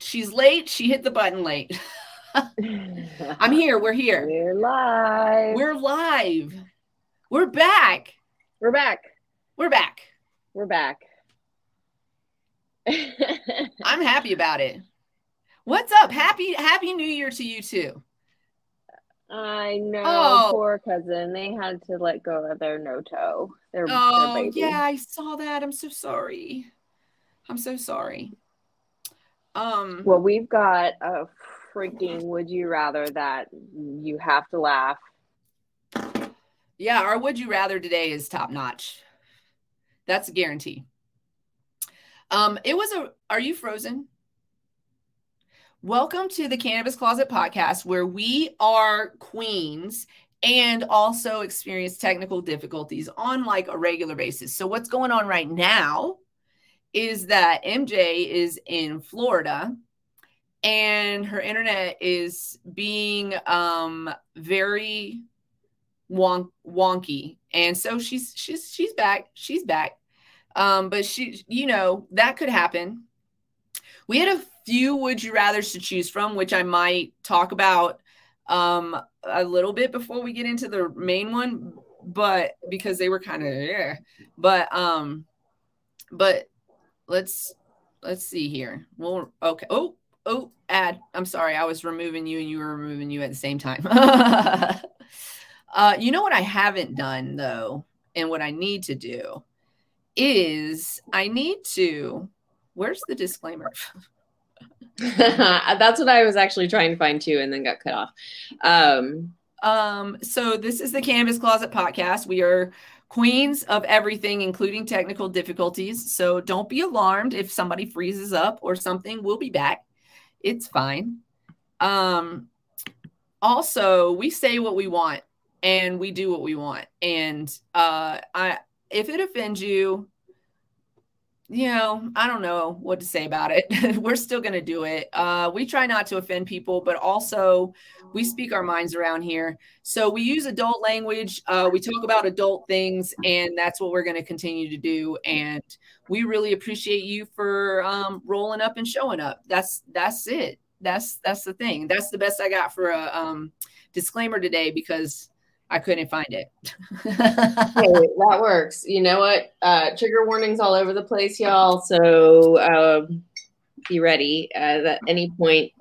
She's late. She hit the button late. I'm here. We're here. We're live. We're live. We're back. We're back. We're back. We're back. I'm happy about it. What's up? Happy Happy New Year to you too. I know, Oh. poor cousin. They had to let go of their no toe. Their, their Oh baby. yeah, I saw that. I'm so sorry. I'm so sorry. Um. Well, we've got a freaking would you rather that you have to laugh. Yeah, our would you rather today is top notch. That's a guarantee. Um, it was a are you frozen? Welcome to the Cannabis Closet podcast, where we are queens and also experience technical difficulties on like a regular basis. So what's going on right now is that MJ is in Florida and her internet is being um very wonk wonky. And so she's she's she's back she's back. Um but she you know that could happen. We had a few would you rathers to choose from which i might talk about um a little bit before we get into the main one but because they were kind of yeah. But um but let's let's see here. Well okay. Oh oh ad i'm sorry i was removing you and you were removing you at the same time. Uh you know what i haven't done though and what i need to do is i need to where's the disclaimer? That's what I was actually trying to find too, and then got cut off. Um, um so this is the Cannabis closet podcast. We are queens of everything including technical difficulties. So don't be alarmed if somebody freezes up or something. We'll be back. It's fine. Um also we say what we want and we do what we want. And uh i if it offends you you know i don't know what to say about it. We're still going to do it. Uh we try not to offend people but also we speak our minds around here. So we use adult language uh we talk about adult things and that's what we're going to continue to do and we really appreciate you for um rolling up and showing up. That's that's it. That's that's the thing. That's the best i got for a um disclaimer today because i couldn't find it hey, that works. You know what? Uh, trigger warnings all over the place, y'all. So um, be ready. Uh, at any point,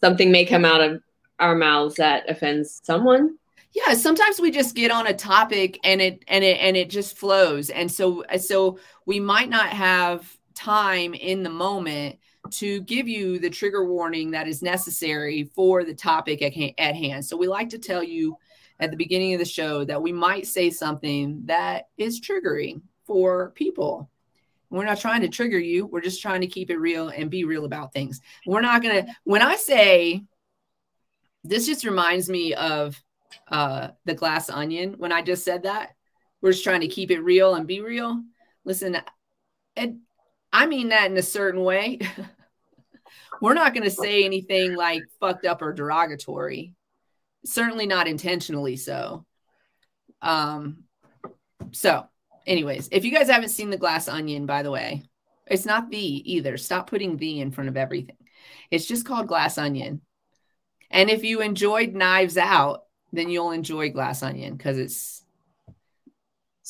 something may come out of our mouths that offends someone. yeah sometimes we just get on a topic and it and it and it just flows and so so we might not have time in the moment to give you the trigger warning that is necessary for the topic at, at hand so we like to tell you at the beginning of the show that we might say something that is triggering for people. We're not trying to trigger you. We're just trying to keep it real and be real about things. We're not gonna when i say this just reminds me of uh the glass onion. When i just said that we're just trying to keep it real and be real. Listen and i mean that in a certain way. We're not going to say anything like fucked up or derogatory certainly not intentionally so. Um so anyways if you guys haven't seen the glass onion by the way it's not the either. Stop putting the in front of everything. It's just called glass onion. And if you enjoyed knives out then you'll enjoy glass onion because it's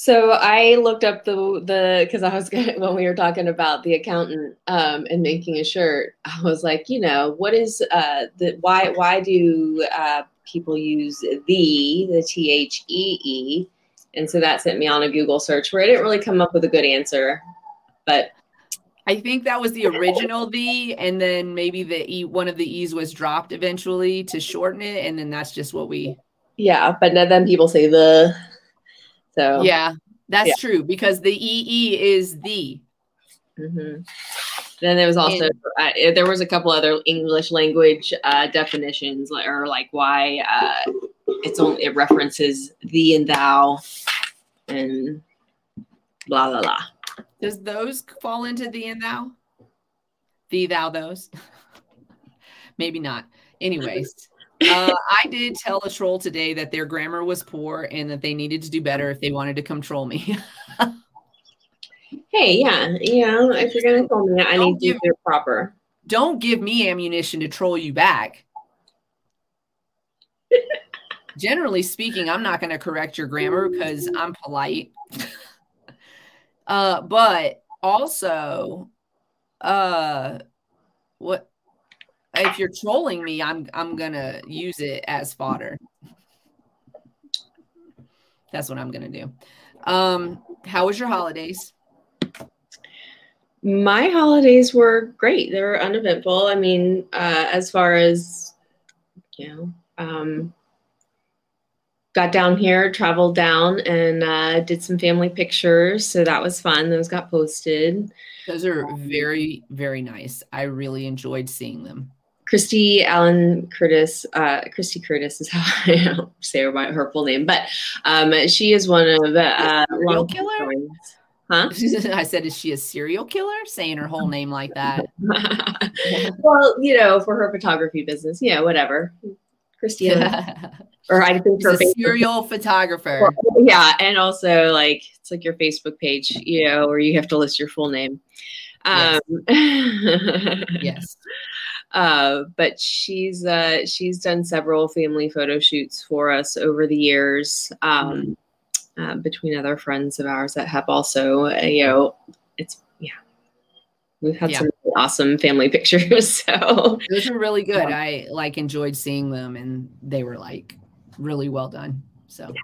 So I looked up the the because I was gonna, when we were talking about the accountant um, and making a shirt. I was like, you know, what is uh, the why why do uh, people use the the T H E E? And so that sent me on a Google search where I didn't really come up with a good answer, but I think that was the original the, and then maybe the e one of the e's was dropped eventually to shorten it, and then that's just what we. yeah, but then people say the. So Yeah, that's Yeah. true because the ee is the. hmm Then there was also uh, there was a couple other English language uh, definitions, or like why uh, it's only it references thee and thou, and blah blah blah. Does those fall into thee and thou? Thee, thou, those? Maybe not. Anyways, uh, I did tell a troll today that their grammar was poor and that they needed to do better if they wanted to come troll me. Hey, yeah, you know, if you're gonna tell me, I Don't need to give- do it proper. don't give me ammunition to troll you back. Generally speaking, I'm not going to correct your grammar because I'm polite. uh, but also, uh, what if you're trolling me? I'm I'm gonna use it as fodder. That's what I'm gonna do. Um, how was your holidays? My holidays were great. They were uneventful. I mean, uh, as far as you know, um, got down here, traveled down, and uh, did some family pictures. So that was fun. Those got posted. Those are very, very nice. I really enjoyed seeing them. Christy Allen Curtis, uh, Christy Curtis is how I don't say her, her full name, but um, she is one of the uh, serial killer. Huh? I said, is she a serial killer? Saying her whole name like that. well, you know, for her photography business, yeah, whatever. Christy, or I think her a serial photographer. Yeah, and also like it's like your Facebook page, you know, where you have to list your full name. Yes. Um, yes. Uh, but she's uh, she's done several family photo shoots for us over the years. Um, mm-hmm. uh, between other friends of ours that have also, uh, you know, it's yeah, we've had yeah. some awesome family pictures. So those are really good. Yeah. I like enjoyed seeing them, and they were like really well done. So. Yeah.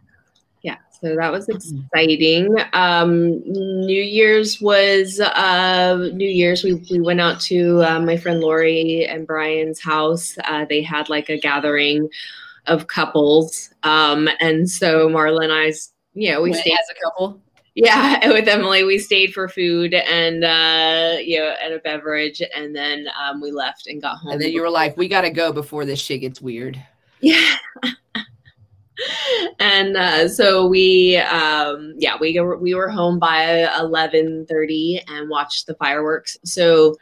Yeah. So that was mm-hmm. exciting. Um, New Year's was uh, New Year's. We, we went out to uh, my friend Lori and Brian's house. Uh, they had like a gathering of couples. Um, and so Marla and I, you know, we went stayed as a couple. Yeah, with Emily, we stayed for food and uh, you know, and a beverage, and then um, we left and got home. And then you were like, "We got to go before this shit gets weird." Yeah. and uh, so we um, yeah we we were home by 11:30 and watched the fireworks so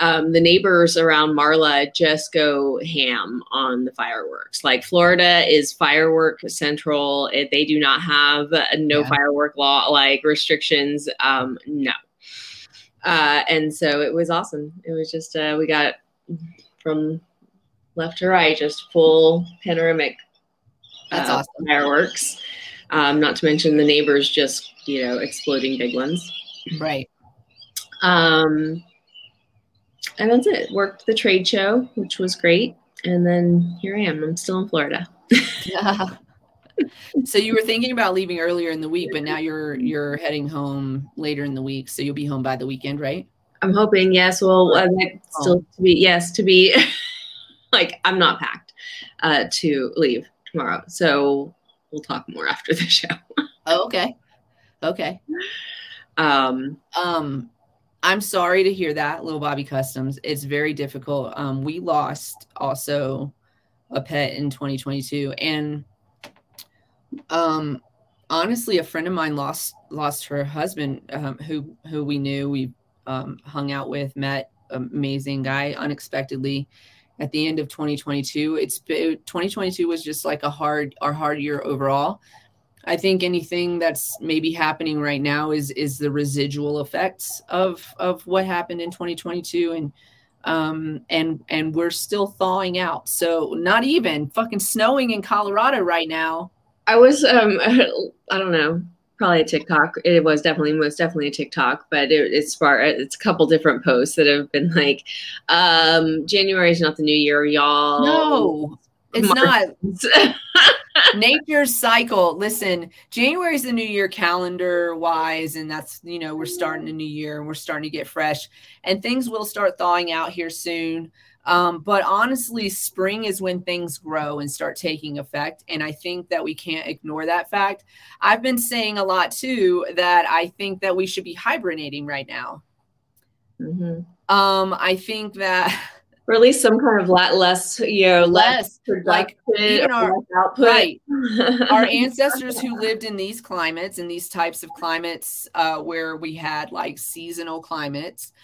um, the neighbors around Marla just go ham on the fireworks. Like Florida is firework central. If they do not have a no yeah. firework law like restrictions. Um, no. Uh, and so it was awesome. It was just uh, we got from left to right, just full panoramic that's uh, awesome. Fireworks. Um, not to mention the neighbors just, you know, exploding big ones. Right. Um, and that's it. Worked the trade show, which was great. And then here I am. I'm still in Florida. yeah. So you were thinking about leaving earlier in the week, but now you're you're heading home later in the week. So you'll be home by the weekend, right? I'm hoping. Yes. Well, uh, still to be yes to be like I'm not packed uh, to leave tomorrow. So we'll talk more after the show. oh, okay. Okay. Um, um, I'm sorry to hear that, little Bobby Customs. It's very difficult. Um, we lost also a pet in 2022, and um, honestly, a friend of mine lost lost her husband, um, who who we knew, we um, hung out with, met, amazing guy, unexpectedly at the end of 2022. It's 2022 was just like a hard our hard year overall. I think anything that's maybe happening right now is is the residual effects of of what happened in 2022 and um and and we're still thawing out. So not even fucking snowing in Colorado right now. I was um I don't know probably a TikTok. It was definitely most definitely a TikTok, but it, it's far it's a couple different posts that have been like, um, January is not the new year, y'all. No, it's March. not. Nature's cycle. Listen, January is the new year calendar wise, and that's you know we're starting a new year and we're starting to get fresh, and things will start thawing out here soon. Um, but honestly, spring is when things grow and start taking effect. And I think that we can't ignore that fact. I've been saying a lot too that I think that we should be hibernating right now. Mm-hmm. Um, I think that. Or at least some kind of less, you know, less, less like our output. Right. our ancestors who lived in these climates and these types of climates uh, where we had like seasonal climates,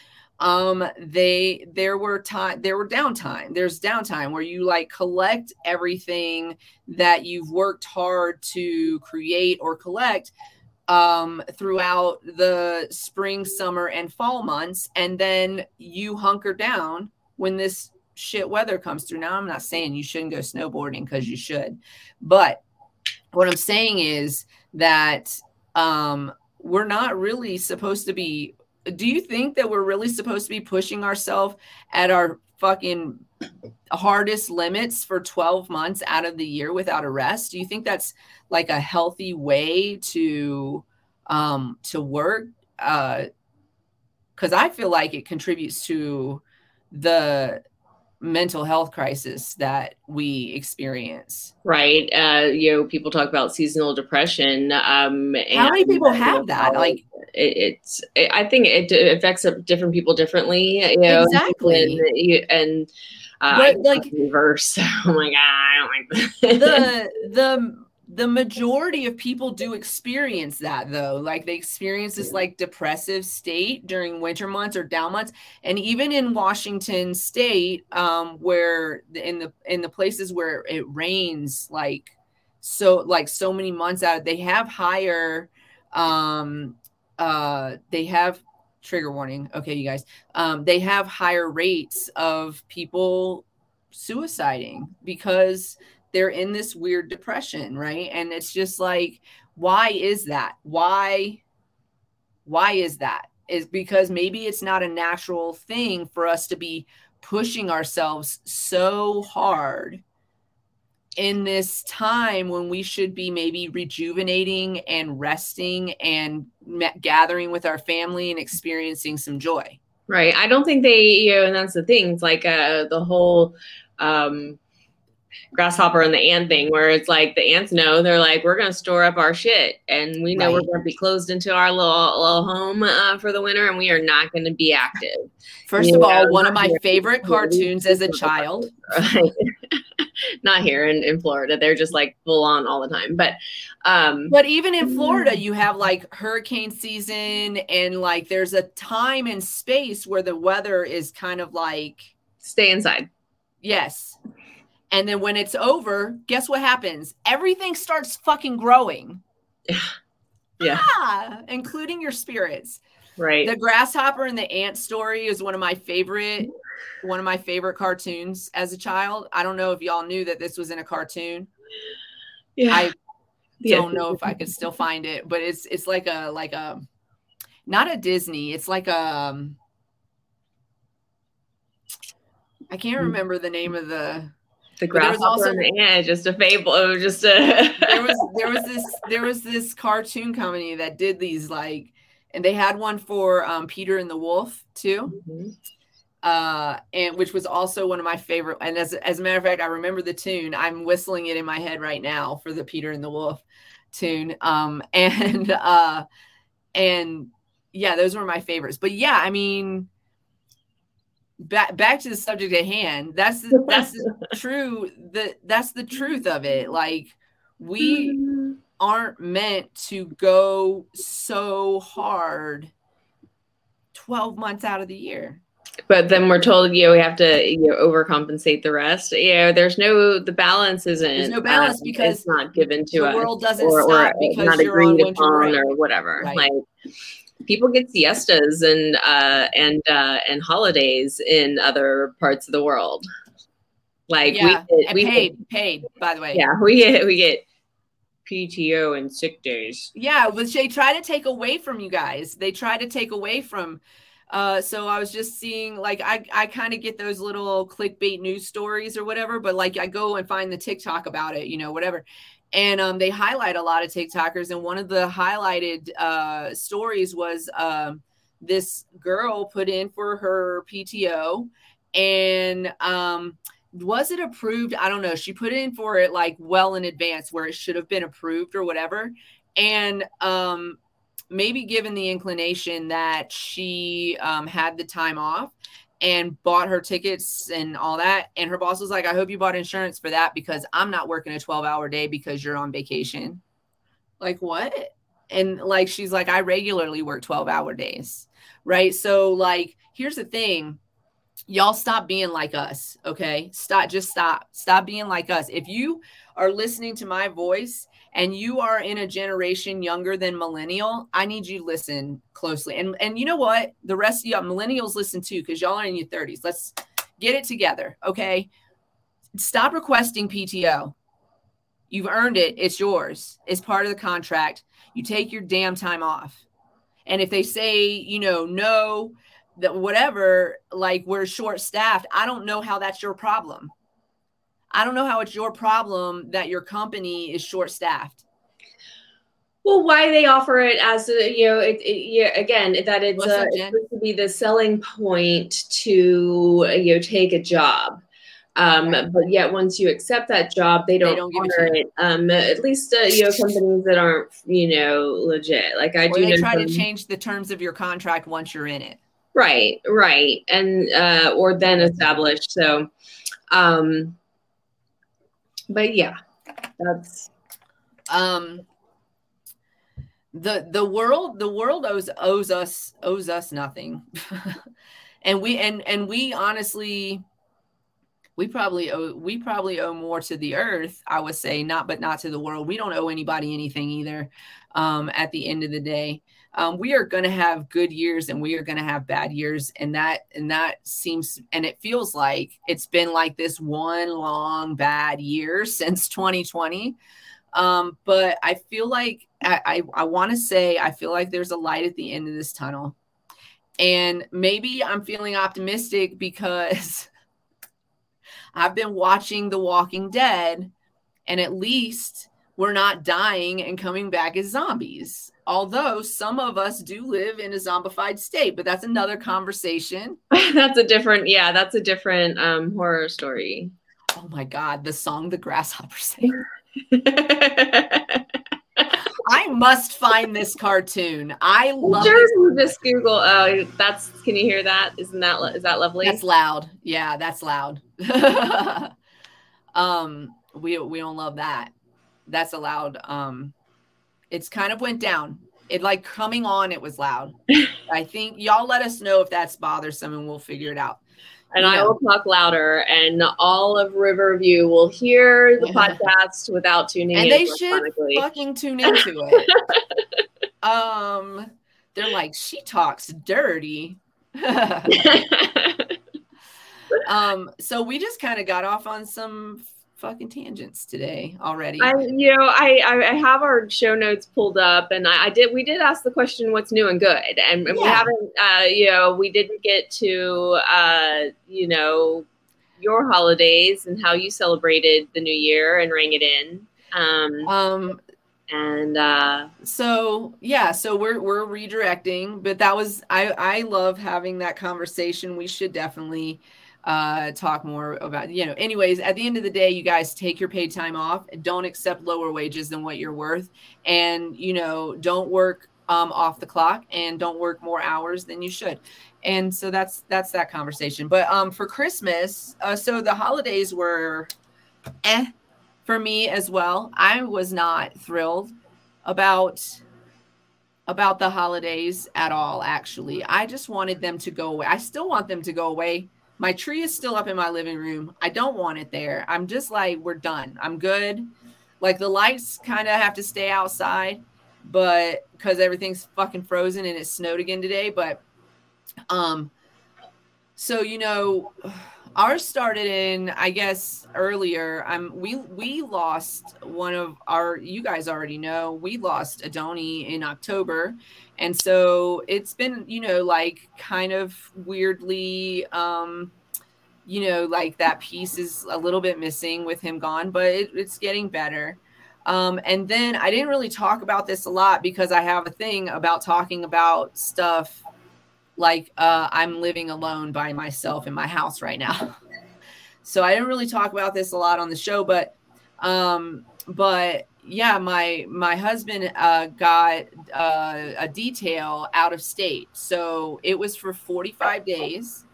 um they there were time there were downtime there's downtime where you like collect everything that you've worked hard to create or collect um throughout the spring summer and fall months and then you hunker down when this shit weather comes through. Now, I'm not saying you shouldn't go snowboarding because you should, but what I'm saying is that um, we're not really supposed to be. Do you think that we're really supposed to be pushing ourselves at our fucking hardest limits for 12 months out of the year without a rest? Do you think that's like a healthy way to um to work? Uh because I feel like it contributes to the mental health crisis that we experience. Right. Uh, you know, people talk about seasonal depression. Um, How many people have that? Like, it, it's, it, I think it affects different people differently. You know, exactly. And, and uh, but like reverse. oh my god, I don't like the the the majority of people do experience that though. Like they experience this like depressive state during winter months or down months. And even in washington state um where in the in the places where it rains like so like so many months out they have higher um uh they have trigger warning. Okay you guys. Um they have higher rates of people suiciding because they're in this weird depression, right? And it's just like, why is that? Why? Why is that? Is because maybe it's not a natural thing for us to be pushing ourselves so hard in this time when we should be maybe rejuvenating and resting and gathering with our family and experiencing some joy. Right. I don't think they, you know, and that's the thing. It's like uh, the whole um, grasshopper and the ant thing where it's like the ants know they're like we're going to store up our shit. And we know right. we're going to be closed into our little little home uh, for the winter and we are not going to be active. First you of know, all one of my favorite cartoons as a child. not here in, in florida. They're just like full on all the time. But um but even in florida you have like hurricane season and like there's a time and space where the weather is kind of like stay inside. Yes and then when it's over, guess what happens? Everything starts fucking growing. Yeah. Yeah. Ah, including your spirits. Right. The grasshopper and the ant story is one of my favorite one of my favorite cartoons as a child. I don't know if y'all knew that this was in a cartoon. Yeah. I yeah. don't know if I could still find it, but it's it's like a like a not a Disney. It's like a um, I can't mm. remember the name of the the grasshopper also, and the ant, just a fable. It was just a. there was there was this there was this cartoon company that did these like, and they had one for um, Peter and the Wolf too. Mm-hmm. Uh, and which was also one of my favorite. And as as a matter of fact, I remember the tune. I'm whistling it in my head right now for the Peter and the Wolf tune. Um, and uh, and yeah, those were my favorites. But yeah, I mean, back back to the subject at hand that's the, that's the true the that's the truth of it like we mm-hmm. aren't meant to go so hard 12 months out of the year but then we're told you know we have to you know overcompensate the rest you know there's no the balance isn't there's no balance um, because it's not given to the us world doesn't or, stop or because not you're agreed on upon or whatever right. like people get siestas and uh, and uh, and holidays in other parts of the world. Like yeah, we, get, we paid get, paid by the way. Yeah, we get we get PTO and sick days. Yeah, which they try to take away from you guys. They try to take away from. Uh, so I was just seeing like I I kind of get those little clickbait news stories or whatever, but like I go and find the TikTok about it, you know, whatever and um, they highlight a lot of TikTokers. And one of the highlighted uh, stories was um, this girl put in for her PTO, and um, was it approved? I don't know. She put in for it like well in advance, where it should have been approved or whatever, and um, maybe given the inclination that she um, had the time off and bought her tickets and all that. And her boss was like, I hope you bought insurance for that because I'm not working a 12 hour day because you're on vacation. Like, what? And like, she's like, I regularly work 12 hour days. Right. So, like, here's the thing y'all stop being like us. Okay. Stop, just stop. Stop being like us. If you are listening to my voice and you are in a generation younger than millennial, I need you to listen closely. And and you know what? The rest of y'all millennials listen too, because y'all are in your 30s. Let's get it together. Okay. Stop requesting PTO. You've earned it. It's yours. It's part of the contract. You take your damn time off. And if they say, you know, no, that whatever, like we're short staffed, I don't know how that's your problem. I don't know how it's your problem that your company is short staffed. Well, why they offer it as a, you know, it, it yeah, again, that it's, it's supposed to be the selling point to, you know, take a job. Um, but yet once you accept that job, they don't, they don't honor it. Um, at least, uh, you know, companies that aren't, you know, legit. Like I or do. They try to change the terms of your contract once you're in it. Right, right. And, uh, or then established. So, um, but yeah, that's, um, the the world the world owes owes us owes us nothing. And we and and we honestly we probably owe we probably owe more to the earth i would say not but not to the world. We don't owe anybody anything either um, at the end of the day um, we are going to have good years and we are going to have bad years and that and that seems and it feels like it's been like this one long bad year since 2020 um, but I feel like I, I, I want to say I feel like there's a light at the end of this tunnel. And maybe I'm feeling optimistic because I've been watching The Walking Dead, and at least we're not dying and coming back as zombies. Although some of us do live in a zombified state, but that's another conversation. that's a different, yeah, that's a different um, horror story. Oh my God, the song The Grasshopper Sing. I must find this cartoon. I love sure just Google. Oh, that's. Can you hear that? Isn't that is that lovely? That's loud. Yeah, that's loud. um, we we don't love that. That's a loud. Um, it's kind of went down. It like coming on. It was loud. I think y'all let us know if that's bothersome, and we'll figure it out and. I will talk louder, and all of Riverview will hear the yeah. podcast without tuning and in. And they should fucking tune into it. um, they're like, she talks dirty. um, so we just kind of got off on some fucking tangents today already. I, you know, I, I have our show notes pulled up, and I, I did. We did ask the question, "What's new and good?" And, and yeah. we haven't, uh, you know, we didn't get to, uh, you know, your holidays and how you celebrated the new year and rang it in. Um, um and uh so yeah so we're we're redirecting but that was i i love having that conversation we should definitely uh, talk more about, you know, anyways, at the end of the day, you guys take your paid time off. Don't accept lower wages than what you're worth. And, you know, don't work um, off the clock and don't work more hours than you should. And so that's, that's that conversation. But um, for Christmas, uh, so the holidays were eh for me as well. I was not thrilled about about the holidays at all actually i just wanted them to go away i still want them to go away my tree is still up in my living room. I don't want it there. I'm just like, we're done. I'm good. Like the lights kind of have to stay outside, but because everything's fucking frozen and it snowed again today. But um, so you know, ours started in I guess earlier. Um, we we lost one of our. You guys already know we lost Adoni in October, and so it's been you know like kind of weirdly um you know like that piece is a little bit missing with him gone but it, it's getting better. Um and then i didn't really talk about this a lot because i have a thing about talking about stuff like uh i'm living alone by myself in my house right now. So i didn't really talk about this a lot on the show but um but yeah, my my husband uh, got uh, a detail out of state, so it was for 45 days,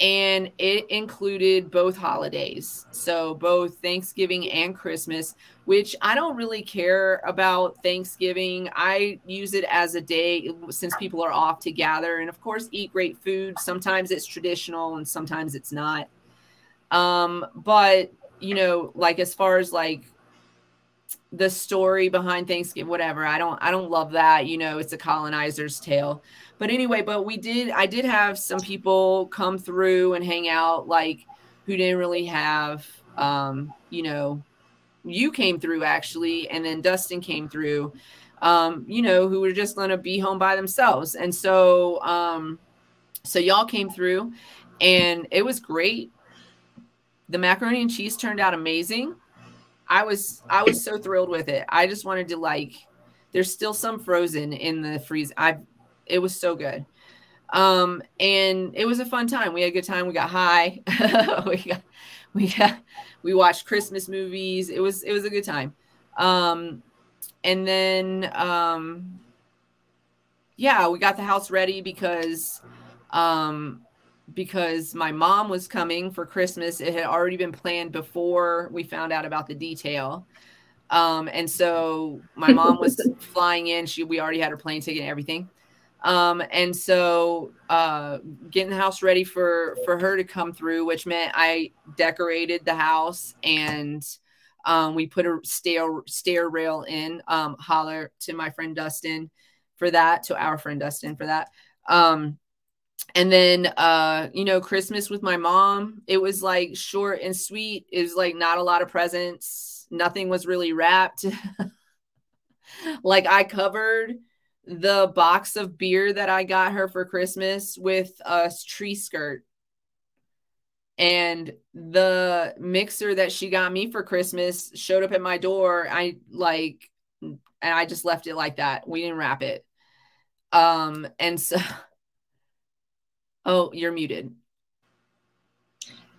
and it included both holidays, so both Thanksgiving and Christmas. Which I don't really care about Thanksgiving. I use it as a day since people are off to gather, and of course, eat great food. Sometimes it's traditional, and sometimes it's not. Um, but you know, like as far as like the story behind Thanksgiving, whatever. I don't I don't love that. You know, it's a colonizer's tale. But anyway, but we did I did have some people come through and hang out like who didn't really have um, you know, you came through actually, and then Dustin came through, um, you know, who were just gonna be home by themselves. And so um so y'all came through and it was great. The macaroni and cheese turned out amazing. I was I was so thrilled with it. I just wanted to like there's still some frozen in the freeze. I it was so good. Um and it was a fun time. We had a good time. We got high. we got we got we watched Christmas movies. It was it was a good time. Um and then um yeah, we got the house ready because um because my mom was coming for Christmas. It had already been planned before we found out about the detail. Um, and so my mom was flying in. She we already had her plane ticket and everything. Um, and so uh, getting the house ready for for her to come through, which meant I decorated the house and um, we put a stair stair rail in. Um, holler to my friend Dustin for that, to our friend Dustin for that. Um, and then uh you know christmas with my mom it was like short and sweet. It was like not a lot of presents. Nothing was really wrapped. Like i covered the box of beer that i got her for christmas with a tree skirt. And the mixer that she got me for christmas showed up at my door. I like and i just left it like that. We didn't wrap it. Um and so Oh, you're muted.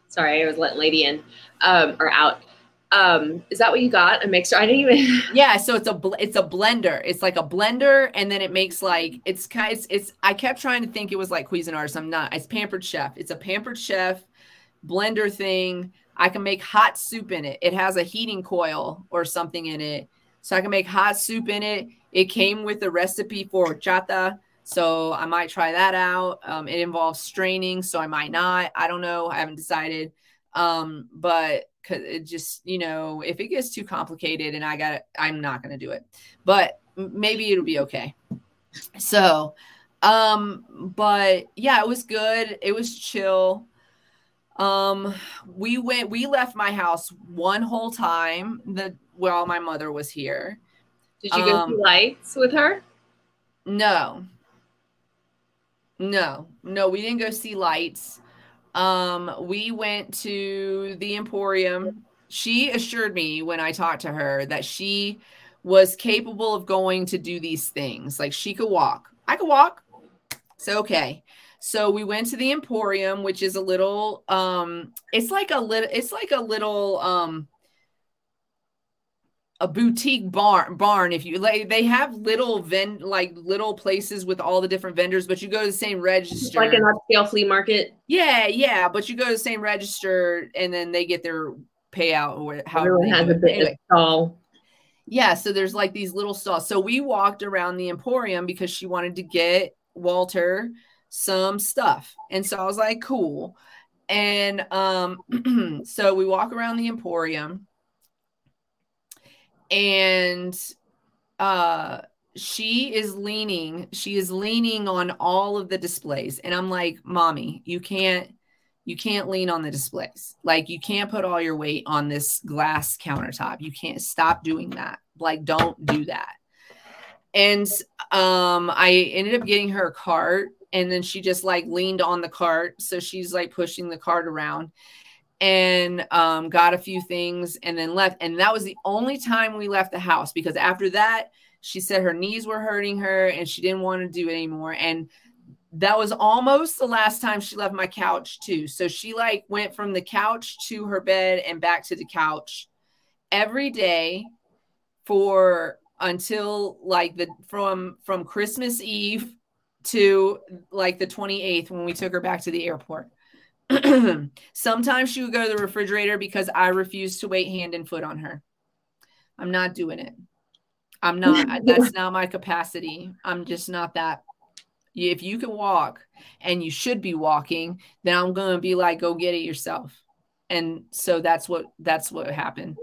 Sorry, I was letting lady in um, or out. Um, is that what you got? A mixer? I didn't even. yeah, so it's a bl- it's a blender. It's like a blender, and then it makes like it's kind. It's, it's I kept trying to think it was like Cuisinart. I'm not. It's Pampered Chef. It's a Pampered Chef blender thing. I can make hot soup in it. It has a heating coil or something in it, so I can make hot soup in it. It came with a recipe for horchata. So I might try that out. Um, it involves straining, so I might not. I don't know. I haven't decided. Um, but cause it just, you know, if it gets too complicated and I got it, I'm not going to do it. But maybe it'll be okay. So, um, but yeah, it was good. It was chill. Um, we went, we left my house one whole time that while my mother was here. Did you go um, see lights with her? No, no, no, we didn't go see lights. Um, we went to the Emporium. She assured me when I talked to her that she was capable of going to do these things. Like she could walk. I could walk. So okay. So we went to the Emporium, which is a little um it's like a little it's like a little um a boutique barn barn if you like they have little vend like little places with all the different vendors but you go to the same register like an upscale flea market. Yeah yeah but you go to the same register and then they get their payout or how everyone has a bit anyway. stall. Yeah so there's like these little stalls. So we walked around the emporium because she wanted to get walter some stuff. And so i was like cool. And um so we walk around the emporium and uh she is leaning she is leaning on all of the displays. And i'm like mommy you can't you can't lean on the displays. Like you can't put all your weight on this glass countertop. You can't stop doing that. Like don't do that. And um i ended up getting her a cart and then she just like leaned on the cart. So she's like pushing the cart around and um, got a few things and then left. And that was the only time we left the house because after that, she said her knees were hurting her and she didn't want to do it anymore. And that was almost the last time she left my couch too. So she like went from the couch to her bed and back to the couch every day for until like the from from Christmas Eve to like the 28th when we took her back to the airport. Sometimes she would go to the refrigerator because I refused to wait hand and foot on her. I'm not doing it. I'm not, that's not my capacity. I'm just not that. If you can walk and you should be walking, then I'm going to be like, go get it yourself. and so that's what that's what happened.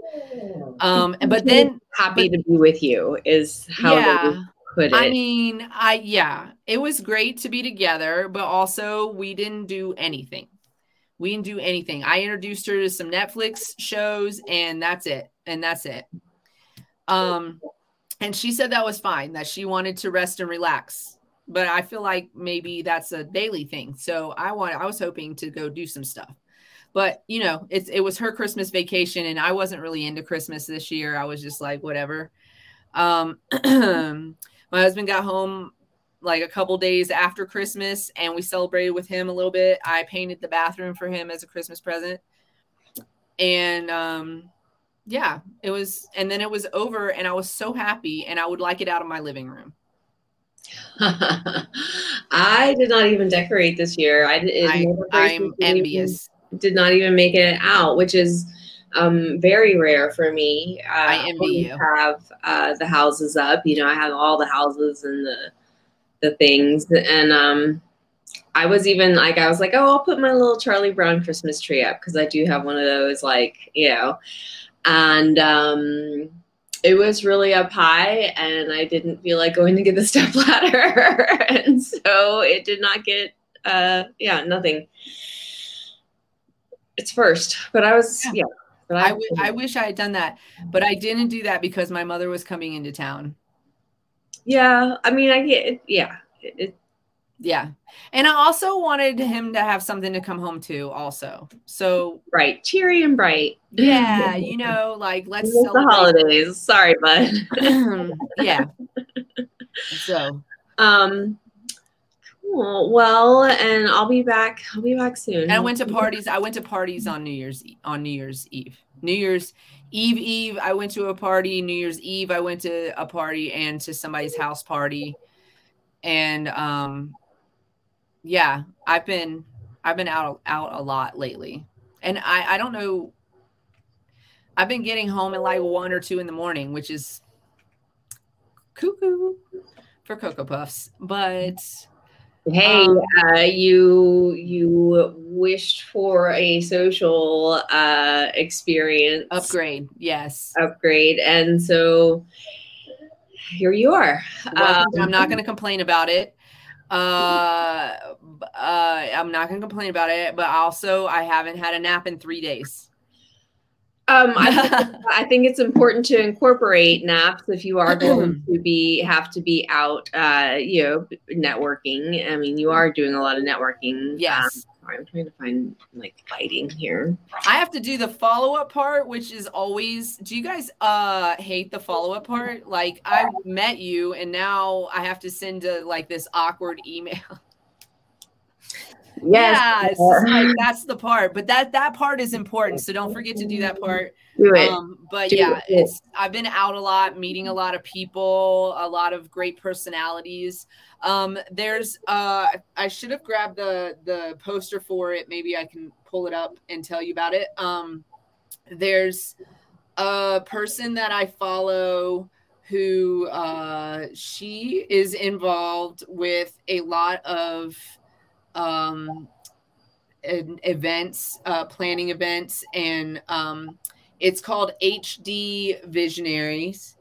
Um, but then happy but, to be with you is how yeah. Put it. I mean, I yeah, it was great to be together, but also we didn't do anything. We didn't do anything. I introduced her to some Netflix shows, and that's it. And that's it. Um, and she said that was fine. That she wanted to rest and relax. But I feel like maybe that's a daily thing. So I want. I was hoping to go do some stuff but you know it's it was her christmas vacation and i wasn't really into christmas this year i was just like whatever um my husband got home like a couple days after christmas and we celebrated with him a little bit i painted the bathroom for him as a christmas present and um yeah it was and then it was over and i was so happy and i would like it out of my living room I did not even decorate this year. I, I am envious did not even make it out, which is um, very rare for me. Uh, I envy you. Have uh, the houses up? You know, I have all the houses and the the things, and um, I was even like, I was like, oh, I'll put my little Charlie Brown Christmas tree up because I do have one of those, like you know, and um, it was really up high, and I didn't feel like going to get the step ladder, and so it did not get, uh, yeah, nothing it's first, but I was yeah. yeah I, w- I wish I had done that, but I didn't do that because my mother was coming into town. Yeah, I mean, I get it. Yeah, it, it, yeah, and I also wanted him to have something to come home to, also. So right, cheery and bright. Yeah, you know, like let's the holidays. Sorry, bud. yeah. So, um, Cool. Well, and I'll be back. I'll be back soon. And I went to parties. I went to parties on New Year's on New Year's Eve. New Year's Eve Eve. I went to a party. New Year's Eve. I went to a party and to somebody's house party. And um, yeah, I've been I've been out out a lot lately, and I I don't know. I've been getting home at like one or two in the morning, which is cuckoo for Cocoa Puffs, but Hey, um, uh, you you wished for a social uh, experience upgrade, yes, upgrade, and so here you are. Um, I'm not going to complain about it. Uh, uh, I'm not going to complain about it, but also I haven't had a nap in three days. Um, I, I, think it's important to incorporate naps if you are going to be have to be out, uh, you know, networking. I mean, you are doing a lot of networking. Yes. Um, I'm trying to find like lighting here. I have to do the follow up part, which is always. Do you guys uh hate the follow up part? Like I met you, and now I have to send a, like this awkward email. Yes. Yeah, like that's the part. But that that part is important. So don't forget to do that part. Do it. Um, but do yeah, it. it's I've been out a lot, meeting a lot of people, a lot of great personalities. Um, there's uh I should have grabbed the the poster for it. Maybe I can pull it up and tell you about it. Um there's a person that I follow who uh she is involved with a lot of um, events, uh, planning events, and um, it's called HD Visionaries.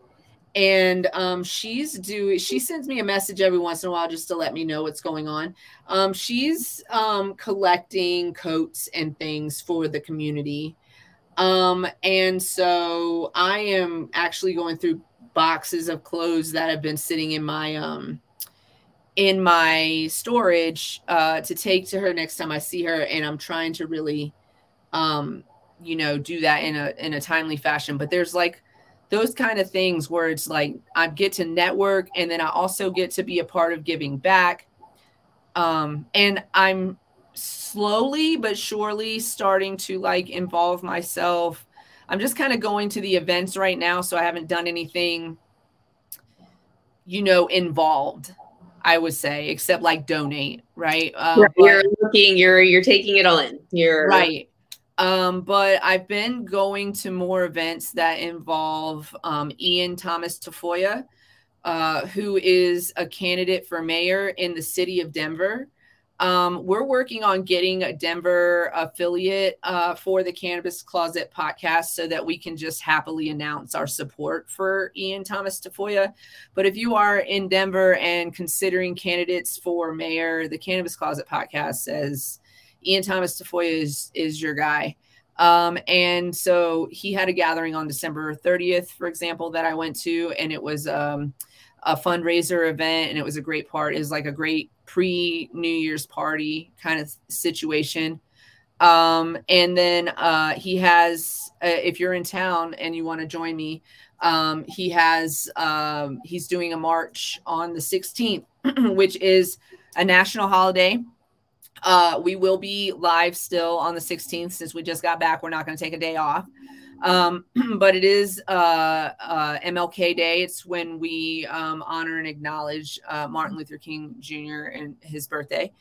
And um, she's doing. She sends me a message every once in a while just to let me know what's going on. Um, she's um, collecting coats and things for the community, um, and so I am actually going through boxes of clothes that have been sitting in my um, in my storage uh, to take to her next time I see her, and I'm trying to really, um, you know, do that in a in a timely fashion. But there's like those kind of things where it's like I get to network, and then I also get to be a part of giving back. Um, and I'm slowly but surely starting to like involve myself. I'm just kind of going to the events right now, so I haven't done anything, you know, involved I would say, except like donate, right? Uh, you're looking, you're you're taking it all in. You're right. Um, but I've been going to more events that involve um, Ean Thomas Tafoya, uh, who is a candidate for mayor in the city of Denver. Um, we're working on getting a Denver affiliate uh, for the Cannabis Closet podcast so that we can just happily announce our support for Ean Thomas Tafoya. But if you are in Denver and considering candidates for mayor, the Cannabis Closet podcast says Ean Thomas Tafoya is, is your guy. Um, and so he had a gathering on December 30th, for example, that I went to, and it was um, a fundraiser event, and it was a great part. It was like a great pre New Year's party kind of situation. Um, and then uh, he has, uh, if you're in town and you want to join me, um, he has, um, he's doing a march on the 16th, which is a national holiday. Uh, we will be live still on the 16th since we just got back. We're not going to take a day off. Um, but it is uh, uh, MLK Day. It's when we um, honor and acknowledge uh, Martin Luther King Jr. and his birthday.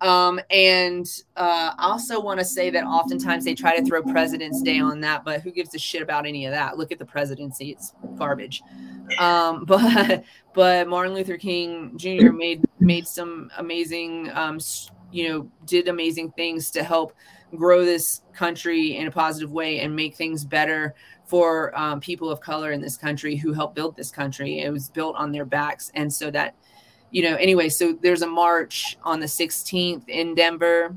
Um, and uh, I also want to say that oftentimes they try to throw President's Day on that, but who gives a shit about any of that? Look at the presidency; it's garbage. Um, but but Martin Luther King Jr. made made some amazing, um, you know, did amazing things to help grow this country in a positive way and make things better for um, people of color in this country who helped build this country. It was built on their backs. And so that, you know, anyway, so there's a march on the 16th in Denver.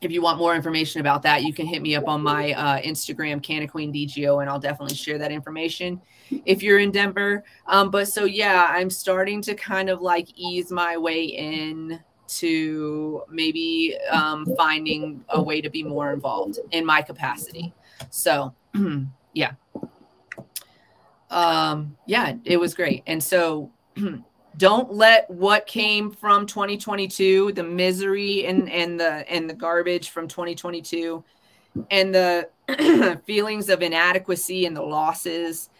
If you want more information about that, you can hit me up on my uh, Instagram, Canna Queen DGO, and I'll definitely share that information if you're in Denver. Um, but so, yeah, I'm starting to kind of like ease my way in to maybe um, finding a way to be more involved in my capacity. So, yeah. Um, yeah, it was great. And so, don't let what came from 2022, the misery and and the and the garbage from 2022 and the feelings of inadequacy and the losses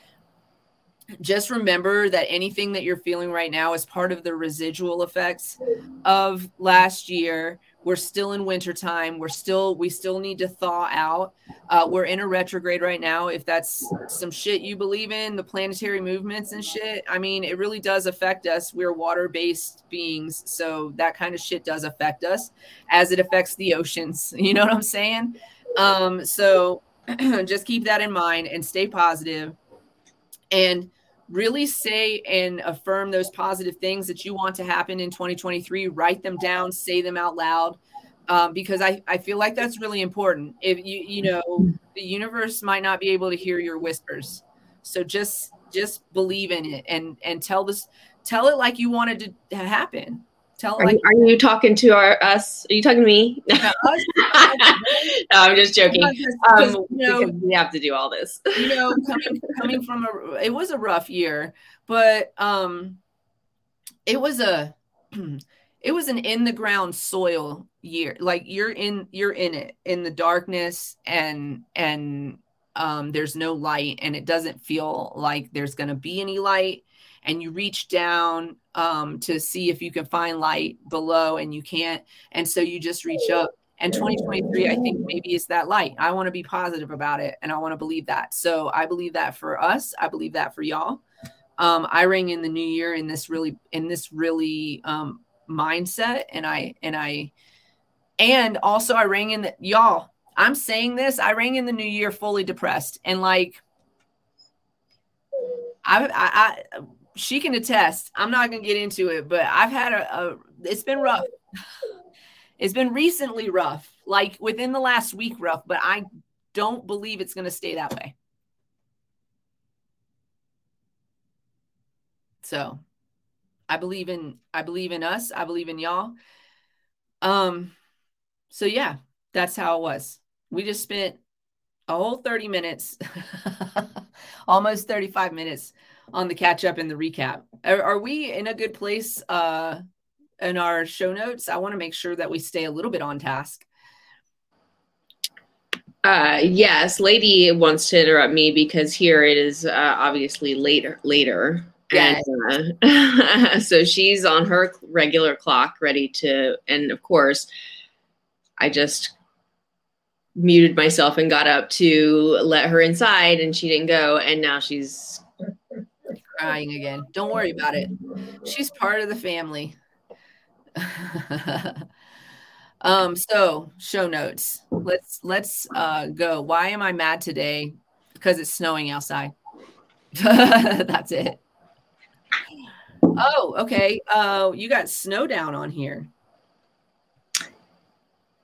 just remember that anything that you're feeling right now is part of the residual effects of last year. We're still in wintertime we're still we still need to thaw out. Uh, we're in a retrograde right now. If that's some shit you believe in the planetary movements and shit i mean it really does affect us. We're water-based beings so that kind of shit does affect us as it affects the oceans. You know what i'm saying? Um, so just keep that in mind and stay positive. And really say and affirm those positive things that you want to happen in 2023 write them down say them out loud um, because I, I feel like that's really important. If you you know the universe might not be able to hear your whispers. So just just believe in it and and tell this tell it like you wanted to happen Tell are, like, you, are you talking to our us? Are you talking to me? no, I'm just joking. Um, you know, we have to do all this. you know, coming coming from a it was a rough year, but um it was a it was an in the ground soil year. Like you're in you're in it in the darkness and and um there's no light and it doesn't feel like there's going to be any light and you reach down um, to see if you can find light below and you can't. And so you just reach up. And 2023, I think maybe is that light. I want to be positive about it and I want to believe that. So I believe that for us. I believe that for y'all. Um, I ring in the new year in this really, in this really um, mindset. And I, and I, and also I rang in the, y'all, I'm saying this, I rang in the new year fully depressed and like, I, I, I she can attest. I'm not going to get into it, but I've had a, a it's been rough. it's been recently rough, like within the last week rough, but I don't believe it's going to stay that way. So, I believe in I believe in us. I believe in y'all. Um so yeah, that's how it was. We just spent a whole 30 minutes almost 35 minutes on the catch up and the recap. Are, are we in a good place uh, in our show notes? I want to make sure that we stay a little bit on task. Uh, yes, lady wants to interrupt me because here it is uh, obviously later. Later, yes. and uh, so she's on her regular clock, ready to. And of course, I just muted myself and got up to let her inside, and she didn't go. And now she's crying again. Don't worry about it. She's part of the family. Um, so show notes. Let's let's uh go. Why am I mad today? Because it's snowing outside. That's it. Oh, okay. Uh you got Snowdown on here.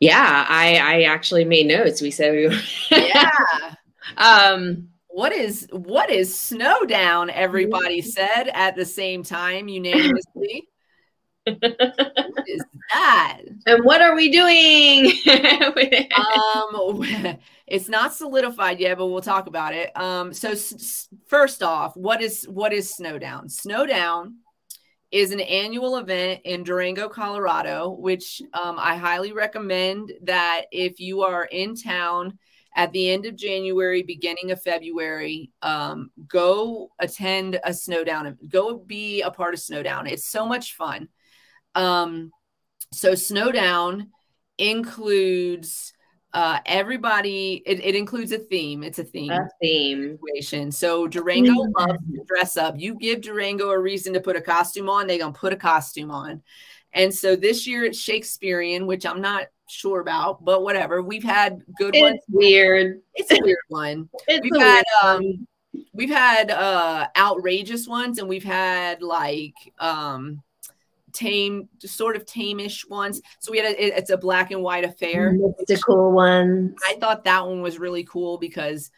Yeah, I I actually made notes. We said we Yeah. um What is what is Snowdown? Everybody said at the same time unanimously. what is that? and what are we doing? Um, it's not solidified yet, but we'll talk about it. Um, so s- s- first off, what is what is Snowdown? Snowdown is an annual event in Durango, Colorado, which um, I highly recommend that if you are in town at the end of January, beginning of February, um, go attend a Snowdown. Go be a part of Snowdown. It's so much fun. Um, so Snowdown includes uh, everybody. It, it includes a theme. It's a theme a theme. situation. So Durango loves to dress up. You give Durango a reason to put a costume on, they gonna put a costume on. And so this year it's Shakespearean, which I'm not sure about, but whatever. We've had good ones. Weird. It's a weird one. It's We've had um we've had uh outrageous ones and we've had like um tame sort of tamish ones. So we had a, it- it's a black and white affair. mystical one I thought that one was really cool because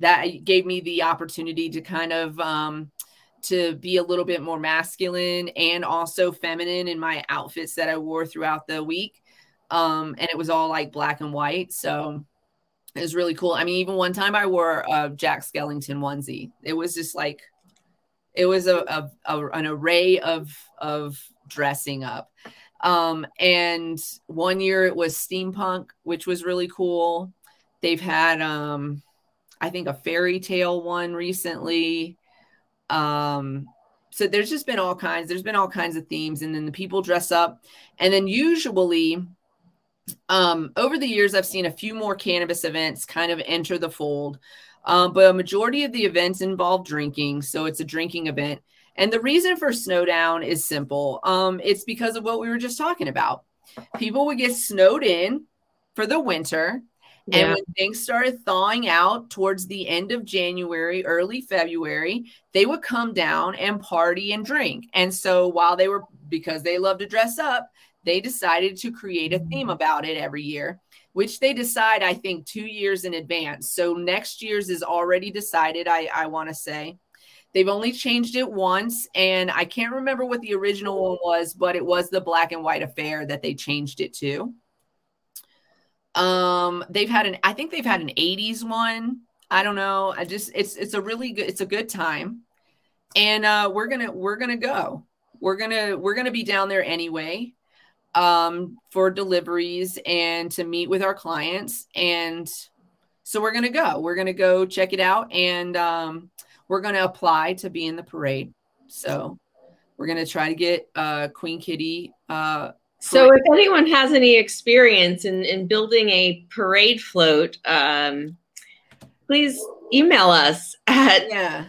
that gave me the opportunity to kind of um to be a little bit more masculine and also feminine in my outfits that I wore throughout the week. Um and it was all like black and white. So it was really cool. I mean, even one time I wore a Jack Skellington onesie. It was just like it was a, a, a an array of of dressing up. Um, and one year it was steampunk, which was really cool. They've had um, I think a fairy tale one recently. Um, so there's just been all kinds, there's been all kinds of themes, and then the people dress up, and then usually um over the years i've seen a few more cannabis events kind of enter the fold. Um, but a majority of the events involve drinking so it's a drinking event. And the reason for snowdown is simple. Um it's because of what we were just talking about. People would get snowed in for the winter and when things started thawing out towards the end of January, early February, they would come down and party and drink. And so while they were, because they love to dress up, they decided to create a theme about it every year, which they decide, I think, two years in advance. So next year's is already decided, I, I want to say. They've only changed it once, and I can't remember what the original one was, but it was the black and white affair that they changed it to. Um, they've had an, I think they've had an 80s one. I don't know. I just it's it's a really good it's a good time. And uh we're gonna we're gonna go. We're gonna we're gonna be down there anyway um for deliveries and to meet with our clients. And so we're gonna go. We're gonna go check it out and um we're gonna apply to be in the parade. So we're gonna try to get uh Queen Kitty uh So if anyone has any experience in, in building a parade float, um, please email us at yeah.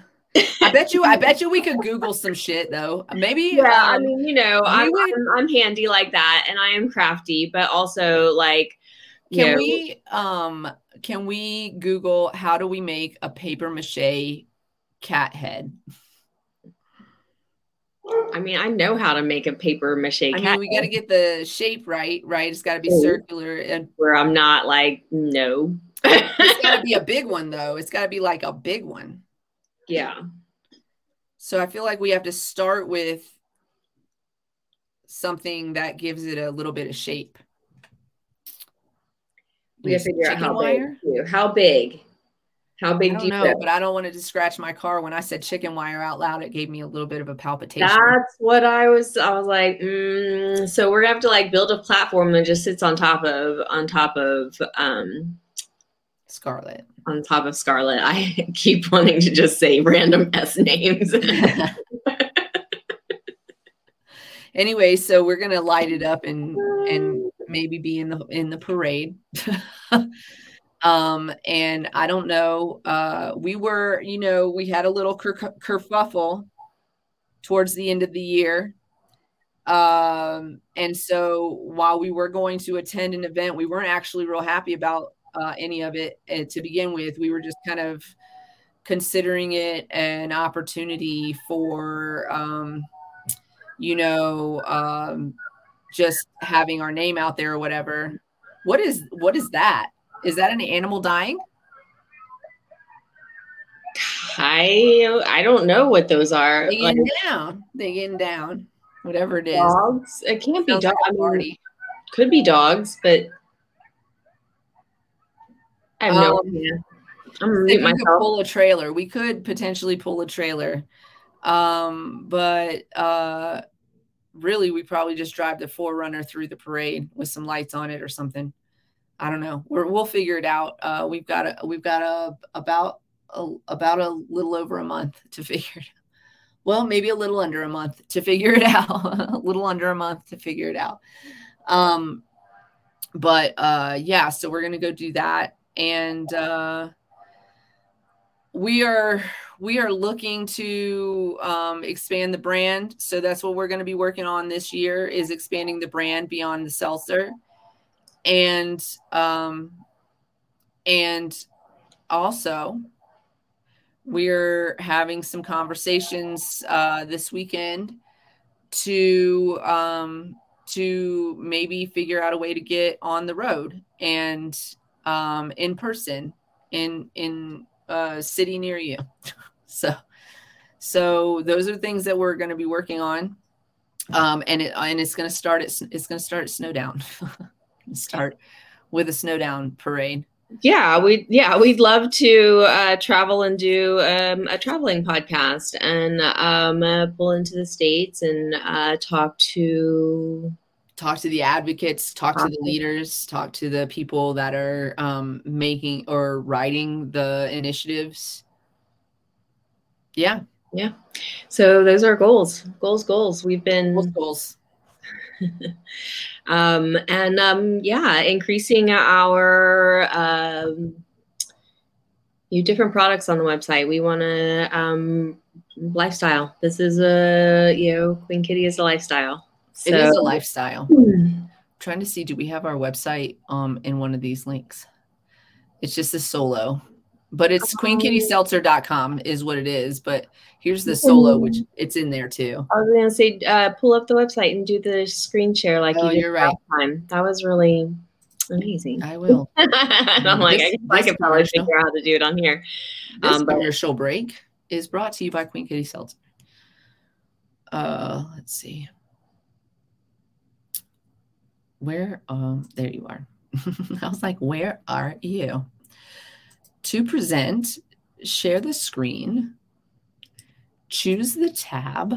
I bet you I bet you we could Google some shit though. Maybe yeah, I um, mean, you know, I'm, would- I'm I'm handy like that, and I am crafty, but also like, Can know, we um can we Google how do we make a paper mache cat head? I mean, I know how to make a paper mache I cat mean, we got to get the shape right, right? It's got to be Oh. circular and where I'm not like no. it's got to be a big one though. It's got to be like a big one. Yeah, So I feel like we have to start with something that gives it a little bit of shape. we have to figure out how wire? big. How big? How big? I don't do you know, go? but I don't want it to scratch my car. When I said chicken wire out loud, it gave me a little bit of a palpitation. That's what I was. I was like, mm, so we're gonna have to like build a platform that just sits on top of on top of um Scarlet. on top of Scarlet. I keep wanting to just say random s names. anyway, so we're gonna light it up and and maybe be in the in the parade. um, and I don't know. Uh, we were, you know, we had a little ker- kerfuffle towards the end of the year. Um, and so while we were going to attend an event, we weren't actually real happy about uh, any of it uh, to begin with. We were just kind of considering it an opportunity for, um, you know, um, just having our name out there or whatever. What is what is that? Is that an animal dying? I I don't know what those are. They getting like, down. They getting down. Whatever it is. Dogs. It can't be dogs. Like could be dogs, but I have no um, idea. I'm gonna mute myself. pull a trailer. We could potentially pull a trailer. Um, but uh really we probably just drive the 4Runner through the parade with some lights on it or something. I don't know. We're, we'll figure it out. Uh, we've got a we've got a about a, about a little over a month to figure it out. Well, maybe a little under a month to figure it out. a little under a month to figure it out. Um, but uh, yeah, so we're gonna go do that, and uh, we are we are looking to um, expand the brand. So that's what we're going to be working on this year is expanding the brand beyond the seltzer, and um, and also we're having some conversations uh, this weekend to um, to maybe figure out a way to get on the road and um, in person in in a city near you. so so those are things that we're going to be working on. Um, and it and it's going to start at it's going to start at Snowdown. start with a Snowdown parade. Yeah, we yeah we'd love to uh, travel and do um, a traveling podcast and um, uh, pull into the states and uh, talk to talk to the advocates, talk to the leaders, talk to the people that are um, making or writing the initiatives. Yeah, yeah. So those are goals, goals, goals. We've been goals. goals. um, and um, yeah, increasing our um, new different products on the website. We want to um, lifestyle. This is a you know Queen Kitty is a lifestyle. So, it is a lifestyle. Hmm. trying to see, do we have our website um in one of these links? It's just a solo, but it's queenkittyseltzer.com is what it is. But here's the solo, which it's in there too. I was gonna say, uh, pull up the website and do the screen share like oh, you did you're right. time. That was really amazing. I will. I'm like, this, I, I could probably figure out how to do it on here. This um, commercial but, break is brought to you by Queen Kitty Seltzer. Uh, let's see where um there you are. I was like where are you? To present share the screen choose the tab.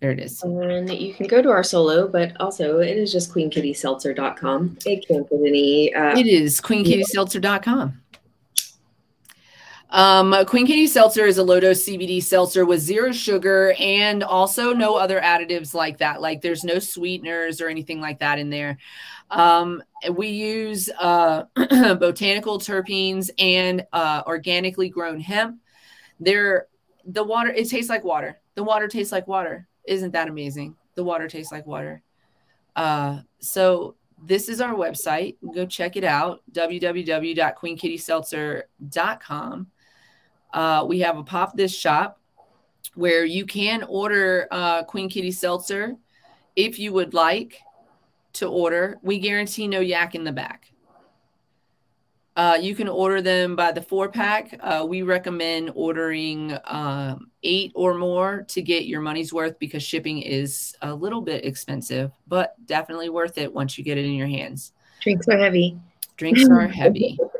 There it is. And you can go to our solo but also it is just queenkittyseltzer.com it can't put any uh, it is queenkittyseltzer.com um, Queen Kitty Seltzer is a low dose CBD seltzer with zero sugar and also no other additives like that. Like there's no sweeteners or anything like that in there. Um, we use uh, botanical terpenes and uh, organically grown hemp. They're the water, it tastes like water. The water tastes like water. Isn't that amazing? The water tastes like water. Uh, so this is our website. Go check it out www.queenkittyseltzer.com uh, we have a pop this shop where you can order uh, Queen Kitty Seltzer if you would like to order. We guarantee no yak in the back. Uh, you can order them by the four pack. Uh, we recommend ordering um, eight or more to get your money's worth because shipping is a little bit expensive, but definitely worth it once you get it in your hands. Drinks are heavy. Drinks are heavy.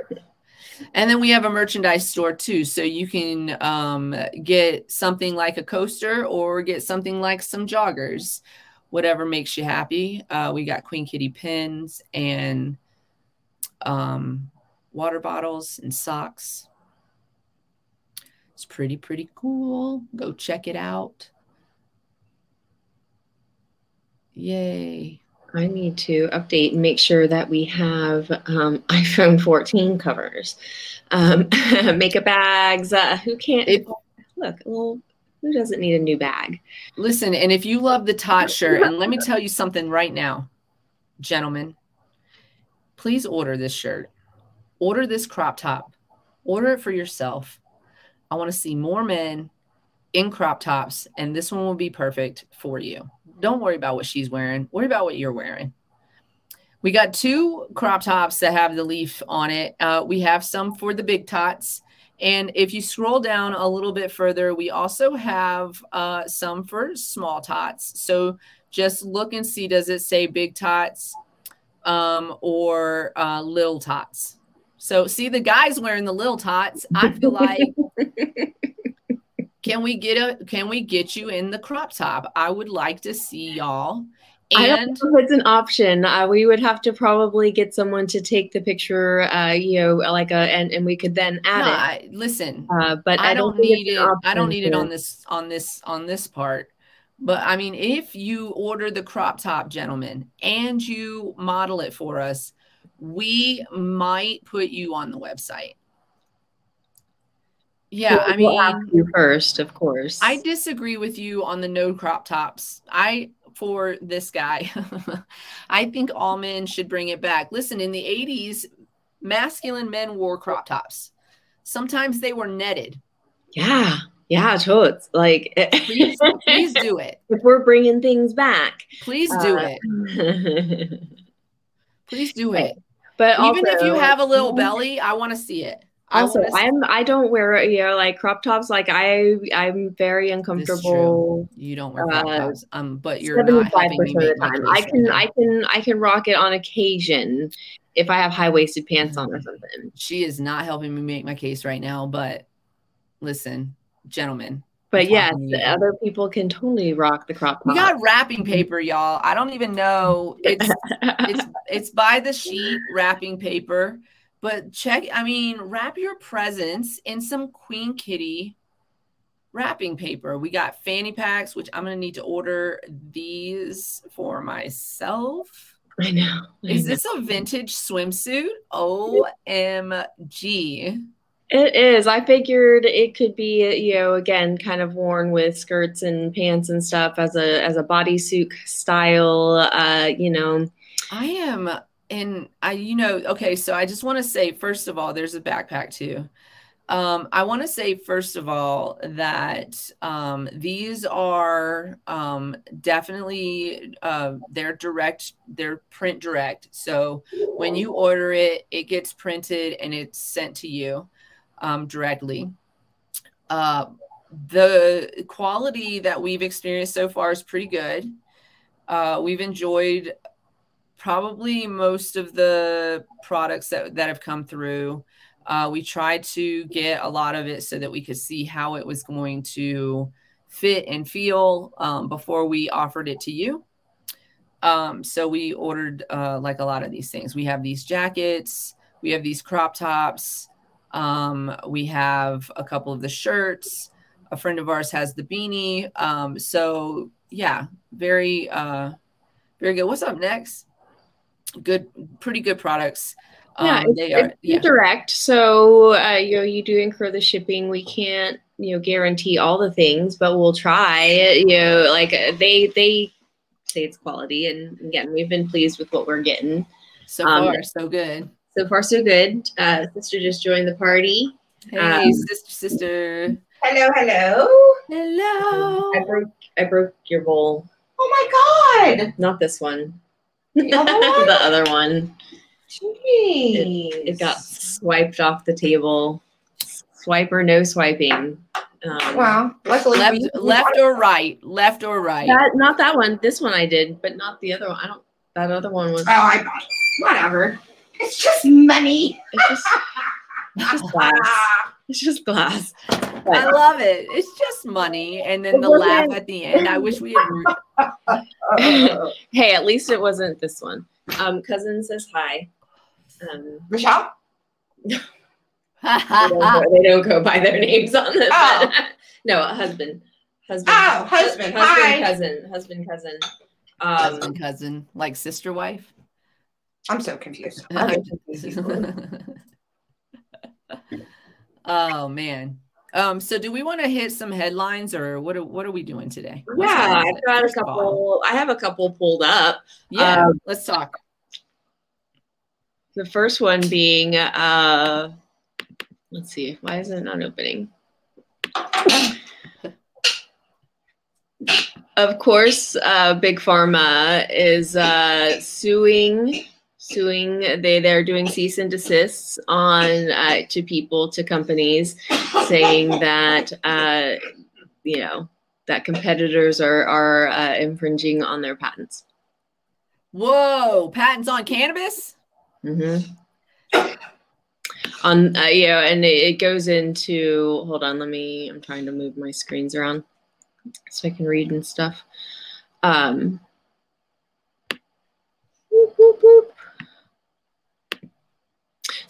And then we have a merchandise store too. So you can um, get something like a coaster or get something like some joggers, whatever makes you happy. Uh, we got Queen Kitty pins and um, water bottles and socks. It's pretty, pretty cool. Go check it out. Yay. I need to update and make sure that we have um, iPhone 14 covers, um, makeup bags. Uh, who can't it, look? Well, Who doesn't need a new bag? Listen, and if you love the tot shirt, and let me tell you something right now, gentlemen, please order this shirt. Order this crop top. Order it for yourself. I want to see more men in crop tops, and this one will be perfect for you. Don't worry about what she's wearing. Worry about what you're wearing. We got two crop tops that have the leaf on it. Uh, we have some for the big tots. And if you scroll down a little bit further, we also have uh, some for small tots. So just look and see does it say big tots um, or uh, little tots? So see the guys wearing the little tots. I feel like can we get a can we get you in the crop top? I would like to see y'all I don't know if it's an option. Uh, we would have to probably get someone to take the picture, uh, you know, like a, and, and we could then add no, it. I, listen, Uh, but I, I, don't, think need it. I don't need it on this on this on this part. But I mean, if you order the crop top, gentlemen, and you model it for us, we might put you on the website. Yeah, I mean, you first, of course. I disagree with you on the no crop tops. I for this guy, I think all men should bring it back. Listen, in the 80s, masculine men wore crop tops. Sometimes they were netted. yeah, yeah, totes. Like, Please, please do it. if we're bringing things back, Please do Uh, it. Please do it. but Even if you have a little belly, I want to see it. I also wanna i'm i don't wear you know like crop tops. Like i i'm very uncomfortable you don't wear crop uh, tops, um, but you're not 75% me of the make time i can i can i can rock it on occasion if i have high-waisted pants on or something. She is not helping me make my case right now, but listen, gentlemen, but yes other people can totally rock the crop top we got wrapping paper, y'all. I don't even know. It's it's it's by the sheet wrapping paper, but check. I mean, wrap your presents in some Queen Kitty wrapping paper. We got fanny packs, which I'm gonna need to order these for myself. i know I Is know. this a vintage swimsuit? OMG. It is. I figured it could be, you know, again, kind of worn with skirts and pants and stuff as a as a bodysuit style. Uh, you know, I am and I you know okay so I just want to say first of all there's a backpack too. Um I want to say first of all that um these are um definitely uh they're direct they're print direct. So when you order it it gets printed and it's sent to you um directly. Uh the quality that we've experienced so far is pretty good. Uh, we've enjoyed probably most of the products that, that have come through. Uh, we tried to get a lot of it so that we could see how it was going to fit and feel um, before we offered it to you. Um, so we ordered uh, like a lot of these things. We have these jackets, we have these crop tops, um, we have a couple of the shirts. A friend of ours has the beanie. Um, so yeah, very uh, very good. What's up next? Good, pretty good products. yeah, Um, it's, they are. it's Yeah. direct. So uh, you know, you do incur the shipping. We can't, you know, guarantee all the things, but we'll try. You know, like uh, they they say it's quality, and again, we've been pleased with what we're getting. So um, far, so good. So far, so good. Uh, sister just joined the party. Hey, um, sister, sister. Hello, hello. Hello. I broke I broke your bowl. Oh my god. Not this one. The other one? the other one. Jeez. It got swiped off the table. Swipe or no swiping. Um, Wow. Luckily, Left, we- left or right? Left or right? That, not that one. This one I did, but not the other one. I don't. That other one was. Oh, I bought it. Whatever. It's just money. It's just. It's just glass. It's just glass. I love it. It's just money, and then It the laugh at the end. I wish we had. Uh, hey, at least it wasn't this one. Um, cousin says hi. Um, Michelle? they, don't go, they don't go by their names on this. Oh. no, husband. Husband. Oh, husband. Husband, Hi. cousin. Husband, cousin. Um, Husband, cousin, like sister, wife. I'm so confused. I'm confused. oh man. Um, so do we want to hit some headlines or what are, what are we doing today? What's Yeah, I've got a First of all, couple. I have a couple pulled up. Yeah, Um, let's talk. The first one being, uh, let's see, why is it not opening? Of course, uh, Big Pharma is uh, suing, suing. They they're doing cease and desists on uh, to people to companies, saying that uh, you know that competitors are are uh, infringing on their patents. Whoa, patents on cannabis? Mm-hmm. On uh, you know, and it, it goes into. Hold on, let me. I'm trying to move my screens around so I can read and stuff. Um. whoop, whoop, whoop.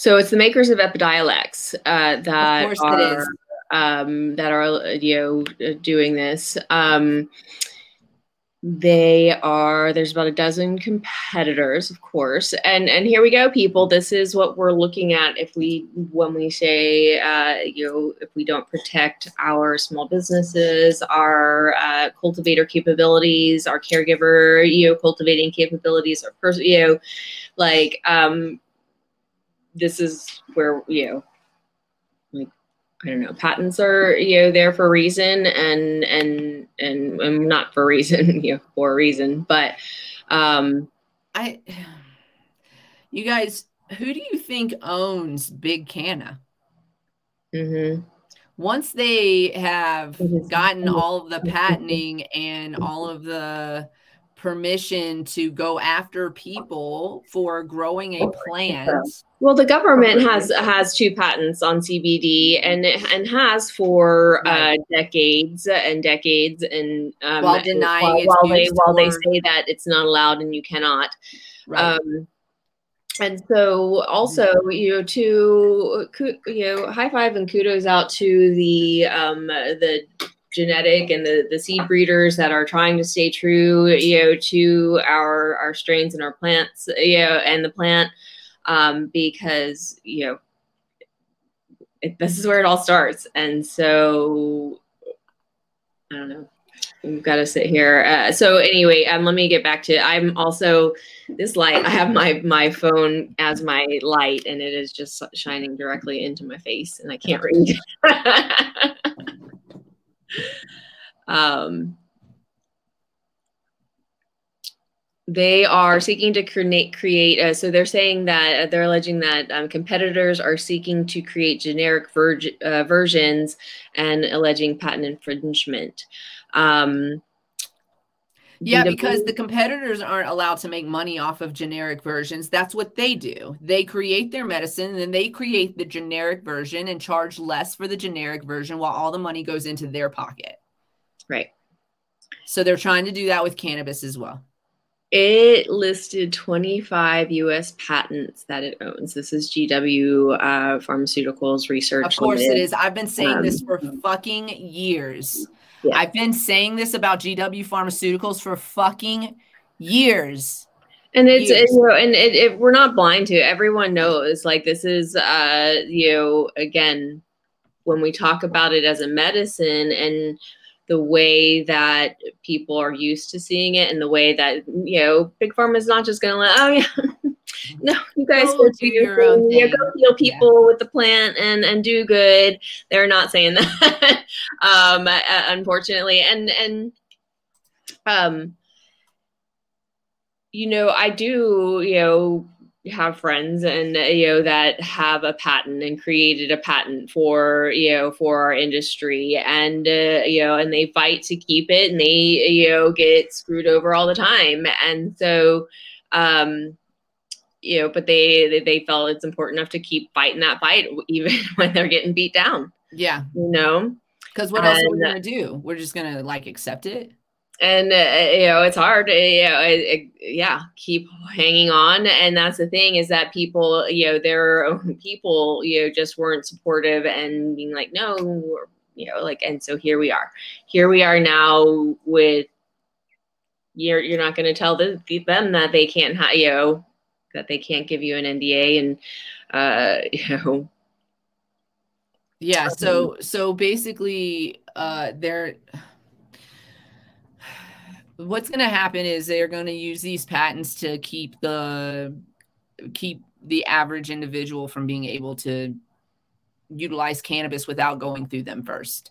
So it's the makers of Epidiolex uh, that Of are it is. um, that are you know doing this. Um, they are there's about a dozen competitors of course and and here we go people this is what we're looking at if we when we say uh, you know if we don't protect our small businesses our uh, cultivator capabilities our caregiver you know cultivating capabilities our person you know like um this is where you know like I don't know. Patents are you know there for a reason, and and and, and not for a reason, you know, for a reason. But um, I you guys, who do you think owns Big Canna? mhm. Once they have gotten all of the patenting and all of the permission to go after people for growing a plant, well, the government has has two patents on CBD, and it- and has for uh, decades and decades, and um, While denying while, while they while they say that it's not allowed and you cannot. right? Um, and so also, you know, to you know, high five and kudos out to the um, the genetic and the the seed breeders that are trying to stay true, you know, to our our strains and our plants, you know, and the plant, um, because you know, it, this is where it all starts. And so, I don't know. We've got to sit here. Uh, so anyway, um, let me get back to. I'm also this light. I have my my phone as my light, and it is just shining directly into my face, and I can't read. um, they are seeking to create create. Uh, so they're saying that uh, they're alleging that um, competitors are seeking to create generic verg- uh, versions and alleging patent infringement. Um, Yeah, because the competitors aren't allowed to make money off of generic versions. That's what they do. They create their medicine and then they create the generic version and charge less for the generic version while all the money goes into their pocket. right. So they're trying to do that with cannabis as well. It listed 25 US patents that it owns. This is GW uh, Pharmaceuticals Research. Of course it Limited. is. I've been saying this Um, for fucking years. Yeah. I've been saying this about GW Pharmaceuticals for fucking years. And it's you know, and it, it, we're not blind to it. Everyone knows like this is uh you know again when we talk about it as a medicine and the way that people are used to seeing it and the way that you know big pharma is not just going to let oh yeah no you guys Go go, do your your own thing. Yeah, thing. go heal people with the plant and and do good. They're not saying that. Um uh, unfortunately. And and um you know i do you know have friends and uh, you know that have a patent and created a patent for you know for our industry. And uh, you know and they fight to keep it and they you know get screwed over all the time. And so um you know but they they, they felt it's important enough to keep fighting that fight even when they're getting beat down Yeah. you know Because what else are we And- going to do? We're just going to like accept it. and uh, you know it's hard uh, you know, it, it- yeah keep hanging on and that's the thing is that people you know their own people you know just weren't supportive and being like no you know like and so here we are here we are now with you're you're not going to tell the, them that they can't you know that they can't give you an NDA and uh you know Yeah. So so basically, uh, they're what's going to happen is they're going to use these patents to keep the keep the average individual from being able to utilize cannabis without going through them first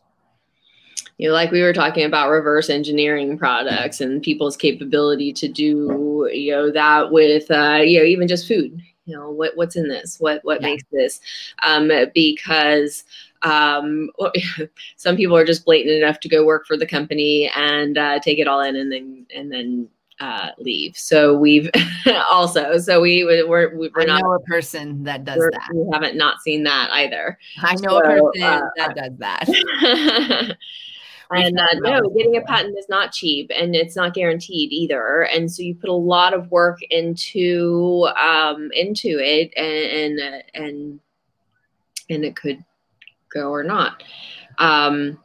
you know, like we were talking about reverse engineering products and people's capability to do, you know, that with, uh, you know, even just food. You know, what what's in this? What what yeah. makes this? Um, because um, some people are just blatant enough to go work for the company and uh, take it all in and then and then uh, leave. So we've also so we we're we're not a person that does that. We haven't not seen that either. I know so, a person uh, that does that. and uh, no, getting a patent is not cheap and it's not guaranteed either. And so you put a lot of work into um, into it, and and uh, and, and it could go or not. Um,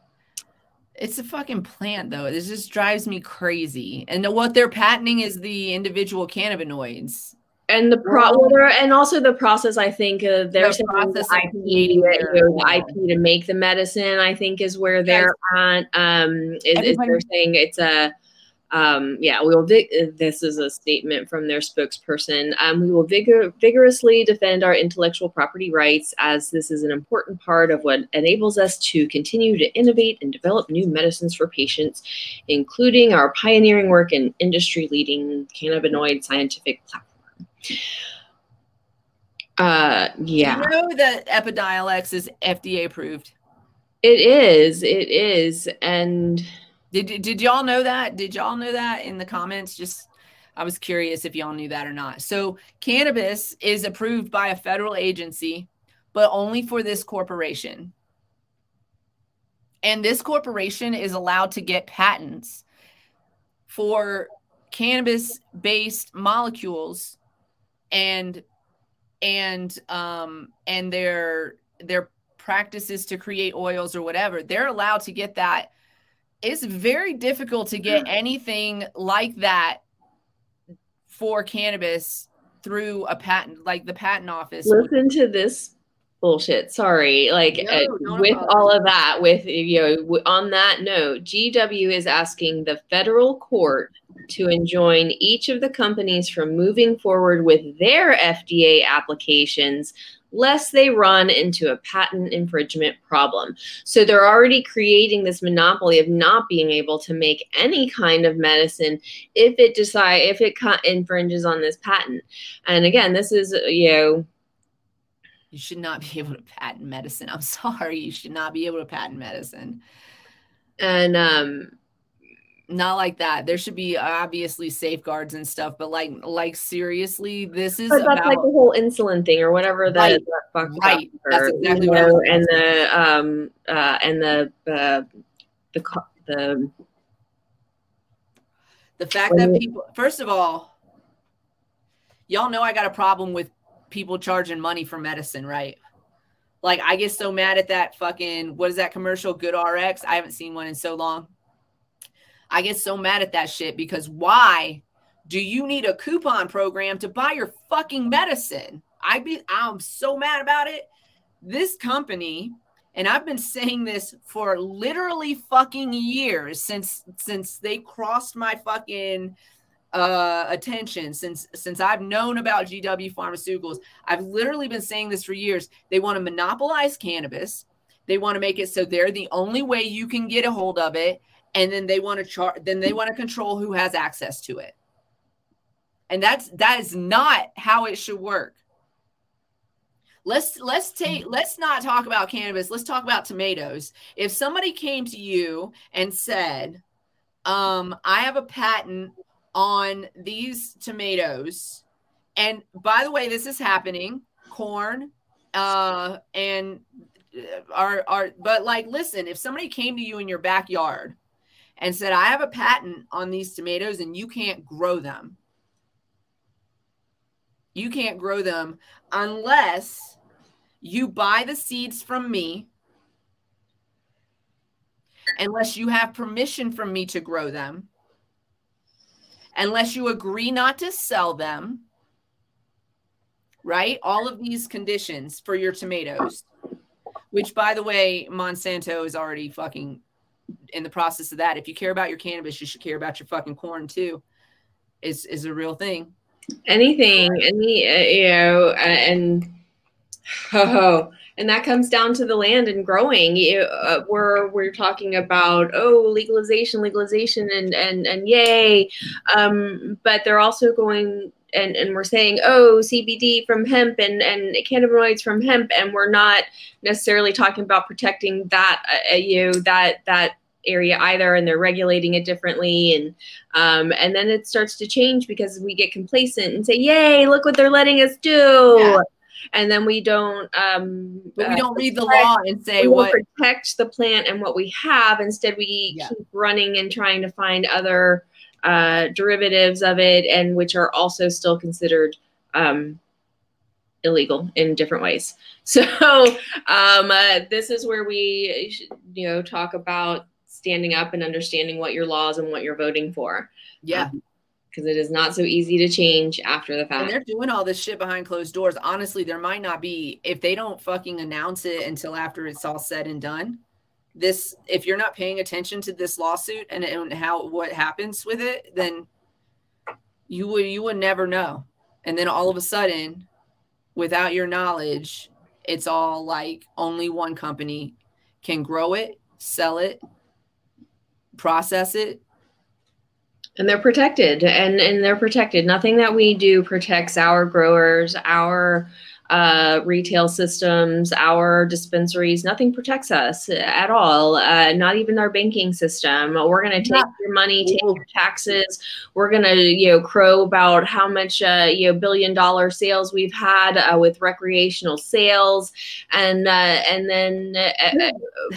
it's a fucking plant though. This just drives me crazy. And what they're patenting is the individual cannabinoids and the pro and also the process i think uh, there's the process the IP, the ip to make the medicine i think is where they're at um is, is they're saying it's a um, yeah, we will. Vi- this is a statement from their spokesperson. Um, we will vigor- vigorously defend our intellectual property rights as this is an important part of what enables us to continue to innovate and develop new medicines for patients, including our pioneering work in industry-leading cannabinoid scientific platform. Uh, yeah. You know that Epidiolex is FDA approved. It is. It is. And did did y'all know that? Did y'all know that in the comments? Just I was curious if y'all knew that or not. So cannabis is approved by a federal agency, but only for this corporation. And this corporation is allowed to get patents for cannabis based molecules and and um and their their practices to create oils or whatever they're allowed to get that. It's very difficult to get anything like that for cannabis through a patent like the patent office listen to this bullshit sorry like no, uh, with all of that with you know on that note gw is asking the federal court to enjoin each of the companies from moving forward with their FDA applications lest they run into a patent infringement problem. So they're already creating this monopoly of not being able to make any kind of medicine if it decide if it infringes on this patent. And again, this is you know you should not be able to patent medicine. I'm sorry, you should not be able to patent medicine. And um not like that. There should be obviously safeguards and stuff, but like, like seriously, this is about, like the whole insulin thing or whatever that, right, that right. That's exactly what know, and the um uh and the uh the the the fact that people first of all y'all know i got a problem with people charging money for medicine right like i get so mad at that fucking what is that commercial GoodRx? i haven't seen one in so long I get so mad at that shit because why do you need a coupon program to buy your fucking medicine? I be I'm so mad about it. This company, and I've been saying this for literally fucking years since since they crossed my fucking uh attention since since I've known about GW Pharmaceuticals. I've literally been saying this for years. They want to monopolize cannabis. They want to make it so they're the only way you can get a hold of it and then they want to chart then they want to control who has access to it and that's that is not how it should work let's let's take let's not talk about cannabis let's talk about tomatoes if somebody came to you and said um i have a patent on these tomatoes and by the way this is happening corn uh and are are but like listen if somebody came to you in your backyard and said, I have a patent on these tomatoes and you can't grow them. You can't grow them unless you buy the seeds from me, unless you have permission from me to grow them, unless you agree not to sell them, right? All of these conditions for your tomatoes Which, by the way, Monsanto is already fucking in the process of that. If you care about your cannabis, you should care about your fucking corn too. Is is a real thing. anything any uh, you know uh, and oh, and that comes down to the land and growing. You, uh, we're we're talking about oh legalization legalization and and and yay. Um but they're also going and, and we're saying oh cbd from hemp and and cannabinoids from hemp and we're not necessarily talking about protecting that uh, you know, that that area either and they're regulating it differently and um, and then it starts to change because we get complacent and say yay look what they're letting us do. Yeah. And then we don't um But we uh, don't read the protect- law and say we what protect the plant and what we have instead we Yeah. keep running and trying to find other uh, derivatives of it and which are also still considered um, illegal in different ways so um, uh, this is where we you know talk about standing up and understanding what your laws and what you're voting for yeah. Because it is not so easy to change after the fact. And they're doing all this shit behind closed doors. Honestly, there might not be if they don't fucking announce it until after it's all said and done. This, if you're not paying attention to this lawsuit and, and how what happens with it, then you would you would never know. And then all of a sudden, without your knowledge, it's all like only one company can grow it, sell it, process it. And they're protected and and they're protected. Nothing that we do protects our growers our uh, retail systems our dispensaries nothing protects us at all uh, not even our banking system we're going to take Yeah. your money take your taxes we're going to you know crow about how much uh, you know billion dollar sales we've had uh, with recreational sales and uh, and then uh,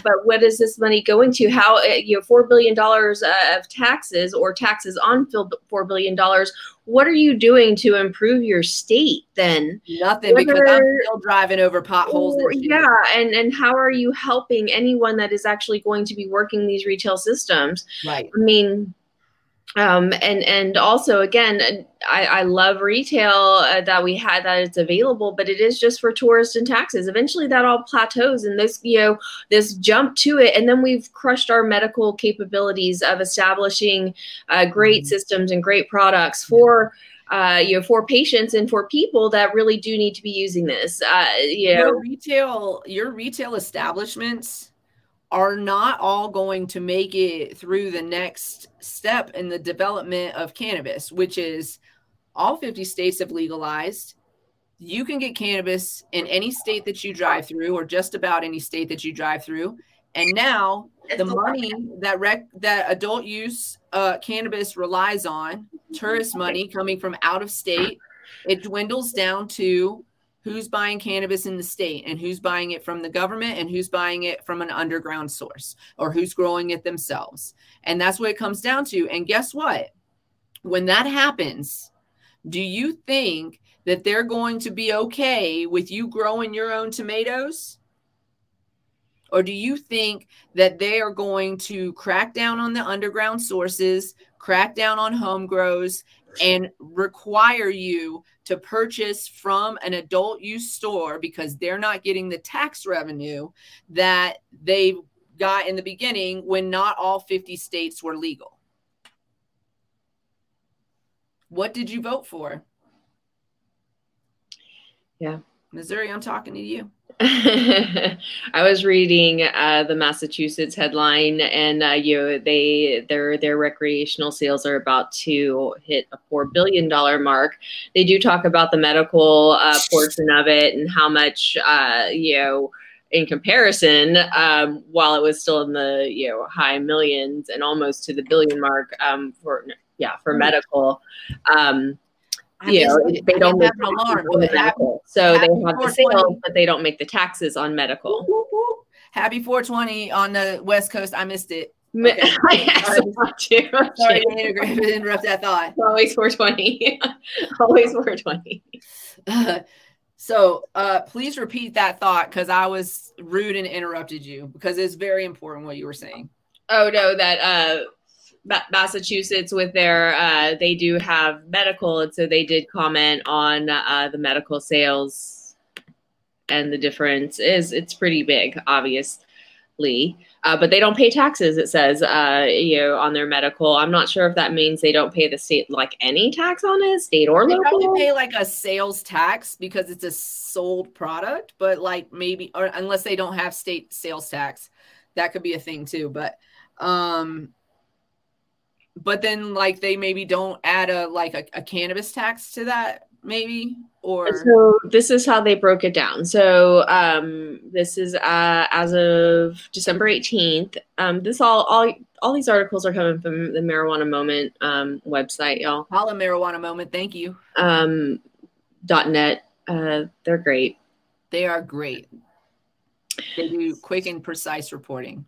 but what is this money going to? How uh, you know four billion dollars uh, of taxes or taxes on four billion dollars? What are you doing to improve your state then? Nothing because I'm still driving over potholes. Or- oh, yeah, and and how are you helping anyone that is actually going to be working these retail systems? right. I mean, um, and and also again, I, I love retail uh, that we had that it's available, but it is just for tourists and taxes. Eventually, that all plateaus, and this you know this jump to it, and then we've crushed our medical capabilities of establishing uh, great Mhm. systems and great products for. Uh, you know, for patients and for people that really do need to be using this. Uh, you know, your retail your retail establishments are not all going to make it through the next step in the development of cannabis which is all 50 states have legalized. You can get cannabis in any state that you drive through or just about any state that you drive through. And now the money that rec- that adult use uh, cannabis relies on tourist money coming from out of state it dwindles down to who's buying cannabis in the state and who's buying it from the government and who's buying it from an underground source or who's growing it themselves. And that's what it comes down to. And guess what? When that happens do you think that they're going to be okay with you growing your own tomatoes? Or do you think that they are going to crack down on the underground sources, crack down on home grows, and require you to purchase from an adult use store because they're not getting the tax revenue that they got in the beginning when not all 50 states were legal? What did you vote for? Yeah. Missouri, I'm talking to you. I was reading uh, the Massachusetts headline, and uh, you know, they their their recreational sales are about to hit a four billion dollar mark. They do talk about the medical uh, portion of it and how much uh, you know in comparison, um, while it was still in the you know high millions and almost to the billion mark um, for yeah for medical. Um, I you know, it. they don't make an alarm, on the but happy- medical. So they have the 420. sales, but they don't make the taxes on medical. Whoop, whoop. Happy 420 on the West Coast. I missed it. Okay. I saw. Sorry to interrupt, that thought. Always 420. Always 420. so uh, please repeat that thought because I was rude and interrupted you because it's very important what you were saying. Oh no, that uh Massachusetts with their uh they do have medical and so they did comment on uh the medical sales and the difference is it's pretty big, obviously. Uh, but they don't pay taxes. It says, uh, you know, on their medical. I'm not sure if that means they don't pay the state like any tax on it, state or They local. They probably pay like a sales tax because it's a sold product, but like maybe or unless they don't have state sales tax, that could be a thing too. But um but then like they maybe don't add a like a, a cannabis tax to that, maybe or So this is how they broke it down. So um, this is uh, as of December 18th. Um, this all all all these articles are coming from the Marijuana Moment um, website, y'all. holla marijuana moment. Thank you. Um, dot net. Uh, they're great. They are great. They do quick and precise reporting.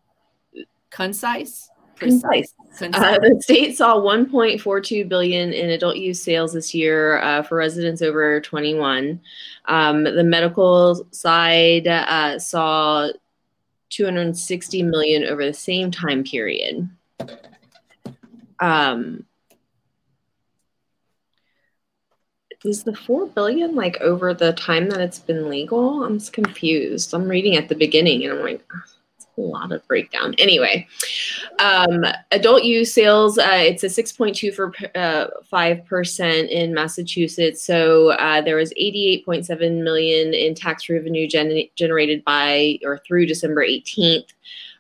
Concise? Concise. Concise. Uh, the state saw 1.42 billion in adult use sales this year uh, for residents over 21. Um, the medical side uh, saw 260 million over the same time period. Um, is the 4 billion like over the time that it's been legal? I'm just confused. I'm reading at the beginning and I'm like, "Ugh, lot of breakdown. Anyway, um, adult use sales, uh, it's a 6.2 for uh, 5% in Massachusetts. So uh, there was 88.7 million in tax revenue gen- generated by or through December 18th.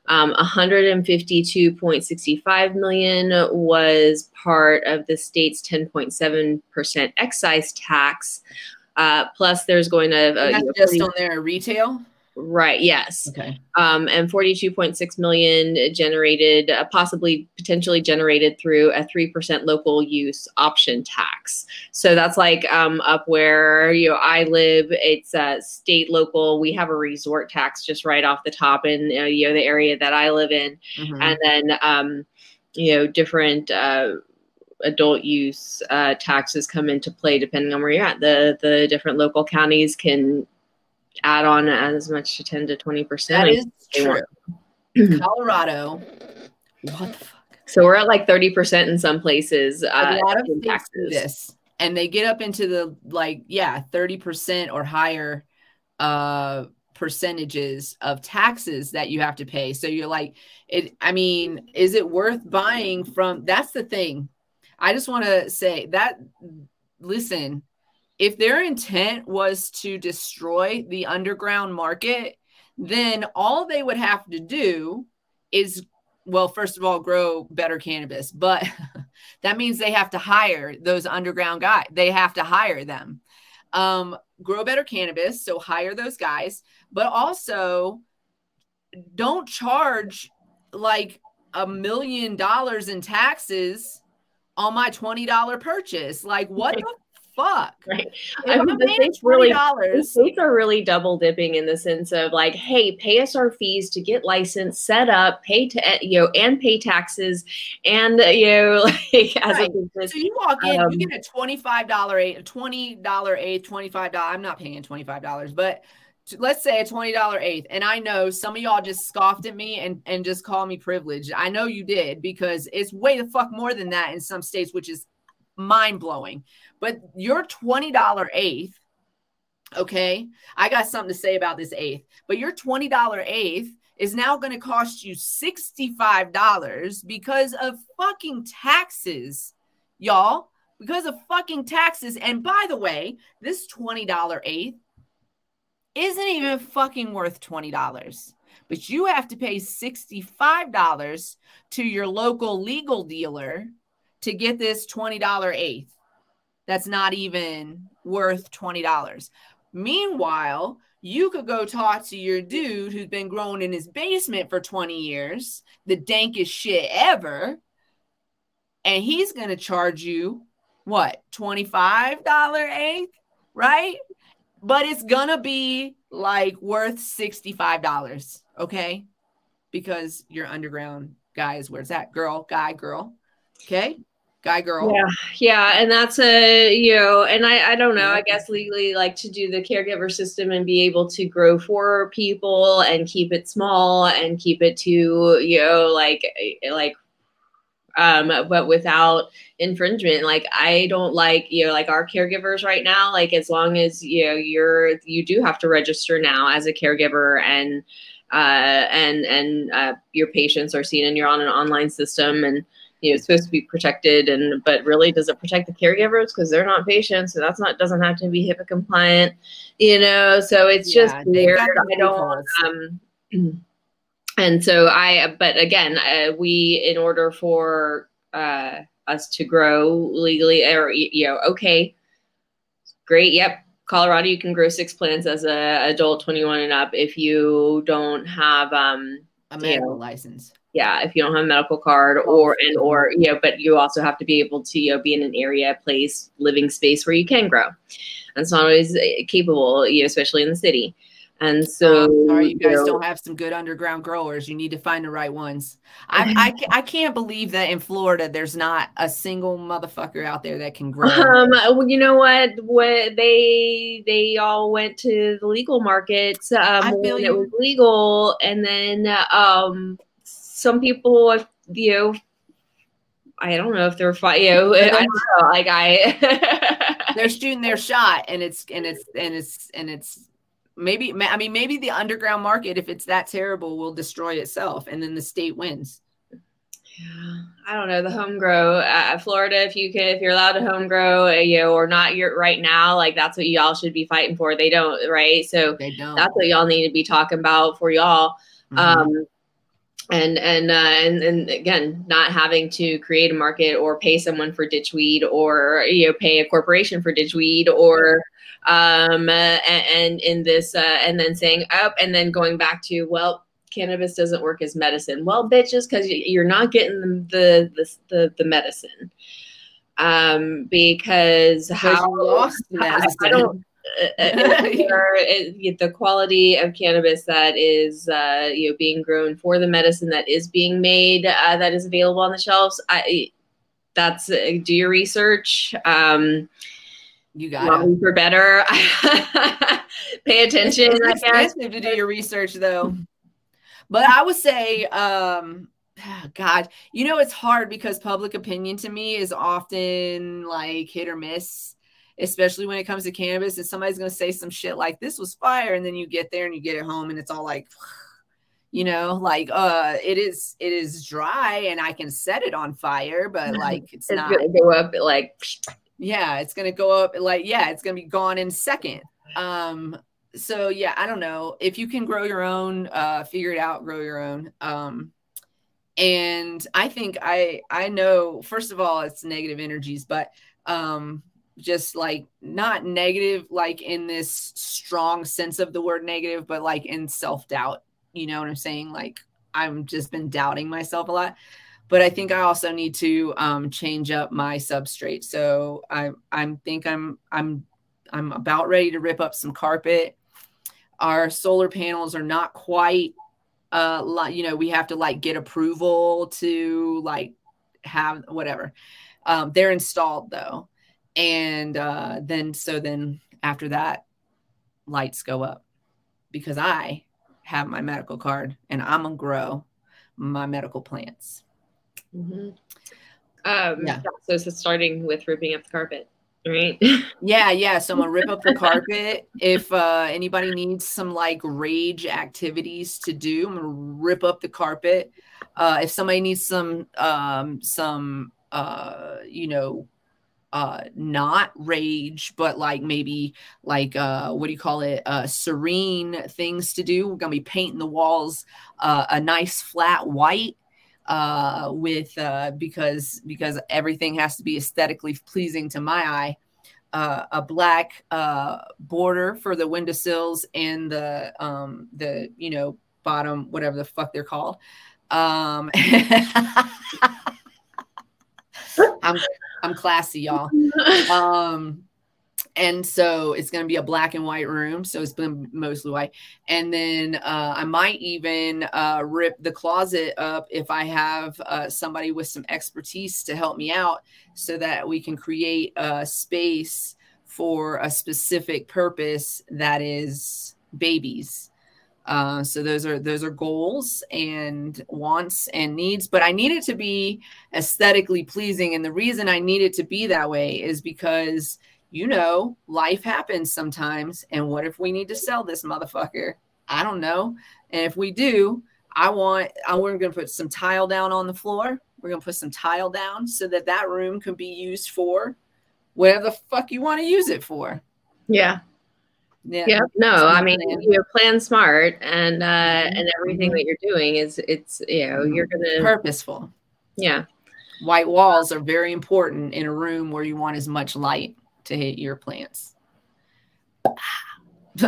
Um, 152.65 million was part of the state's 10.7% excise tax. Uh, plus, there's going to uh, And you know, that's just 40 on their retail. Right. Yes, Okay. um, and 42.6 million generated, uh, possibly potentially generated through a 3% local use option tax. So that's like um, up where you know I live. It's uh, state local. We have a resort tax just right off the top in uh, you know the area that I live in, Mhm. and then um, you know different. Uh, adult use uh, taxes come into play depending on where you're at. The the different local counties can add on as much to 10 to 20 percent. That is true. Colorado. What the fuck? So we're at like 30% in some places. Uh, a lot of do this and they get up into the like yeah 30% or higher uh percentages of taxes that you have to pay so you're like it i mean is it worth buying from that's the thing i just want to say that listen if their intent was to destroy the underground market then all they would have to do is well first of all grow better cannabis. But that means they have to hire those underground guys they have to hire them. Um, grow better cannabis so hire those guys. But also don't charge like a million dollars in taxes on my $20 purchase. Like what the fuck Right. if I mean, I'm the paying states really- The $20 states are really double dipping in the sense of like, hey, pay us our fees to get licensed, set up, pay to you know, and pay taxes, and you know, like as Right. a business. So you walk in, Um, you get a twenty-five dollar eighth, twenty dollar eighth, twenty-five dollar. I'm not paying twenty-five dollars, but let's say a twenty dollar eighth. And I know some of y'all just scoffed at me and and just call me privileged. I know you did because it's way the fuck more than that in some states, which is mind blowing. But your twenty dollar eighth, okay, I got something to say about this eighth. But your twenty dollar eighth is now going to cost you $65 because of fucking taxes, y'all. Because of fucking taxes. And by the way, this $20 eighth isn't even fucking worth $20. But you have to pay $65 to your local legal dealer to get this $20 eighth. That's not even worth $20. Meanwhile, you could go talk to your dude who's been growing in his basement for 20 years, the dankest shit ever, and he's going to charge you what, $25 eighth, right? But it's going to be like worth $65, okay? Because your underground guy is where's that girl, guy, girl, okay? Guy, girl. Yeah, yeah, and that's a you know, and I I don't know. I guess legally, like to do the caregiver system and be able to grow for people and keep it small and keep it to you know like like um, but without infringement. Like I don't like you know like our caregivers right now. Like as long as you know you're you do have to register now as a caregiver and uh, and and uh, your patients are seen and you're on an online system and you know it's supposed to be protected and but really does it protect the caregivers because they're not patients so that's not doesn't have to be HIPAA compliant you know so it's just Yeah, they've weird I don't um and so I but again uh, we in order for uh us to grow legally or you know okay great yep Colorado you can grow six plants as a adult 21 and up if you don't have um A medical Yeah. license. Yeah if you don't have a medical card or and or you know but you also have to be able to you know be in an area place living space where you can grow and it's not always uh, capable you know especially in the city and so sorry, you guys know, don't have some good underground growers. You need to find the right ones. I, I, I can't believe that in Florida there's not a single motherfucker out there that can grow. um well, you know what what they they all went to the legal markets um I feel when you. it was legal and then um some people you know I don't know if they're fi- you know I don't know like I they're shooting their shot, and it's and it's and it's and it's maybe. I mean, maybe the underground market, if it's that terrible, will destroy itself, and then the state wins. Yeah, I don't know the home grow. Uh, Florida, if you can, if you're allowed to home grow, uh, you know, or not, you're right now. Like that's what y'all should be fighting for. They don't, right? So They don't. that's what y'all need to be talking about for y'all. Mhm. Um, and and uh, and and again, not having to create a market or pay someone for ditchweed or you know pay a corporation for ditchweed or um uh, and, and in this uh, and then saying up and then going back to well cannabis doesn't work as medicine. Well bitches because you're not getting the the the, the medicine. Um because how lost I- I don't- it, the quality of cannabis that is uh, you know being grown for the medicine that is being made uh, that is available on the shelves. I that's uh, do your research. Um, You got it. for better. Pay attention. It's expensive to do your research though. But I would say, um, God, you know, it's hard because public opinion to me is often like hit or miss, especially when it comes to cannabis. And somebody's going to say some shit like this was fire. And then you get there and you get it home and it's all like, you know, like, uh, it is, it is dry and I can set it on fire, but like, it's It's not, gonna go up like yeah, it's going to go up like, yeah, it's going to be gone in second. Um, so yeah, I don't know if you can grow your own, uh, figure it out, grow your own. Um, and I think I, I know, first of all, it's negative energies, but, um, just like not negative, like in this strong sense of the word negative, but like in self doubt, you know what I'm saying? Like I'm just been doubting myself a lot but I think I also need to um, change up my substrate. So I I'm think I'm I'm I'm about ready to rip up some carpet. Our solar panels are not quite uh like you know we have to like get approval to like have whatever. Um, they're installed though, and uh, then so then after that, lights go up because I have my medical card and I'm gonna grow my medical plants. Mhm. um Yeah. so it's starting with ripping up the carpet, right? Yeah, yeah. So I'm gonna rip up the carpet. If uh, anybody needs some like rage activities to do, I'm gonna rip up the carpet. Uh, if somebody needs some um, some uh, you know uh not rage but like maybe like uh what do you call it uh serene things to do we're gonna be painting the walls uh a nice flat white uh with uh because because everything has to be aesthetically pleasing to my eye uh, a black uh, border for the windowsills and the um, the you know bottom whatever the fuck they're called. Um, I'm I'm classy, y'all. Um, and so it's going to be a black and white room. So it's been mostly white. And then uh, I might even uh, rip the closet up if I have uh, somebody with some expertise to help me out so that we can create a space for a specific purpose that is babies. Uh, so those are those are goals and wants and needs, but I need it to be aesthetically pleasing. And the reason I need it to be that way is because you know life happens sometimes. And what if we need to sell this motherfucker? I don't know. And if we do, I want I, we're going to put some tile down on the floor. We're going to put some tile down so that that room can be used for whatever the fuck you want to use it for. Yeah. Yeah. Yeah. No, I mean you plan smart and uh Mhm. and everything that you're doing is it's you know, you're gonna Purposeful. yeah. White walls are very important in a room where you want as much light to hit your plants.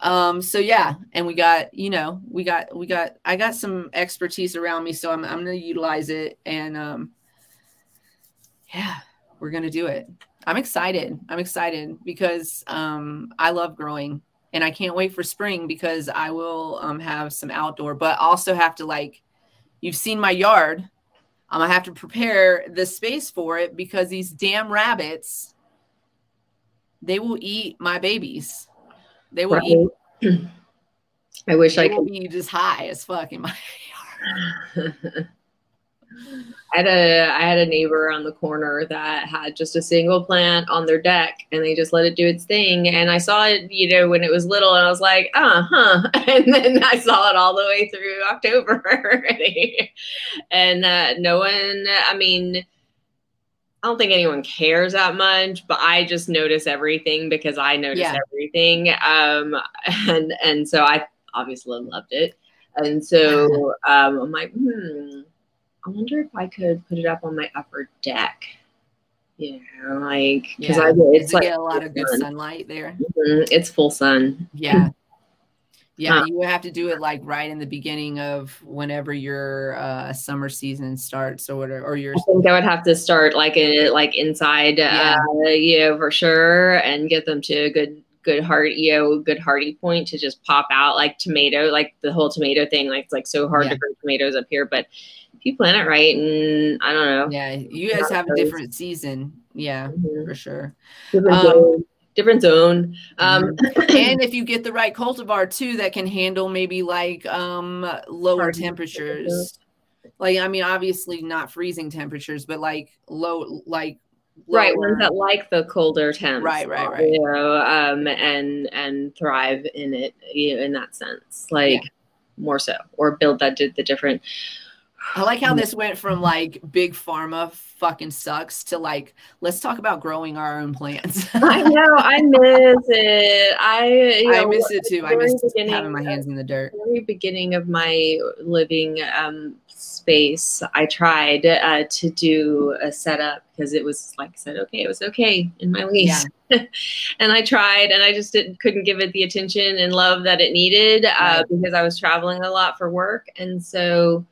um so yeah and we got you know we got we got i got some expertise around me so i'm, I'm gonna utilize it and um yeah we're gonna do it. I'm excited. I'm excited because um i love growing and i can't wait for spring because i will um have some outdoor but also have to like you've seen my yard. I'm gonna have to prepare the space for it because these damn rabbits they will eat my babies. They will eat I wish I they will could be just high as fuck in my yard I had a I had a neighbor on the corner that had just a single plant on their deck and they just let it do its thing and I saw it you know when it was little and I was like uh huh and then I saw it all the way through October and uh, no one I mean I don't think anyone cares that much, but I just notice everything because I notice Yeah. everything. Um, and and so I obviously loved it. And so um, I'm like, hmm, I wonder if I could put it up on my upper deck. You know, like because Yeah. I it's like get a lot of good sun. sunlight there Mhm, it's full sun. yeah yeah Uh, you would have to do it like right in the beginning of whenever your uh summer season starts or whatever or your I think I would have to start like a like inside, Yeah. uh, you know, for sure, and get them to a good good heart, you know, good hardy point to just pop out like tomato, like the whole tomato thing. Like it's like so hard Yeah. to grow tomatoes up here, but if you plan it right, and I don't know, yeah you guys have a different season. Yeah Mhm. for sure. Different Um, zone, different zone. Um, and if you get the right cultivar too that can handle maybe like um lower temperatures. like i mean obviously not freezing temperatures but like low like right ones that like the colder temps. Right, right, right. you know um and and thrive in it you know in that sense. Like more so or build that did the different I like how this went from like big pharma fucking sucks to like let's talk about growing our own plants. i know i miss it i you I know, miss it too. I miss having my hands in the dirt. very beginning of my living um, space, I tried uh, to do a setup because it was like I said, okay, it was okay in my lease, and I tried, and I just didn't, couldn't give it the attention and love that it needed uh, Right. because I was traveling a lot for work, and so.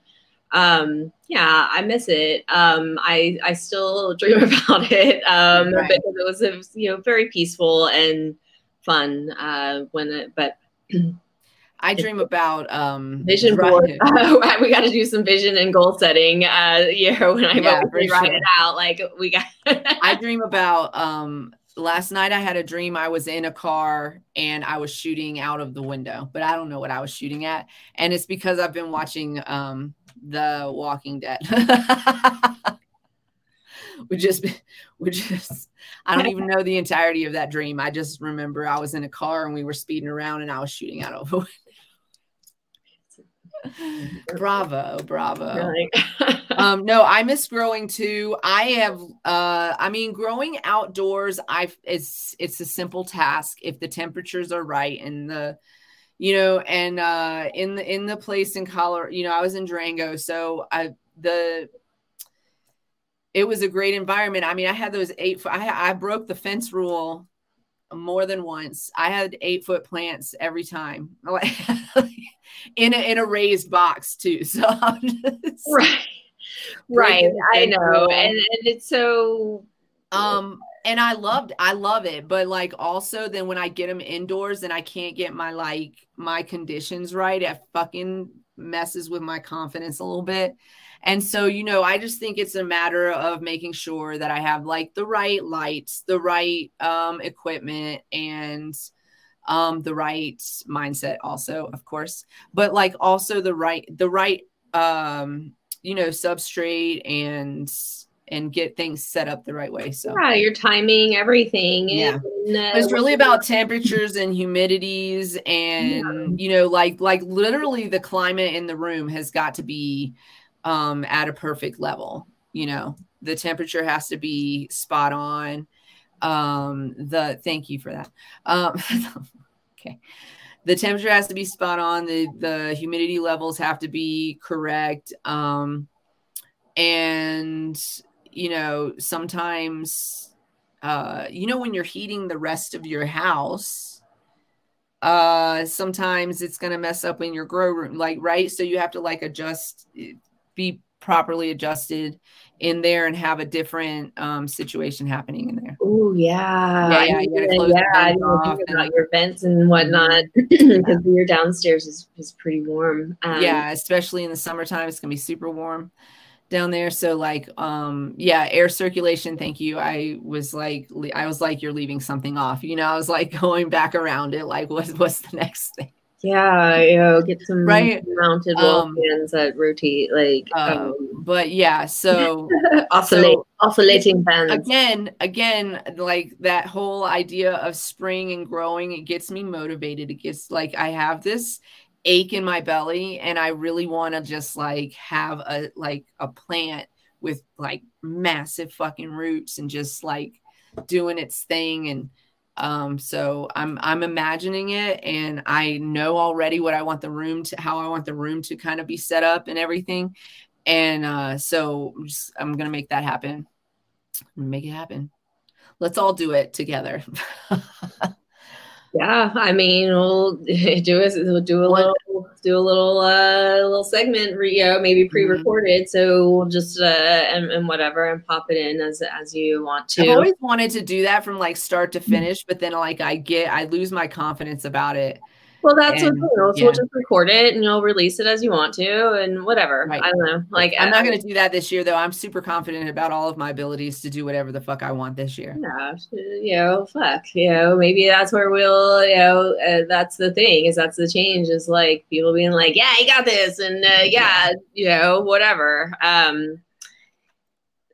Um, yeah, I miss it. Um, I I still dream about it um, Right. because it was, it was you know very peaceful and fun uh, when it, but I dream about um vision board. we got to do some vision and goal setting. Uh, you know, when I Yeah, for write it out, like we got. I dream about um last night I had a dream I was in a car and I was shooting out of the window, but I don't know what I was shooting at. And it's because I've been watching um The Walking Dead. would just would just I don't even know the entirety of that dream. I just remember I was in a car and we were speeding around and I was shooting out window. bravo, bravo. Um no i miss growing too i have uh i mean growing outdoors i it's it's a simple task if the temperatures are right and the you know and uh in the in the place in colorado you know i was in durango so i the it was a great environment i mean i had those eight i i broke the fence rule more than once i had eight foot plants every time in a in a raised box too so right, right. I know, and, and it's so. Um, and I loved, I love it, but like also then when I get them indoors and I can't get my like my conditions right, it fucking messes with my confidence a little bit. And so, you know, I just think it's a matter of making sure that I have like the right lights, the right um, equipment, and um, the right mindset, also, of course, but like also the right, the right, um, you know, substrate and and get things set up the right way. So yeah, your timing, everything. Yeah. And, uh, it's really about temperatures and humidities and you know like like literally the climate in the room has got to be um at a perfect level you know the temperature has to be spot on um the thank you for that um okay the temperature has to be spot on the the humidity levels have to be correct um and you know sometimes uh you know when you're heating the rest of your house uh sometimes it's going to mess up in your grow room like right so you have to like adjust be properly adjusted in there and have a different um, situation happening in there. Oh yeah, Yeah, yeah, you gotta close the yeah. Didn't off think about and- your vents and whatnot because your downstairs is, is pretty warm. Um, yeah, especially in the summertime, it's gonna be super warm down there. So like, um, yeah, air circulation. Thank you. I was like, I was like, you're leaving something off. You know, I was like going back around it. Like, what's what's the next thing? yeah. You know, get some Right. mounted Um, fans that rotate like Um, um, but yeah, so oscillate, so- oscillating fans. again again like that whole idea of spring and growing it gets me motivated it gets like i have this ache in my belly and i really want to just like have a like a plant with like massive fucking roots and just like doing its thing and um so i'm i'm imagining it and i know already what i want the room to how i want the room to kind of be set up and everything and uh so I'm just, i'm gonna make that happen make it happen. Let's all do it together. Yeah, I mean, we'll do a we'll do a little do a little uh little segment, you know, maybe Mm-hmm. pre-recorded. So we'll just uh and, and whatever and pop it in as as you want to. I've always wanted to do that from like start to finish, but then like I get I lose my confidence about it. Well, that's and- what we'll, yeah. we'll just record it and you'll release it as you want to and whatever. Right. I don't know. Like I'm not going to do that this year though. I'm super confident about all of my abilities to do whatever the fuck I want this year. Yeah, you know, fuck, you know, maybe that's where we'll, you know, uh, that's the thing is that's the change is like people being like, yeah, you got this, and uh, yeah, you know, whatever. Um,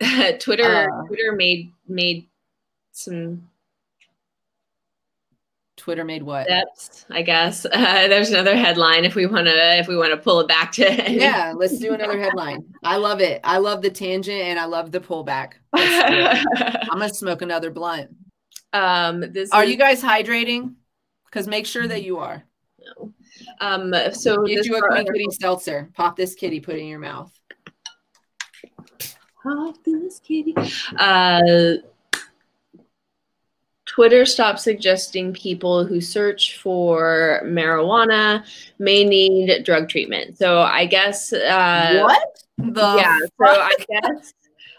Twitter, Uh. Twitter made made some Twitter made what? steps, I guess. Uh, there's another headline if we want to if we want to pull it back to Yeah, let's do another headline. I love it. I love the tangent and I love the pullback. Let's do it. I'm gonna smoke another blunt. um, this Are is- you guys hydrating? Because make sure that you are. um so Get you a Queen Kitty seltzer. Pop this kitty, put it in your mouth. Pop this kitty. Uh, Twitter stopped suggesting people who search for marijuana may need drug treatment. So I guess uh, what? The yeah. So I guess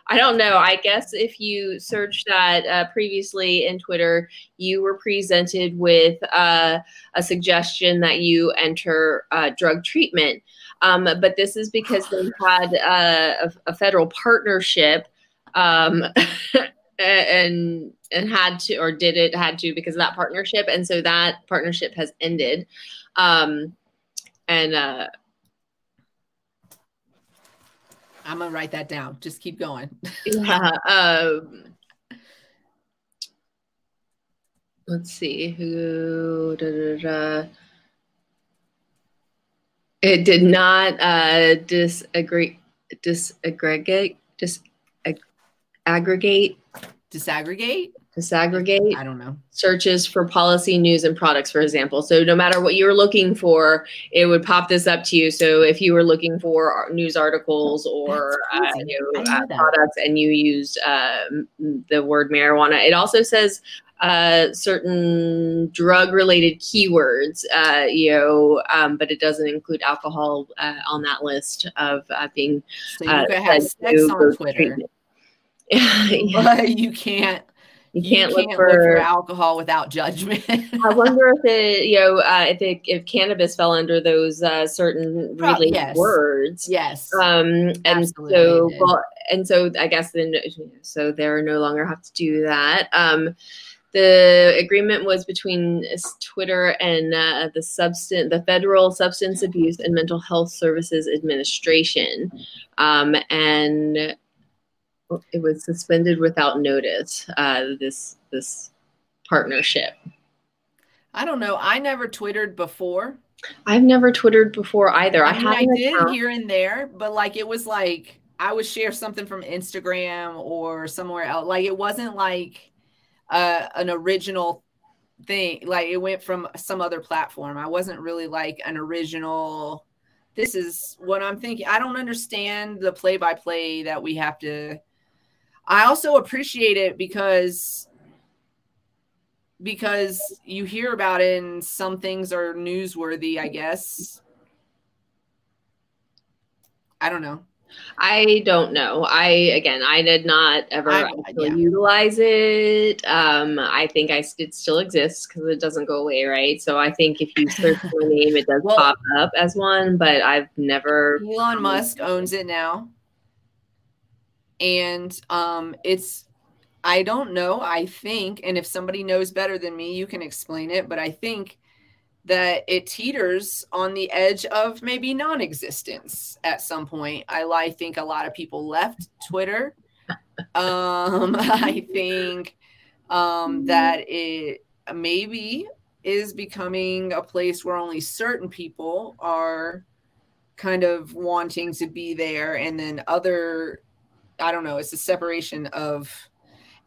I don't know. I guess if you search that uh, previously in Twitter, you were presented with uh, a suggestion that you enter uh, drug treatment. Um, but this is because they had uh, a, a federal partnership um, and and had to or did it had to because of that partnership, and so that partnership has ended. Um, and uh, I'm gonna write that down. Just keep going. yeah um let's see who da, da, da. it did not uh disagree disaggregate dis ag- aggregate Disaggregate? disaggregate I don't know. searches for policy news and products for example so no matter what you were looking for it would pop this up to you so if you were looking for news articles or uh, you know, uh, products and you used uh, the word marijuana it also says uh, certain drug related keywords uh, you know um, but it doesn't include alcohol uh, on that list of uh, being So you can have sex on Twitter, treatment. yeah. but you can't You can't, look, look for, for alcohol without judgment. I wonder if it, you know, uh, if it, if cannabis fell under those uh, certain related yes. words. yes. Um, and Absolutely so, well, and so I guess then, so they're no longer have to do that. Um, the agreement was between Twitter and uh, the substance, the Federal Substance Abuse and Mental Health Services Administration, um, and it was suspended without notice. Uh, this this partnership. I don't know. I never twittered before. I've never twittered before either. I, I mean, have I did account. here and there, but like it was like I would share something from Instagram or somewhere else. Like it wasn't like uh, an original thing. Like it went from some other platform. I wasn't really like an original. This is what I'm thinking. I don't understand the play by play that we have to. I also appreciate it because because you hear about it and some things are newsworthy, I guess. I don't know. I don't know. I again, I did not ever I- actually yeah. utilize it. Um, I think I it still exists because it doesn't go away, right? So I think if you search my name, it does Well- pop up as one, but I've never. Elon Musk owns it now. And um it's I don't know, I think and if somebody knows better than me, you can explain it, but I think that it teeters on the edge of maybe non-existence at some point. I, I think a lot of people left Twitter. Um I think um that it maybe is becoming a place where only certain people are kind of wanting to be there and then other i don't know it's a separation of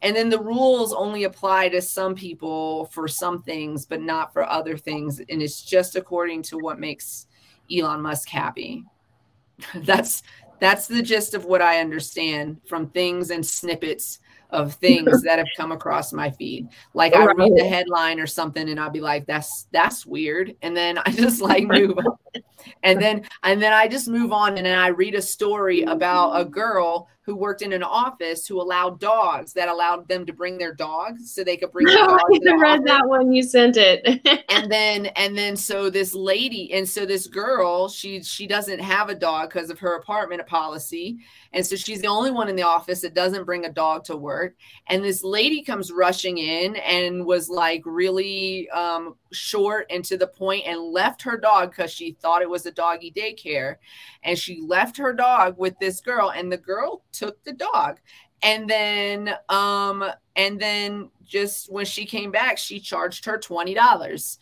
and then the rules only apply to some people for some things but not for other things and it's just according to what makes elon musk happy. That's that's the gist of what i understand from things and snippets of things that have come across my feed. Like i read the headline or something and i'll be like that's that's weird and then i just like move on. And then and then I just move on and then I read a story about a girl who worked in an office who allowed dogs that allowed them to bring their dogs so they could bring their No, dogs I read office. that one you sent it. and then and then so this lady and so this girl she she doesn't have a dog because of her apartment policy and so she's the only one in the office that doesn't bring a dog to work and this lady comes rushing in and was like really um short and to the point and left her dog because she thought it was a doggy daycare. And she left her dog with this girl and the girl took the dog. And then um and then just when she came back she charged her $20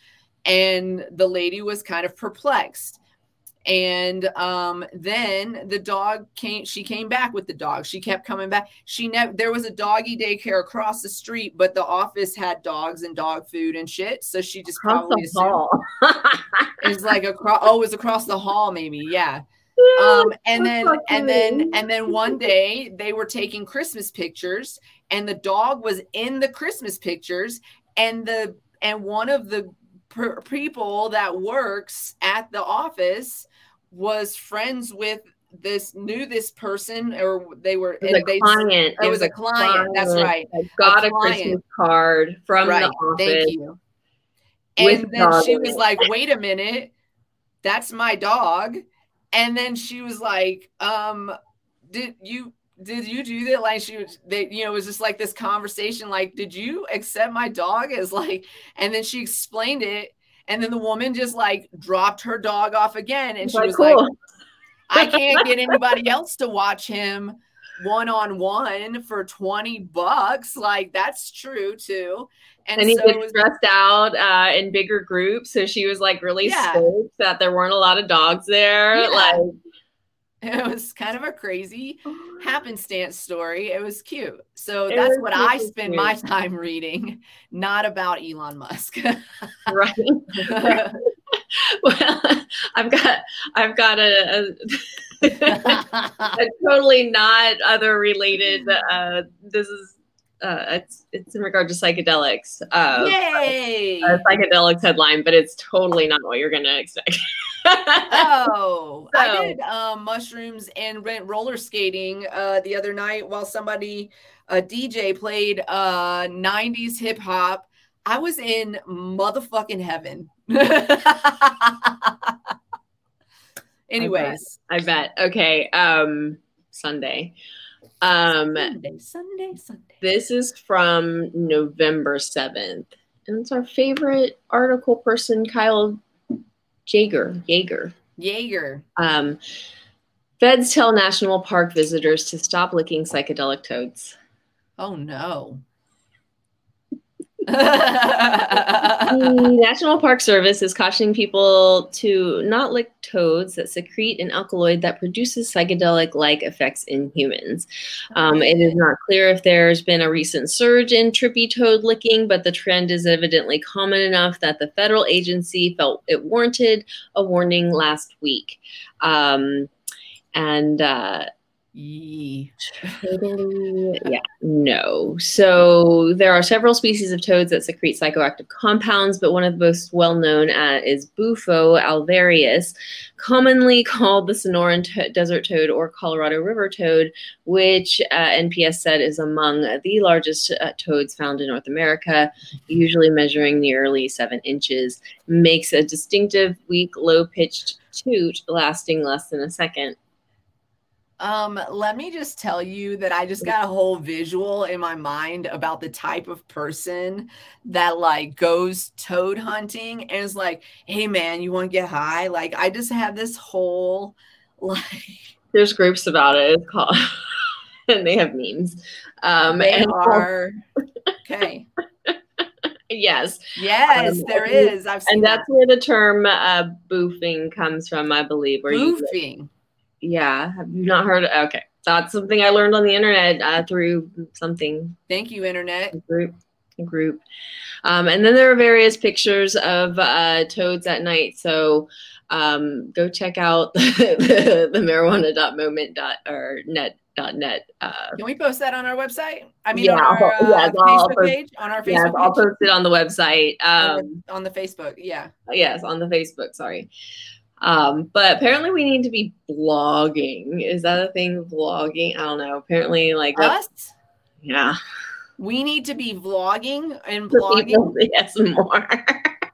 and the lady was kind of perplexed and um then the dog came she came back with the dog. She kept coming back. She never there was a doggy daycare across the street but the office had dogs and dog food and shit. So she just Across probably the hall. it was like across oh it was across the hall maybe. Yeah. Um and then and then and then one day they were taking christmas pictures and the dog was in the christmas pictures and the and one of the per- people that works at the office was friends with this knew this person or they were It was a they client. it was a client, that's right. that Got a, client. Christmas card from right the office. thank you and then she was like wait a minute that's my dog and then she was like um did you did you do that like she was they you know it was just like this conversation like did you accept my dog as like and then she explained it and then the woman just like dropped her dog off again and she like, was cool. like i can't get anybody else to watch him one on one for 20 bucks like that's true too and, and he so it gets was stressed out uh, in bigger groups. So she was like really Yeah. stoked that there weren't a lot of dogs there. Yeah. Like, it was kind of a crazy happenstance story. It was cute. So It that's what I spend my time reading, not about Elon Musk. right. well, I've got, I've got a, a, a totally not other related. Uh, this is uh, it's it's in regard to psychedelics. Uh, Yay! a psychedelics headline, but it's totally not what you're gonna expect. oh, I did um, mushrooms and went roller skating uh, the other night while somebody, a DJ, played uh, 90s hip hop. I was in motherfucking heaven. Anyways, I bet. Okay. Um, Sunday. Um, Sunday, Sunday, Sunday. This is from November 7th. And it's our favorite article person, Kyle Jaeger. Jaeger. Jaeger. Um, feds tell national park visitors to stop licking psychedelic toads. Oh no. The National Park Service is cautioning people to not lick toads that secrete an alkaloid that produces psychedelic like effects in humans. Um, it is not clear if there's been a recent surge in trippy toad licking, but the trend is evidently common enough that the federal agency felt it warranted a warning last week. Um, and uh, Totally, yeah, no. So there are several species of toads that secrete psychoactive compounds, but one of the most well-known uh, is Bufo alvarius, commonly called the Sonoran to- desert toad or Colorado River toad, which uh, NPS said is among the largest uh, toads found in North America, usually measuring nearly seven inches. Makes a distinctive, weak, low-pitched toot lasting less than a second. Um, let me just tell you that I just got a whole visual in my mind about the type of person that like goes toad hunting and is like, hey man, you want to get high? Like I just have this whole like there's groups about it. It's called, and they have memes. Um, they and are okay. yes, Yes, Um, there is. I've seen and that's where the term uh, boofing comes from, I believe. Where that. you, boofing. Yeah, have you not heard? Okay, that's something I learned on the internet uh, through something Thank you, internet. a group a group um, and then there are various pictures of uh, toads at night so um, go check out the, the dot or net dot net uh, Can we post that on our website? I mean, Yeah, on our uh, I'll Facebook post- page. On our yes Facebook i'll post it on the website um, on the Facebook. Yeah. yes on the facebook sorry um, but apparently we need to be blogging is that a thing blogging i don't know apparently like Us. yeah We need to be vlogging and blogging. yes more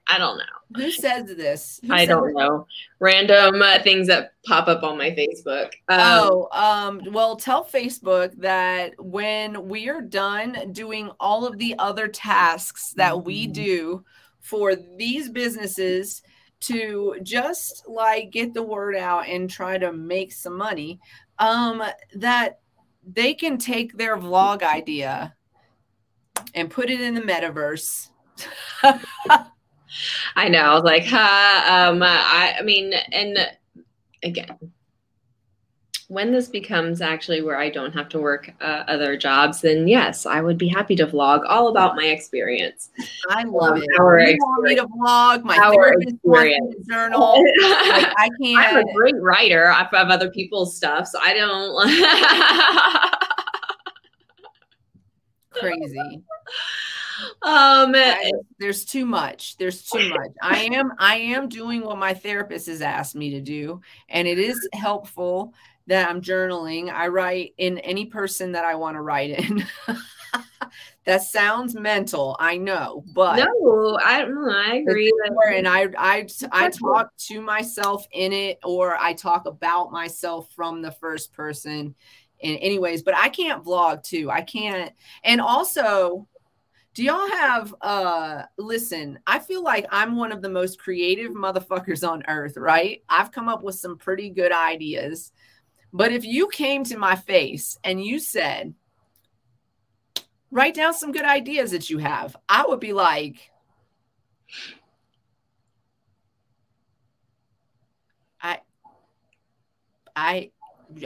i don't know Who says this? Who I don't it? know. Random uh, things that pop up on my Facebook. Um, Oh, um, well, tell Facebook that when we are done doing all of the other tasks that we Mhm. do for these businesses to just like get the word out and try to make some money, um, that they can take their vlog idea and put it in the metaverse. I know. I was like, huh. Um, I, I mean, and again, when this becomes actually where I don't have to work uh, other jobs, then yes, I would be happy to vlog all about my experience. I love Um, it. our You want me to vlog? My Our therapist wants me to experience. journal. Like, I can't. I'm a great writer of of other people's stuff, so I don't. crazy. um, I- there's too much. There's too much. I am I am doing what my therapist has asked me to do, and it is helpful that I'm journaling. I write in any person that I want to write in. that sounds mental, I know, but no, I, mm, I agree. and I I I talk to myself in it or I talk about myself from the first person in anyways but I can't vlog too I can't and also do y'all have uh listen I feel like I'm one of the most creative motherfuckers on earth right I've come up with some pretty good ideas but if you came to my face and you said write down some good ideas that you have I would be like I I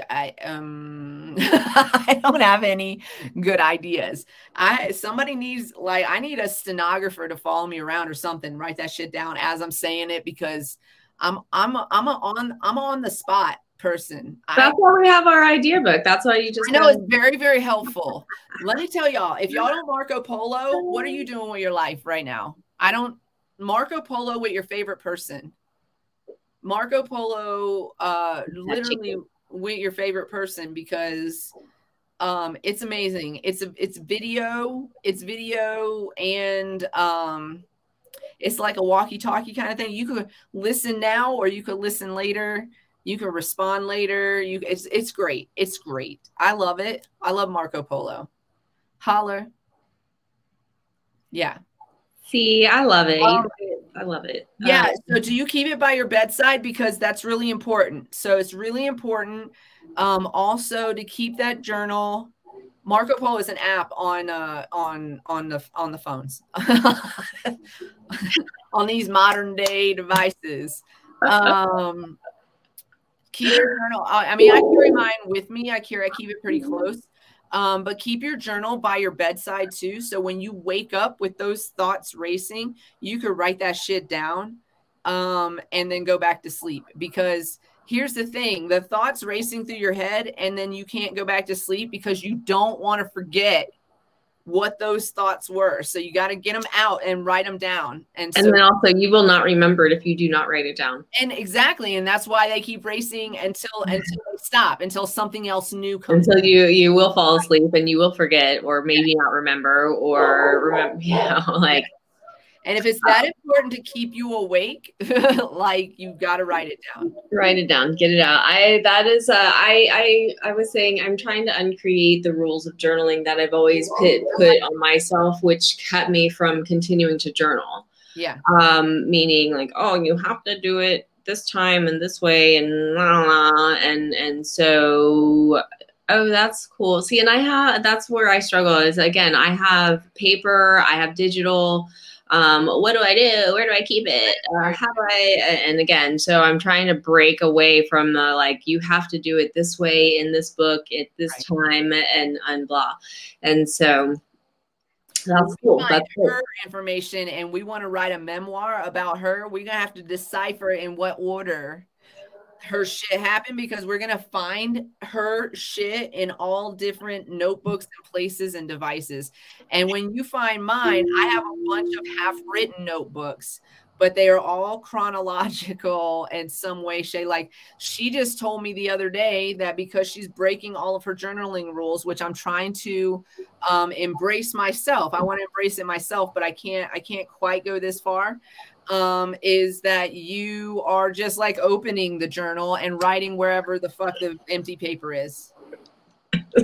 I um I don't have any good ideas. I somebody needs like I need a stenographer to follow me around or something, write that shit down as I'm saying it because I'm I'm I'm on I'm on the spot. Person. I, That's why we have our idea book. That's why you just I know gotta- it's very, very helpful. Let me tell y'all, if y'all don't Marco Polo, what are you doing with your life right now? I don't Marco Polo with your favorite person. Marco Polo uh literally with your favorite person because um it's amazing. It's a it's video, it's video and um it's like a walkie-talkie kind of thing. You could listen now or you could listen later you can respond later. You it's it's great. It's great. I love it. I love marco polo. Holler. Yeah. See. I love it. Um, I love it. yeah Um, so do you keep it by your bedside? Because that's really important. So it's really important um also to keep that journal. Marco polo is an app on uh on on the on the phones. On these modern day devices. Um keep your journal i mean i carry mine with me i carry i keep it pretty close. Um, but keep your journal by your bedside too. So when you wake up with those thoughts racing you could write that shit down um, and then go back to sleep. Because here's the thing the thoughts racing through your head and then you can't go back to sleep because you don't want to forget what those thoughts were so you got to get them out and write them down and so and then also, you will not remember it if you do not write it down. and exactly and that's why they keep racing until until they stop until something else new comes Until you you will fall asleep and you will forget, or maybe not remember, or remember. You know, like and if it's that important to keep you awake like you've got to write it down. Write it down get it out. I that is uh, i i i was saying i'm trying to uncreate the rules of journaling that i've always put put on myself which kept me from continuing to journal. Yeah. Um meaning like oh you have to do it this time and this way and blah, blah, blah, and and so oh that's cool. See and i have that's where i struggle is again i have paper i have digital um, what do I do? Where do I keep it? Uh, how do I? And again, so I'm trying to break away from the like you have to do it this way in this book at this time and and blah. And so that's cool. That's cool. her information and we want to write a memoir about her, we're gonna have to decipher in what order her shit happened because we're gonna find her shit in all different notebooks and places and devices. And when you find mine, I have a bunch of half-written notebooks, but they are all chronological in some way, shape. Like she just told me the other day that because she's breaking all of her journaling rules, which I'm trying to um, embrace myself. I want to embrace it myself, but I can't. I can't quite go this far. Um, is that you are just like opening the journal and writing wherever the fuck the empty paper is.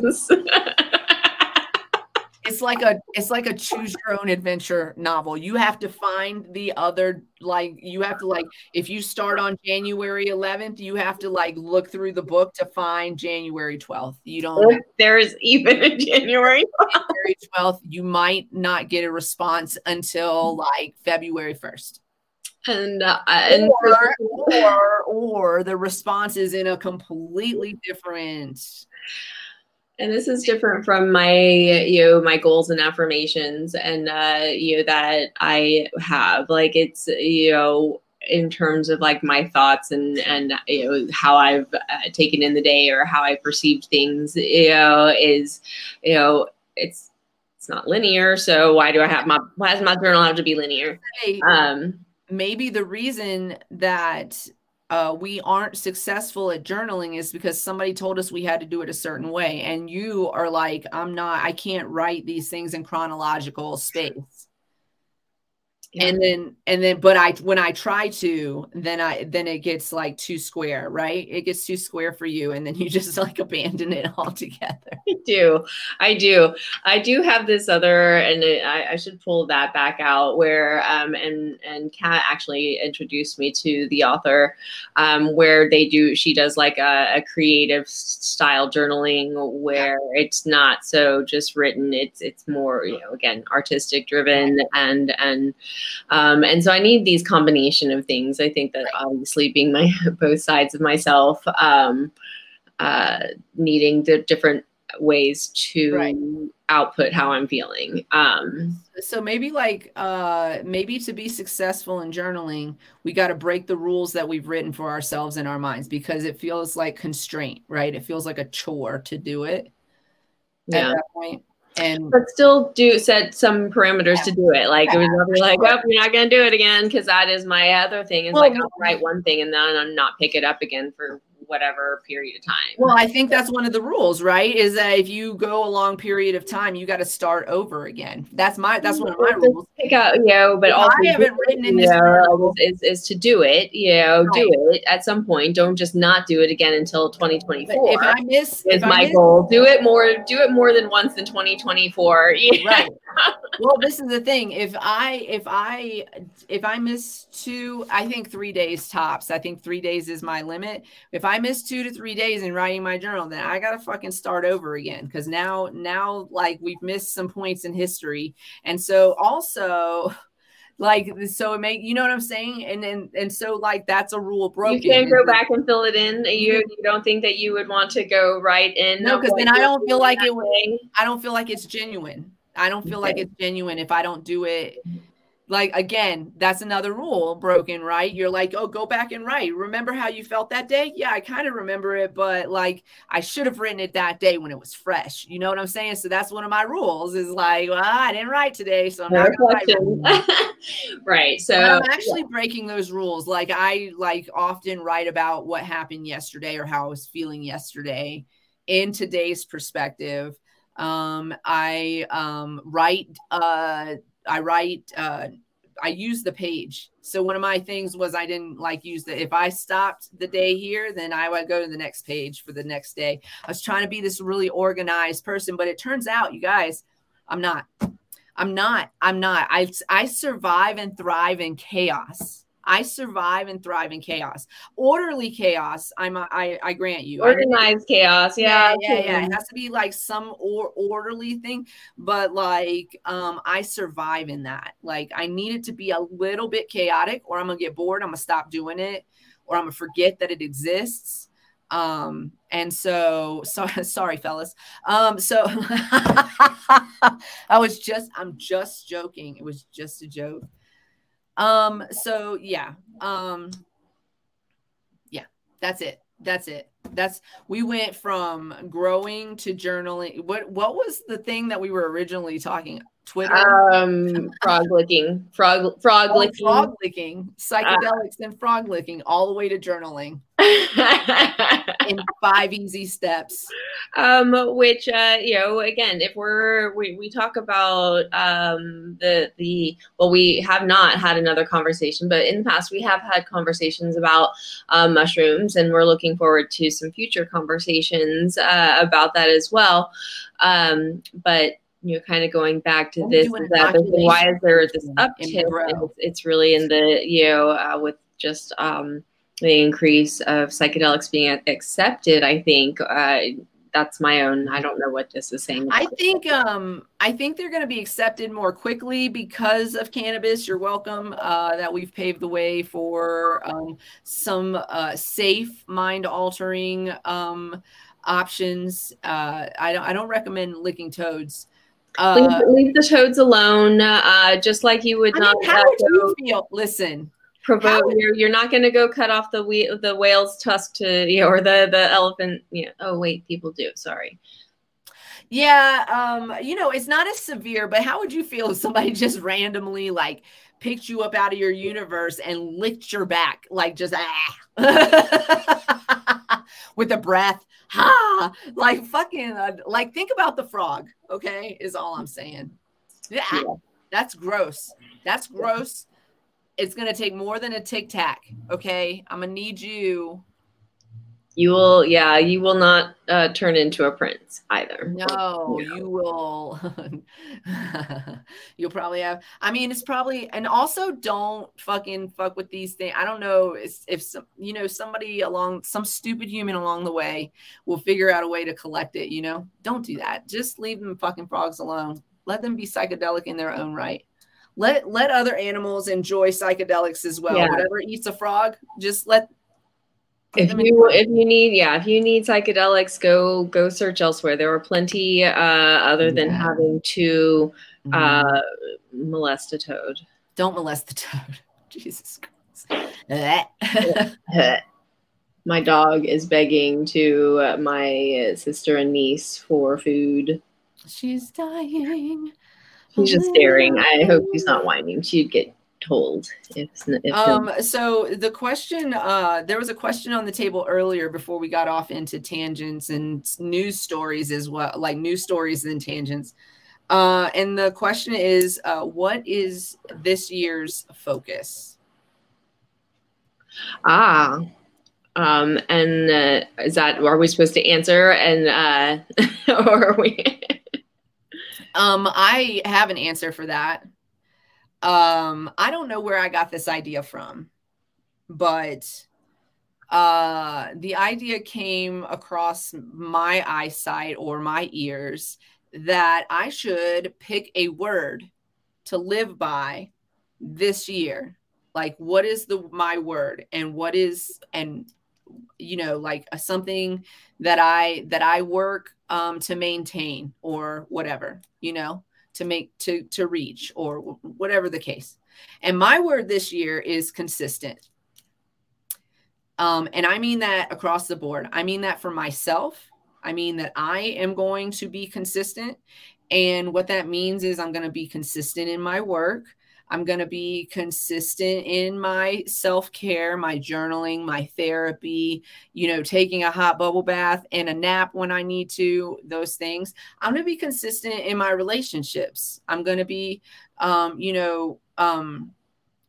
It's like a it's like a choose your own adventure novel. You have to find the other like you have to like if you start on January 11th, you have to like look through the book to find January 12th. You don't there's even a January. January 12th, you might not get a response until like February 1st. And uh, and Or, or, or the response is in a completely different. and this is different from my you know my goals and affirmations and uh you know that i have. Like it's you know in terms of like my thoughts and and you know how i've uh, taken in the day or how i perceived things you know is you know it's it's not linear. So why do i have my why does my journal have to be linear? Um maybe the reason that uh, we aren't successful at journaling is because somebody told us we had to do it a certain way. And you are like, I'm not, I can't write these things in chronological space. Yeah. And then, and then, but I, when I try to, then I, then it gets like too square, right? It gets too square for you. And then you just like abandon it altogether. I do. I do. I do have this other, and I, I should pull that back out. Where um and and Kat actually introduced me to the author, um where they do. She does like a, a creative style journaling where it's not so just written. It's it's more you know again artistic driven and and um and so I need these combination of things. I think that obviously being my both sides of myself, um, uh, needing the different ways to Right. output how I'm feeling. Um, so maybe like uh maybe to be successful in journaling we got to break the rules that we've written for ourselves in our minds because it feels like constraint right it feels like a chore to do it yeah. at that point and but still do set some parameters to do it. Like it was like, oh, you're not gonna do it again because that is my other thing. Is Well, like I'll write one thing and then I'm not pick it up again for whatever period of time. Well, I think that's one of the rules, right? Is that if you go a long period of time, you got to start over again. That's my that's one of my rules. pick out, you know, but all I haven't written it, in you this know, is, is to do it, you know, do it at some point. Don't just not do it again until But 2024. if I miss, is if my miss- goal. Do it more. Do it more than once in 2024. Yeah. right well this is the thing if i if i if i miss two i think three days tops i think three days is my limit if i miss two to three days in writing my journal then i gotta fucking start over again because now now like we've missed some points in history and so also like so it make you know what i'm saying and and and so like that's a rule broken You can't go back and fill it in. Mm-hmm. You you don't think that you would want to go right in? No, because then I don't feel like it would- way? I don't feel like it's genuine. I don't feel like it's genuine if I don't do it. Like again, that's another rule broken, right? You're like, oh, go back and write. Remember how you felt that day? Yeah, I kind of remember it, but like I should have written it that day when it was fresh. You know what I'm saying? So that's one of my rules. Is like, well, I didn't write today, so I'm No not gonna write. reflection. right. So But I'm actually breaking those rules. Like I like often write about what happened yesterday or how I was feeling yesterday in today's perspective. Um, I um, write. Uh, I write. Uh, I use the page. So one of my things was I didn't like use the. If I stopped the day here, then I would go to the next page for the next day. I was trying to be this really organized person, but it turns out, you guys, I'm not. I'm not. I'm not. I I survive and thrive in chaos. I survive and thrive in chaos. Orderly chaos. I'm. a- I I grant you. Organized chaos. Yeah. yeah, yeah, yeah. It has to be like some or orderly thing, but like um I survive in that. Like I need it to be a little bit chaotic, or I'm gonna get bored. I'm gonna stop doing it, or I'm gonna forget that it exists. Um, and so sorry, sorry, fellas. Um, so I was just I'm just joking. It was just a joke. Um, so yeah. Um yeah, that's it. That's it. That's we went from growing to journaling. What what was the thing that we were originally talking? Twitter, Um, frog licking, frog, frog Oh, licking. frog licking, psychedelics, and frog licking, all the way to journaling in five easy steps. um, which uh, you know, again, if we're we, we talk about um the the well, we have not had another conversation, but in the past we have had conversations about um, mushrooms, and we're looking forward to some future conversations uh, about that as well. Um, but you know, kind of going back to this, is that why is there this uptick? It's, it's really in the you know uh, with just um the increase of psychedelics being accepted. I think uh, that's my own. I don't know what this is saying. I think um I think they're going to be accepted more quickly because of cannabis. You're welcome uh, that we've paved the way for um, some uh, safe mind altering um, options. Uh, I don't I don't recommend licking toads. Uh, leave, leave the toads alone, uh, just like you would I not mean, how would you feel? Listen, provoke. You're, you're not going to go cut off the whe- the whale's tusk to you know, or the the elephant. You know, oh wait, people do. Sorry. Yeah, um, you know, it's not as severe, but how would you feel if somebody just randomly like picked you up out of your universe and licked your back, like just ah, with a breath, ha, like fucking, uh, like think about the frog, okay, is all I'm saying. Yeah, Yeah. that's gross. That's gross. It's gonna take more than a tic tac, okay? I'm gonna need you. You will, yeah, you will not uh, turn into a prince either. No, you will. You'll probably have. I mean, it's probably, and also don't fucking fuck with these things. I don't know if, if some, you know, somebody along, some stupid human along the way will figure out a way to collect it. You know, don't do that. Just leave them fucking frogs alone. Let them be psychedelic in their own right. Let let other animals enjoy psychedelics as well. Yeah. Whatever eats a frog, just let if you if you need yeah if you need psychedelics go go search elsewhere there are plenty uh other than Yeah. having to uh molest a toad don't molest the toad. Jesus Christ. my dog is begging to uh, my sister and niece for food She's dying. he's just staring i hope he's not whining she'd get told if, if Um, so the question, uh, there was a question on the table earlier before we got off into tangents and news stories as well, like news stories and tangents. Uh, and the question is, uh, what is this year's focus? ah um and uh, is that are we supposed to answer and uh or are we Um, I have an answer for that. Um, I don't know where I got this idea from, but uh, the idea came across my eyesight or my ears that I should pick a word to live by this year. Like, what is the my word, and what is and you know like a, something that I that I work um, to maintain or whatever you know to make to to reach or whatever the case. And my word this year is consistent. Um and i mean that across the board. I mean that for myself. I mean that i am going to be consistent. And what that means is i'm going to be consistent in my work i'm going to be consistent in my self-care my journaling my therapy you know taking a hot bubble bath and a nap when i need to those things I'm going to be consistent in my relationships. I'm going to be, um, you know, um,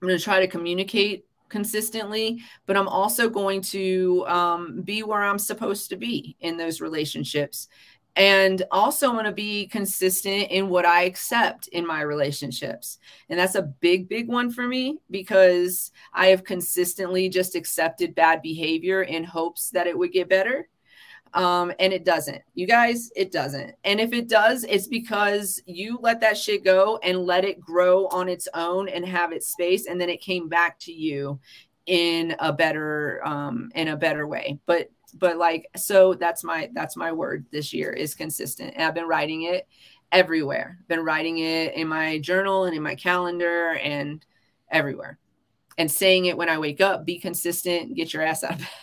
I'm going to try to communicate consistently, but I'm also going to um, be where I'm supposed to be in those relationships. And also, going to be consistent in what I accept in my relationships. And that's a big, big one for me because I have consistently just accepted bad behavior in hopes that it would get better. Um and it doesn't. You guys it doesn't. And if it does it's because you let that shit go and let it grow on its own and have its space and then it came back to you in a better um in a better way. But but like so that's my that's my word this year is consistent. And i've been writing it everywhere. Been writing it in my journal and in my calendar and everywhere. And saying it when i wake up be consistent get your ass out of bed.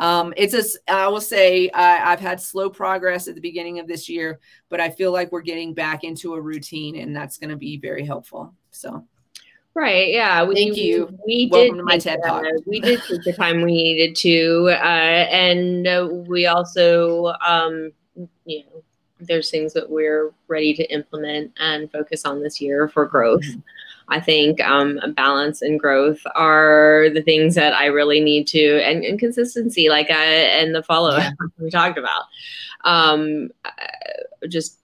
Um, it's a, I will say I, I've had slow progress at the beginning of this year, but I feel like we're getting back into a routine and that's going to be very helpful. So Right. Yeah. We, Thank you. We Welcome did to my take, TED uh, Talk. we did take the time we needed to, uh, and uh, we also, um, you know, there's things that we're ready to implement and focus on this year for growth. Mm-hmm. I think um, balance and growth are the things that I really need to, and, and consistency, like I and the follow up Yeah. we talked about. Um, uh, just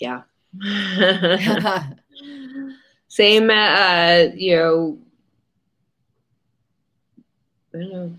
yeah. Same, uh, you know, I don't know.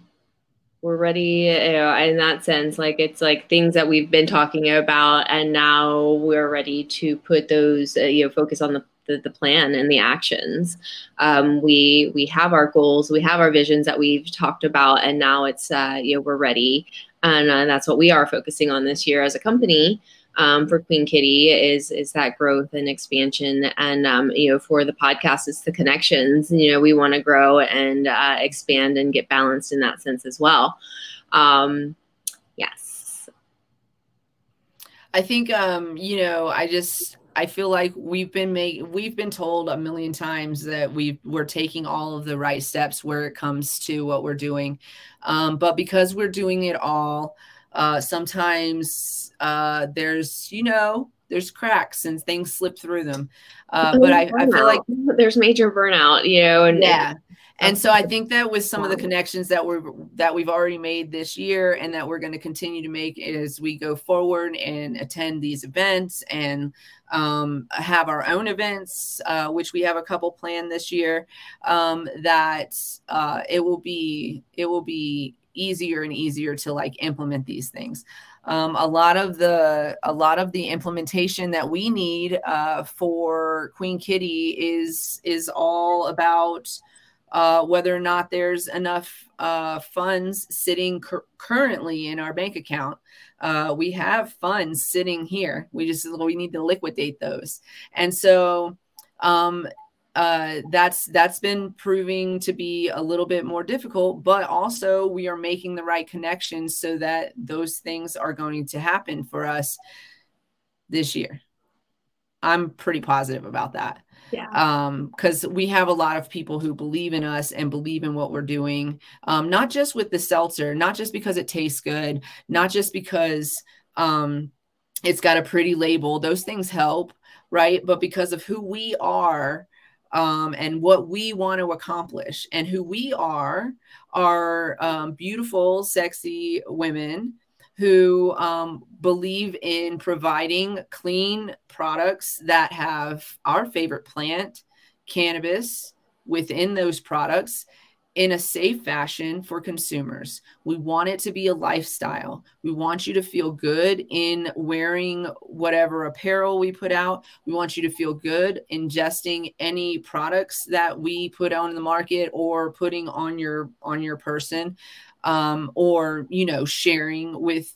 We're ready, you know, in that sense. Like it's like things that we've been talking about, and now we're ready to put those, uh, you know, focus on the, the the plan and the actions. Um, we we have our goals, we have our visions that we've talked about, and now it's uh, you know we're ready, and uh, that's what we are focusing on this year as a company um, for Queen Kitty is is that growth and expansion, and um, you know for the podcast it's the connections. You know we want to grow and uh, expand and get balanced in that sense as well. Um, yes. I think um, you know, I just I feel like we've been make we've been told a million times that we we're taking all of the right steps where it comes to what we're doing. Um, but because we're doing it all, uh, sometimes uh, there's you know there's cracks and things slip through them. Uh, but I, I feel like there's major burnout, you know, and yeah. And so i think that with some of the connections that we're that we've already made this year and that we're going to continue to make as we go forward and attend these events and um, have our own events uh, which we have a couple planned this year um, that uh, it will be it will be easier and easier to like implement these things um, a lot of the a lot of the implementation that we need uh, for queen kitty is is all about uh, whether or not there's enough uh, funds sitting cur- currently in our bank account. Uh, we have funds sitting here. We just we need to liquidate those, and so um, uh, that's that's been proving to be a little bit more difficult. But also, we are making the right connections so that those things are going to happen for us this year. I'm pretty positive about that. Yeah. Um, because we have a lot of people who believe in us and believe in what we're doing. Um, not just with the seltzer, not just because it tastes good, not just because um it's got a pretty label. Those things help, right? But because of who we are um, and what we want to accomplish. And who we are are um, beautiful, sexy women who um, believe in providing clean products that have our favorite plant, cannabis, within those products in a safe fashion for consumers. We want it to be a lifestyle. We want you to feel good in wearing whatever apparel we put out. We want you to feel good ingesting any products that we put out in the market or putting on your on your person um, or you know sharing with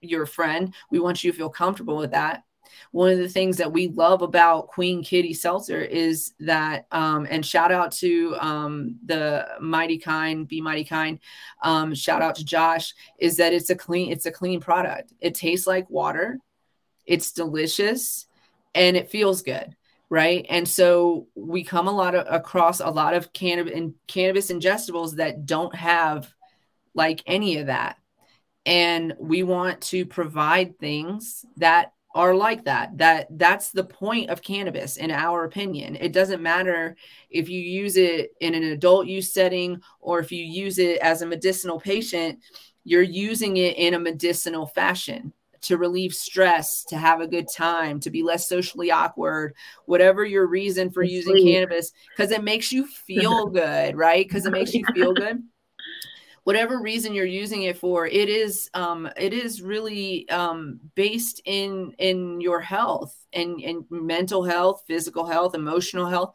your friend. We want you to feel comfortable with that. One of the things that we love about Queen Kitty Seltzer is that, um, and shout out to um, the Mighty Kind, Be Mighty Kind. Um, shout out to Josh. Is that it's a clean, it's a clean product. It tastes like water. It's delicious, and it feels good right and so we come a lot of across a lot of cannabis and cannabis ingestibles that don't have like any of that and we want to provide things that are like that that that's the point of cannabis in our opinion. It doesn't matter if you use it in an adult use setting or if you use it as a medicinal patient you're using it in a medicinal fashion to relieve stress to have a good time to be less socially awkward whatever your reason for using cannabis because it makes you feel good right? Because it makes you feel good whatever reason you're using it for it is um, it is really um, based in in your health and, and mental health physical health emotional health.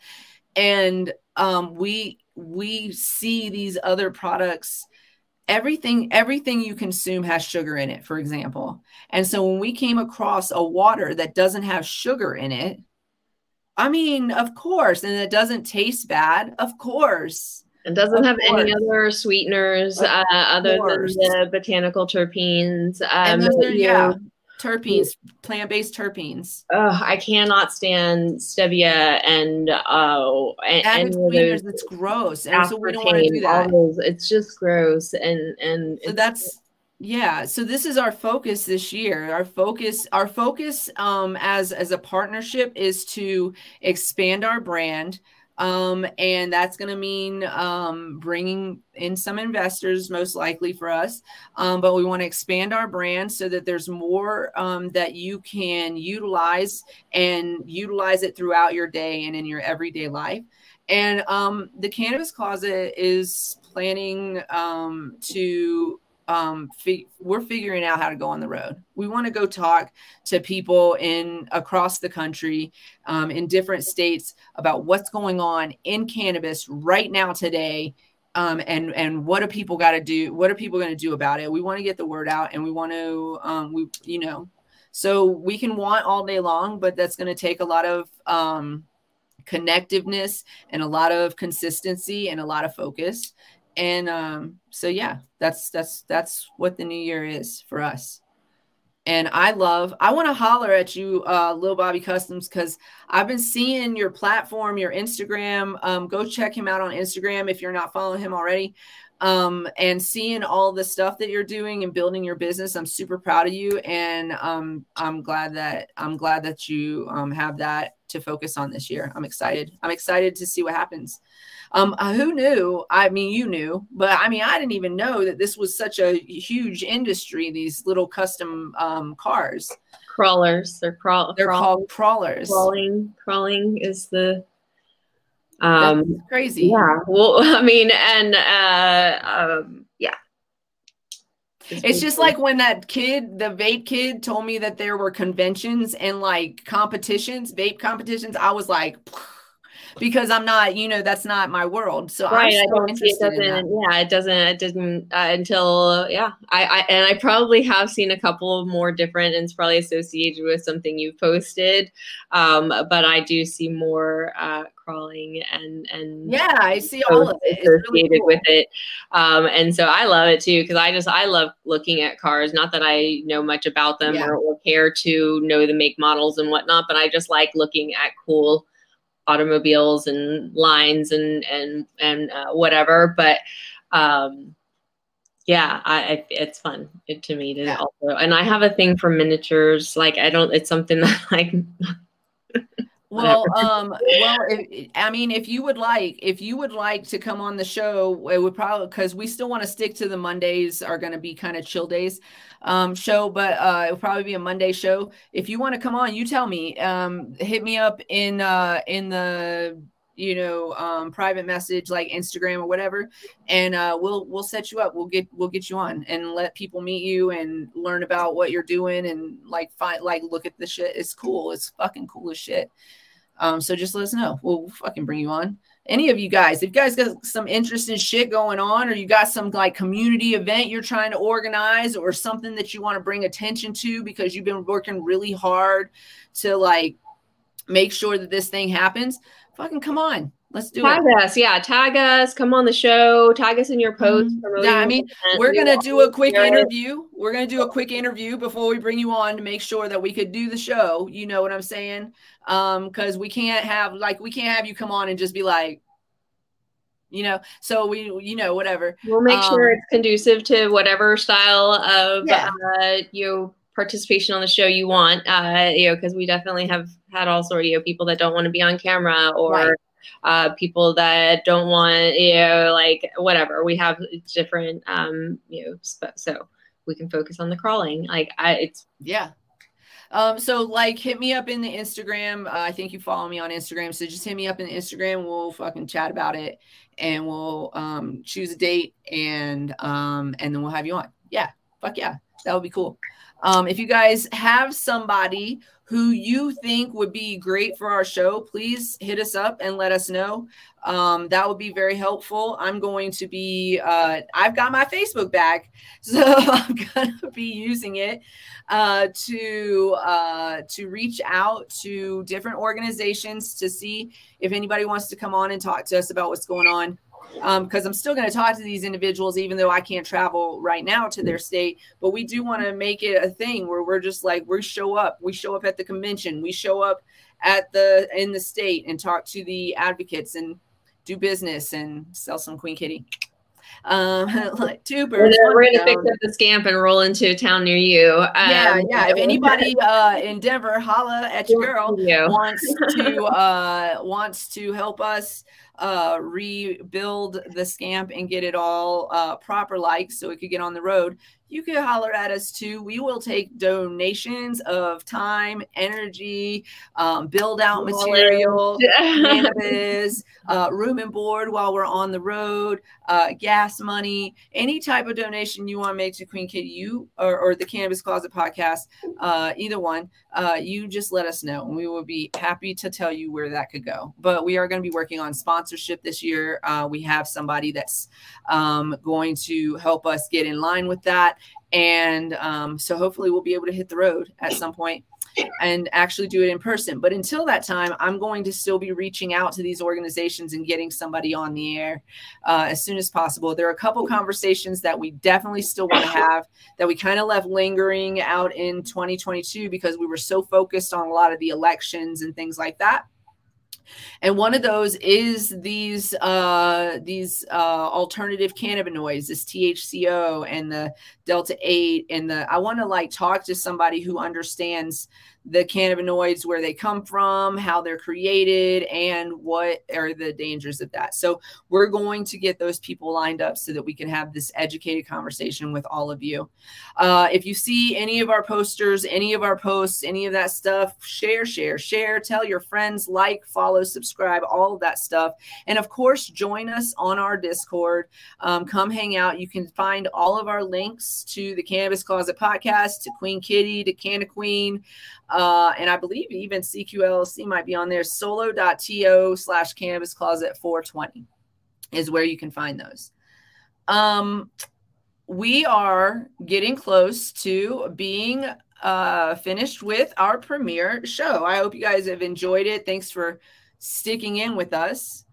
And um, we we see these other products everything everything you consume has sugar in it for example. And so when we came across a water that doesn't have sugar in it i mean of course and it doesn't taste bad of course it doesn't have any other sweeteners uh, other than the botanical terpenes. Um, are, yeah, terpenes, plant-based terpenes. Oh, I cannot stand stevia and uh, and sweeteners. It's gross, and so we don't want to do that. Those, it's just gross, and and so that's yeah so this is our focus this year our focus our focus um as as a partnership is to expand our brand um, and that's going to mean um, bringing in some investors, most likely for us. Um, but we want to expand our brand so that there's more um, that you can utilize and utilize it throughout your day and in your everyday life. And um, the Cannabis Closet is planning um, to um, we're figuring out how to go on the road. We want to go talk to people in across the country, um, in different states about what's going on in cannabis right now today, um, and and what do people got to do? What are people going to do about it? We want to get the word out, and we want to, um, we you know, so we can want all day long, but that's going to take a lot of um, connectiveness and a lot of consistency and a lot of focus and um, so yeah, that's that's that's what the new year is for us. And I love, I want to holler at you, uh, Lil Bobby Customs, because I've been seeing your platform, your Instagram. Um, go check him out on Instagram if you're not following him already. Um, and seeing all the stuff that you're doing and building your business. I'm super proud of you. And um, I'm glad that I'm glad that you um, have that to focus on this year. I'm excited. I'm excited to see what happens. Um, uh, who knew? I mean, you knew, but I mean, I didn't even know that this was such a huge industry. These little custom um, cars, crawlers. They're crawl. They're crawl- called crawlers. Crawling. Crawling is the. Um, That's crazy. Yeah. Well, I mean, and uh, um, yeah. It's, it's just cool. like when that kid, the vape kid, told me that there were conventions and like competitions, vape competitions. I was like because I'm not, you know, that's not my world. So right, I'm I so it interested in doesn't. that. Yeah, it doesn't. It didn't uh, until yeah. I, I and I probably have seen a couple of more different, and it's probably associated with something you've posted. Um, but I do see more uh, crawling and and Yeah, I see all of it. It's really associated cool. with it. Um, and so I love it too because I just I love looking at cars. Not that I know much about them Yeah. or, or care to know the make models and whatnot, but I just like looking at cool automobiles and lines and and and uh, whatever. But um, yeah, I, I it's fun it, to me to Yeah. also, and I have a thing for miniatures. Like I don't, it's something that like Well, um, well, if, I mean, if you would like, if you would like to come on the show, it would probably because we still want to stick to the Mondays are going to be kind of chill days, um, show, but uh, it'll probably be a Monday show. If you want to come on, you tell me. Um, hit me up in uh in the you know um private message like Instagram or whatever, and uh, we'll we'll set you up. We'll get we'll get you on and let people meet you and learn about what you're doing and like find like look at the shit. It's cool. It's fucking cool as shit. Um, so just let us know. We'll fucking bring you on. Any of you guys, if you guys got some interesting shit going on, or you got some like community event you're trying to organize, or something that you want to bring attention to because you've been working really hard to like make sure that this thing happens, fucking come on. Let's do tag it. Tag us. Yeah, tag us. Come on the show. Tag us in your posts. Mhm. Yeah, I mean. We're We gonna do a quick it. interview. We're gonna do a quick interview before we bring you on to make sure that we could do the show. You know what I'm saying? Um, because we can't have like we can't have you come on and just be like, you know. So we, you know, whatever. We'll make sure Um, it's conducive to whatever style of Yeah. uh, you participation on the show you want. Uh, you know, because we definitely have had all sorts of you know, people that don't want to be on camera or. Right. Uh, people that don't want, you know, like whatever. We have different, um, you know, sp- so we can focus on the crawling. Like, I, it's Yeah. Um, so like hit me up in the Instagram. Uh, I think you follow me on Instagram. So just hit me up in the Instagram. We'll fucking chat about it and we'll um choose a date and um and then we'll have you on. Yeah, fuck yeah. That would be cool. Um, if you guys have somebody who you think would be great for our show, please hit us up and let us know. Um, that would be very helpful. I'm going to be, uh, I've got my Facebook back, so I'm going to be using it uh, to uh, to reach out to different organizations to see if anybody wants to come on and talk to us about what's going on. Because I'm still going to talk to these individuals, even though I can't travel right now to their state. But we do want to make it a thing where we're just like we show up, we show up at the convention, we show up at the in the state and talk to the advocates and do business and sell some Queen Kitty. Um, like two birds. we're gonna fix up the scamp and roll into a town near you. yeah, Um, yeah. If anybody uh in Denver, holla at your girl Yeah. wants to uh wants to help us uh rebuild the scamp and get it all uh proper like so it could get on the road you could holler at us too. We will take donations of time energy um, build out material cannabis, uh, room and board while we're on the road, uh, gas money, any type of donation you want to make to Queen Kitty, you or, or the Cannabis Closet podcast, uh, either one, uh, you just let us know, and we will be happy to tell you where that could go. But we are going to be working on sponsorship this year. Uh, we have somebody that's um, going to help us get in line with that, and um, so hopefully we'll be able to hit the road at some point and actually do it in person. But until that time, I'm going to still be reaching out to these organizations and getting somebody on the air uh, as soon as possible. There are a couple conversations that we definitely still want to have that we kind of left lingering out in 2022 because we were so focused on a lot of the elections and things like that. And one of those is these uh, these uh, alternative cannabinoids, this THCO and the Delta Eight, and the. I want to like talk to somebody who understands the cannabinoids, where they come from, how they're created, and what are the dangers of that. So we're going to get those people lined up so that we can have this educated conversation with all of you. Uh, if you see any of our posters, any of our posts, any of that stuff, share, share, share, tell your friends, like, follow, subscribe, all of that stuff. And of course, join us on our Discord. Um, come hang out. You can find all of our links to the Cannabis Closet podcast, to Queen Kitty, to Canna Queen. And I believe even CQLC might be on there. Solo.to slash cannabis closet 420 is where you can find those. Um, we are getting close to being uh, finished with our premiere show. I hope you guys have enjoyed it. Thanks for sticking in with us.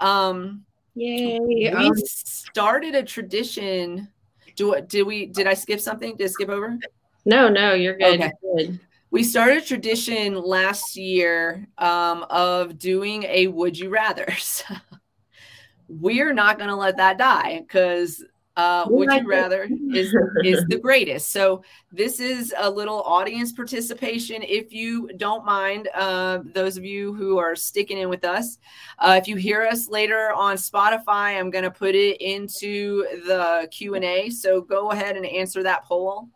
Um, Yay. we Um, started a tradition. Do what? did we did I skip something? Did I skip over? no, no, you're good. Okay. You're good. We started a tradition last year um, of doing a would you rather. So we're not going to let that die because uh, would you rather is is the greatest. So this is a little audience participation. If you don't mind, uh, those of you who are sticking in with us, uh, if you hear us later on Spotify, I'm going to put it into the Q and A. So go ahead and answer that poll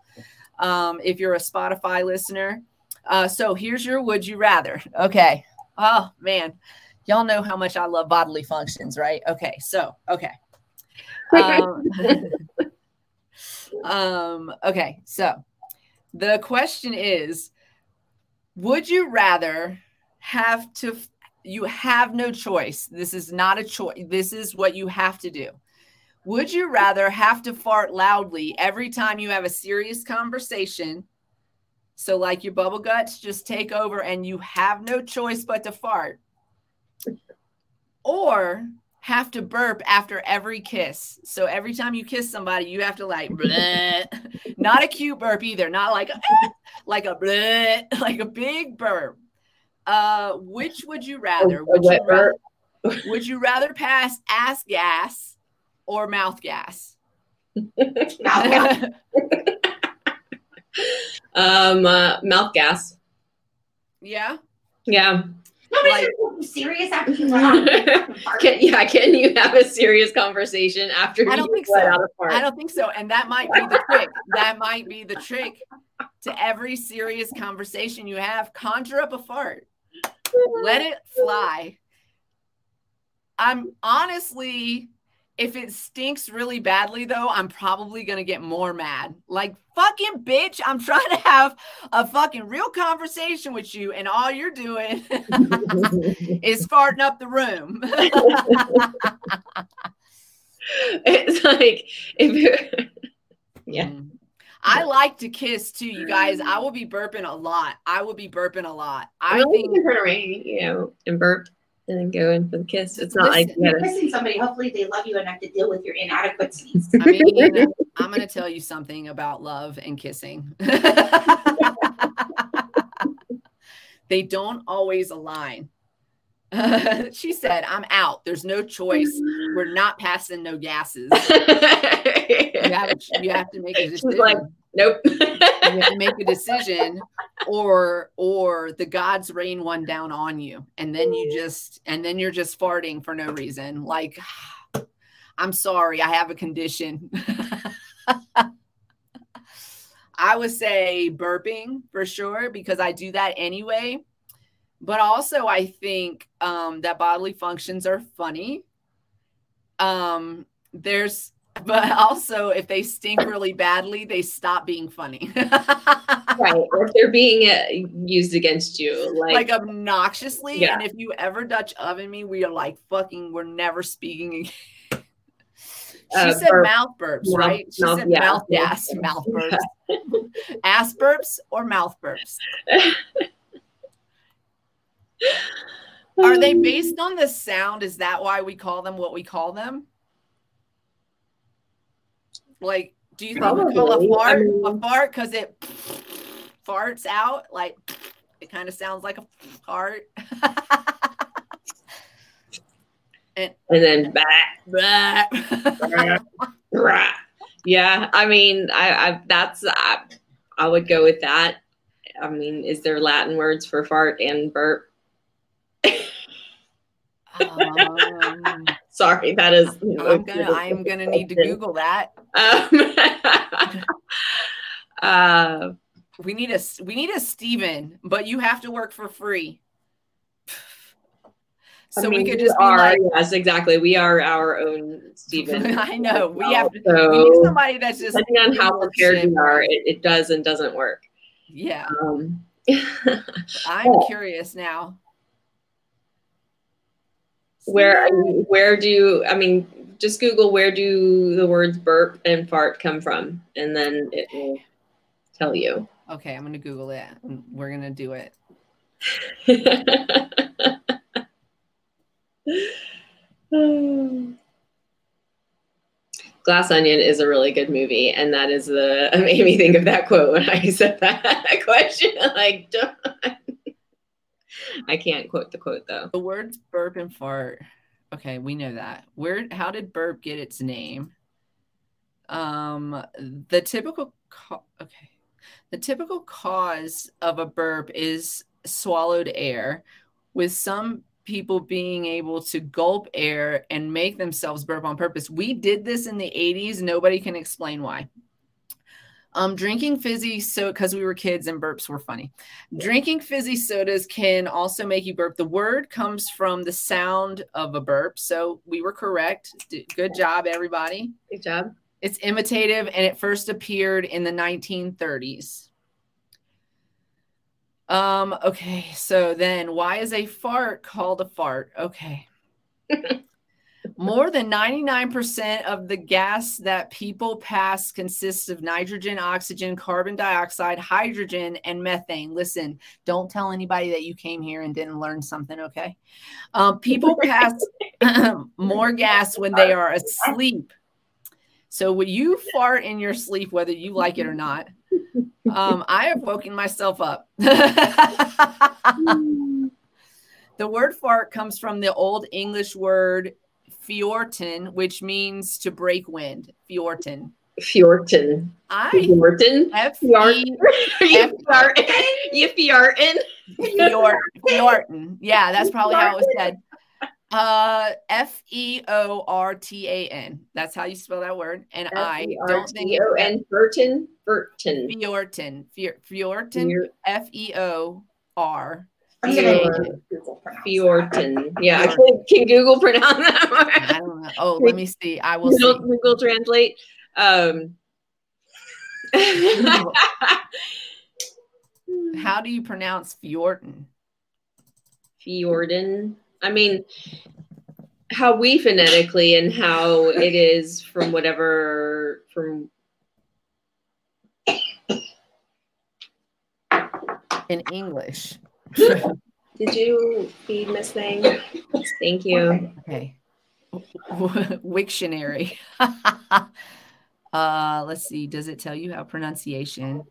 um, if you're a Spotify listener. Uh, so here's your would you rather. Okay. Oh man, y'all know how much I love bodily functions, right? Okay. So okay. Um, um, okay. So the question is, would you rather have to? You have no choice. This is not a choice. This is what you have to do. Would you rather have to fart loudly every time you have a serious conversation? So, like your bubble guts just take over and you have no choice but to fart, or have to burp after every kiss. So, every time you kiss somebody, you have to like, bleh. not a cute burp either, not like a, like a, bleh, like a big burp. Uh, which would you rather? Would you rather, would you rather pass ass gas or mouth gas? Mouth Um, uh, mouth gas. yeah. Yeah. Nobody's Like- gonna serious after you let out a fucking fart. Can, yeah, can you have a serious conversation after I don't you think so. out a fart? I don't think so. And that might be the trick. That might be the trick to every serious conversation you have. Conjure up a fart, let it fly. I'm honestly, if it stinks really badly, though, I'm probably going to get more mad. Like, fucking bitch, I'm trying to have a fucking real conversation with you, and all you're doing is farting up the room. it's like if you Yeah. Mm. I like to kiss too, you guys. I will be burping a lot. I will be burping a lot. I I think think can turn around, you know, and burp and then go in for the kiss. It's not like you You're kissing somebody. Hopefully, they love you enough to deal with your inadequacies. I mean, I'm going to tell you something about love and kissing. they don't always align. she said, I'm out. There's no choice. We're not passing no gases. You have, you have to make a She's decision. like, nope. you have to make a decision or or the gods rain one down on you and then you just and then you're just farting for no reason like i'm sorry i have a condition i would say burping for sure because i do that anyway but also i think um that bodily functions are funny um there's but also if they stink really badly they stop being funny right. Or if they're being uh, used against you, like, like obnoxiously. Yeah. And if you ever Dutch oven me, we are like fucking, we're never speaking again. she Uh, said burp. mouth burps, Mouth- right? She mouth- said yeah. mouth gas, mouth burps, ass burps, or mouth burps. Are they based on the sound? Is that why we call them what we call them? Like, do you think we call a. I fart a fart because it farts out? Like, it kind of sounds like a fart. and then bah, Blah. Rah. Yeah, I mean, I, I that's I, I would go with that. I mean, is there Latin words for fart and burp? Um, Sorry, that is. I'm gonna. I am gonna need to Google that. Um, uh, We need a. We need a Steven, but you have to work for free. So I mean, we could just be are, like, yes, exactly. We are our own Stephen. I know we have. To, So, we need somebody that's just depending on how prepared you are, it, it does and doesn't work. Yeah. Um, I'm curious now. Where where do I mean just Google where do the words burp and fart come from, and then it will tell you. Okay, I'm gonna Google it. We're gonna do it. Glass Onion is a really good movie, and that is the it made me think of that quote when I said that question. Like, don't- I can't quote the quote though. The words burp and fart. Okay, we know that. Where how did burp get its name? Um the typical ca- okay. The typical cause of a burp is swallowed air with some people being able to gulp air and make themselves burp on purpose. We did this in the 80s, nobody can explain why. Um, drinking fizzy so because we were kids and burps were funny. Drinking fizzy sodas can also make you burp. The word comes from the sound of a burp. So we were correct. D- Good job, everybody. Good job. It's imitative and it first appeared in the 1930s. Um, okay, so then why is a fart called a fart? Okay. More than 99% of the gas that people pass consists of nitrogen, oxygen, carbon dioxide, hydrogen, and methane. Listen, don't tell anybody that you came here and didn't learn something, okay? Um, people pass more gas when they are asleep. So when you fart in your sleep, whether you like it or not, um, I have woken myself up. the word fart comes from the old English word fjorten, which means to break wind. Fjorten. Fjorten. I Fjorten. F fjorten. You fjorten. Fjorten. Yeah, that's probably how it was said. Uh, F E O R T A N. That's how you spell that word. And I don't think it, and Burton. Burton. Fjorten. Fjor- Fjorten. F E O R. I'm Yeah. gonna Google pronounce that. Fjorten. Yeah, I can, can Google pronounce I that. don't know. Oh, let me see. I will Google, see. Google Translate. Um, How do you pronounce Fjorten? Fjorden. I mean, how we phonetically and how it is from whatever from in English. Did you feed Miss Thing? Thank you. Okay. Wiktionary. uh, let's see. Does it tell you how pronunciation?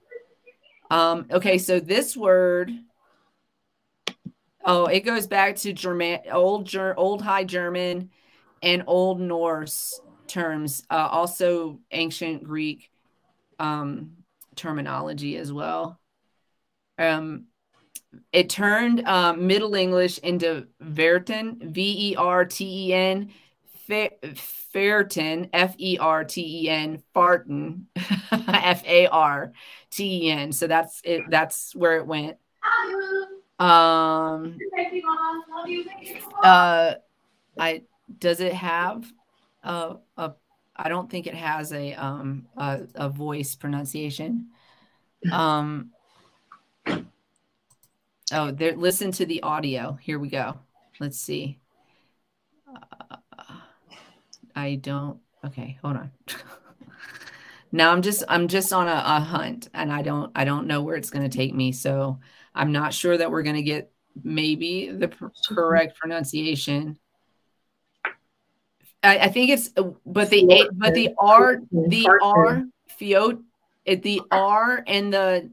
Um, okay, so this word. Oh, it goes back to German, old Ger- old High German, and Old Norse terms. Uh, also, ancient Greek um, terminology as well. Um, it turned um, Middle English into Verten, V E R T E N, Fe- Ferten, F E R T E N, Farten, F A R T E N. So that's it. That's where it went. Um, uh, I does it have a, a I don't think it has a um a, a voice pronunciation. Um Oh, there listen to the audio. Here we go. Let's see. Uh, I don't okay, hold on. now I'm just I'm just on a, a hunt and I don't I don't know where it's going to take me. So I'm not sure that we're going to get maybe the pr- correct pronunciation. I, I think it's, but the but the R the R fiot the R and the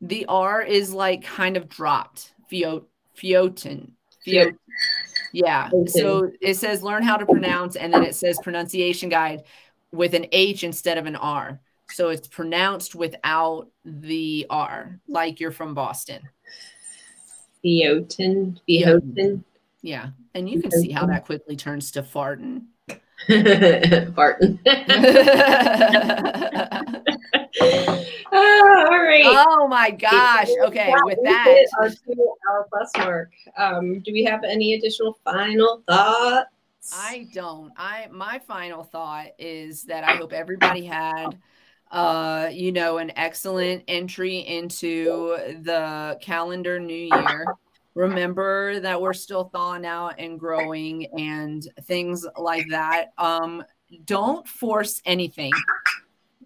the R is like kind of dropped. Fiot fioten fiot. Yeah. So it says learn how to pronounce, and then it says pronunciation guide with an H instead of an R. So it's pronounced without the R, like you're from Boston. Theotin. Theotin. Yeah. And you can see how that quickly turns to farting. Barton. Ah, all right. oh my gosh. Okay. Yeah, With that, our two plus mark. Um, do we have any additional final thoughts? I don't. I my final thought is that I hope everybody had uh, you know, an excellent entry into the calendar new year. Remember that we're still thawing out and growing and things like that. Um, don't force anything.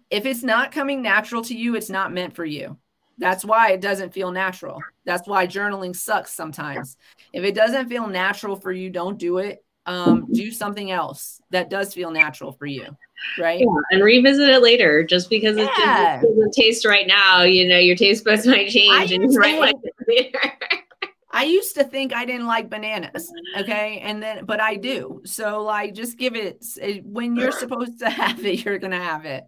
If it's not coming natural to you, it's not meant for you. That's why it doesn't feel natural. That's why journaling sucks sometimes. If it doesn't feel natural for you, don't do it. Um, do something else that does feel natural for you right? Yeah, and revisit it later. Just because it Yeah. doesn't taste right now, you know, your taste buds might change, and you might like it later. I used to think I didn't like bananas. Okay. And then, but I do. So, like, just give it it- when you're supposed to have it, you're going to have it.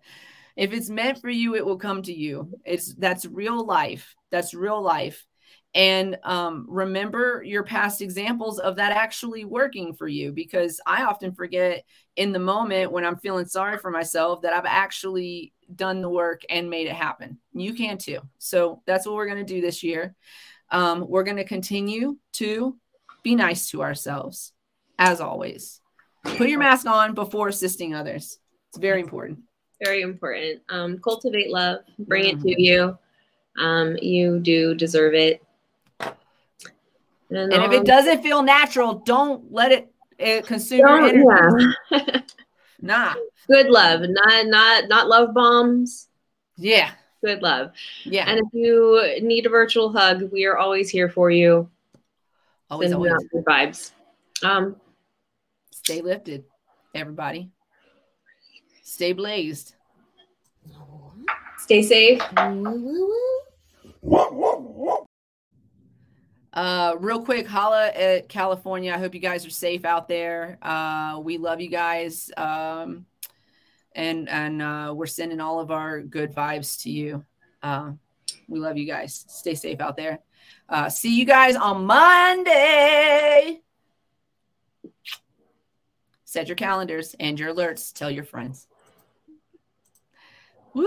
If it's meant for you, it will come to you. It's that's real life. That's real life. And um, remember your past examples of that actually working for you because I often forget in the moment when I'm feeling sorry for myself that I've actually done the work and made it happen. You can too. So that's what we're going to do this year. Um, we're going to continue to be nice to ourselves as always. Put your mask on before assisting others. It's very important. Very important. Um, cultivate love. Bring it Mhm. to you. Um, you do deserve it. And if um, it doesn't feel natural, don't let it, it consume your energy. yeah. Nah. good love, not not not love bombs. Yeah. Good love. Yeah. And if you need a virtual hug, we are always here for you. always, Sending always good vibes. Um, stay lifted, everybody. Stay blazed. stay safe. Uh, real quick, holla at California. I hope you guys are safe out there. Uh, we love you guys. Um, and and uh, we're sending all of our good vibes to you. Uh, we love you guys. Stay safe out there. Uh, see you guys on Monday. Set your calendars and your alerts. Tell your friends. Woo!